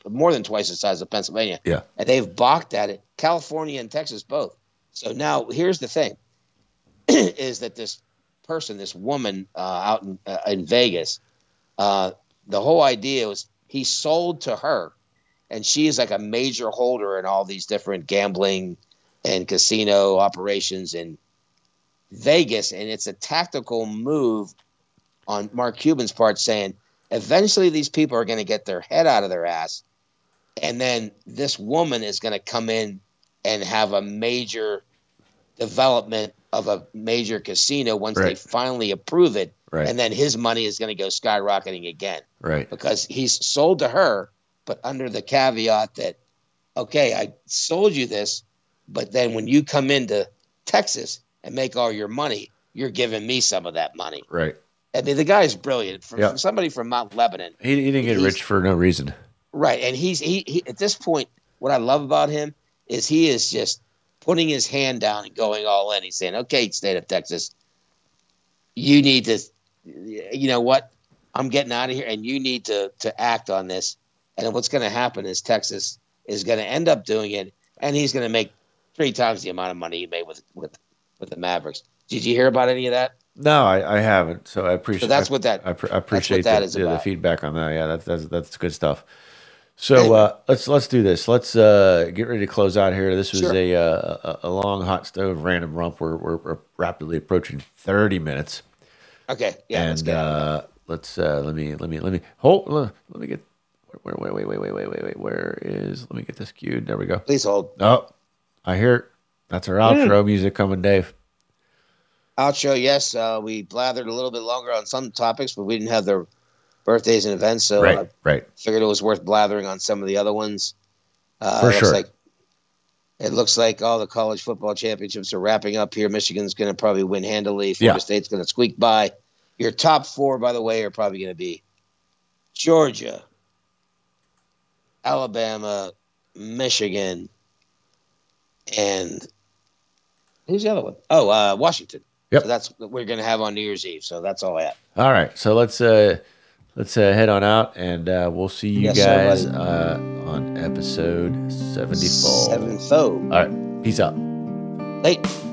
more than twice the size of Pennsylvania. Yeah. And they've balked at it, California and Texas both. So now here's the thing is that this person, this woman uh, out in, uh, in Vegas, uh, the whole idea was he sold to her and she is like a major holder in all these different gambling and casino operations in Vegas, and it's a tactical move on Mark Cuban's part, saying eventually these people are going to get their head out of their ass, and then this woman is going to come in and have a major development of a major casino once they finally approve it, Right. and then his money is going to go skyrocketing again Right. because he's sold to her, but under the caveat that, okay, I sold you this, but then when you come into Texas and make all your money, you're giving me some of that money. Right. I mean, the guy's brilliant. From, Yeah. from somebody from Mount Lebanon, He, he didn't get rich for no reason. right? And he's he, he at this point, what I love about him is he is just putting his hand down and going all in. He's saying, "Okay, state of Texas, you need to, you know what? I'm getting out of here, and you need to to act on this. And what's going to happen is Texas is going to end up doing it, and he's going to make three times the amount of money he made with with with the Mavericks. Did you hear about any of that? No, I, I haven't. So I appreciate. So that's I- what that- I, pr- I appreciate that the, is the, the feedback on that. Yeah, that's that's that's good stuff. So uh, let's let's do this. Let's uh, get ready to close out here. This was Sure. a, uh, a a long hot stove random rump. We're, we're, we're rapidly approaching thirty minutes, Okay, yeah, let's and uh, let's uh, let me let me let me hold. Let me get. Wait wait wait wait wait wait wait wait. Where is? Let me get this queued. There we go. please hold. Oh, I hear it. That's our outro music coming, Dave. Outro, yes, uh, we blathered a little bit longer on some topics, but we didn't have their birthdays and events, so Right, I right. figured it was worth blathering on some of the other ones. Uh, For it looks sure. Like, it looks like all the college football championships are wrapping up here. Michigan's going to probably win handily. Florida Yeah. State's going to squeak by. Your top four, by the way, are probably going to be Georgia, Alabama, Michigan, and who's the other one? Oh, uh, Washington. Yep. So that's what we're going to have on New Year's Eve. So that's all I have. All right, so let's uh let's uh, head on out, and uh, we'll see you Yes, guys buddy. uh, on episode seventy four. Seven foe. All right, peace out. Hey.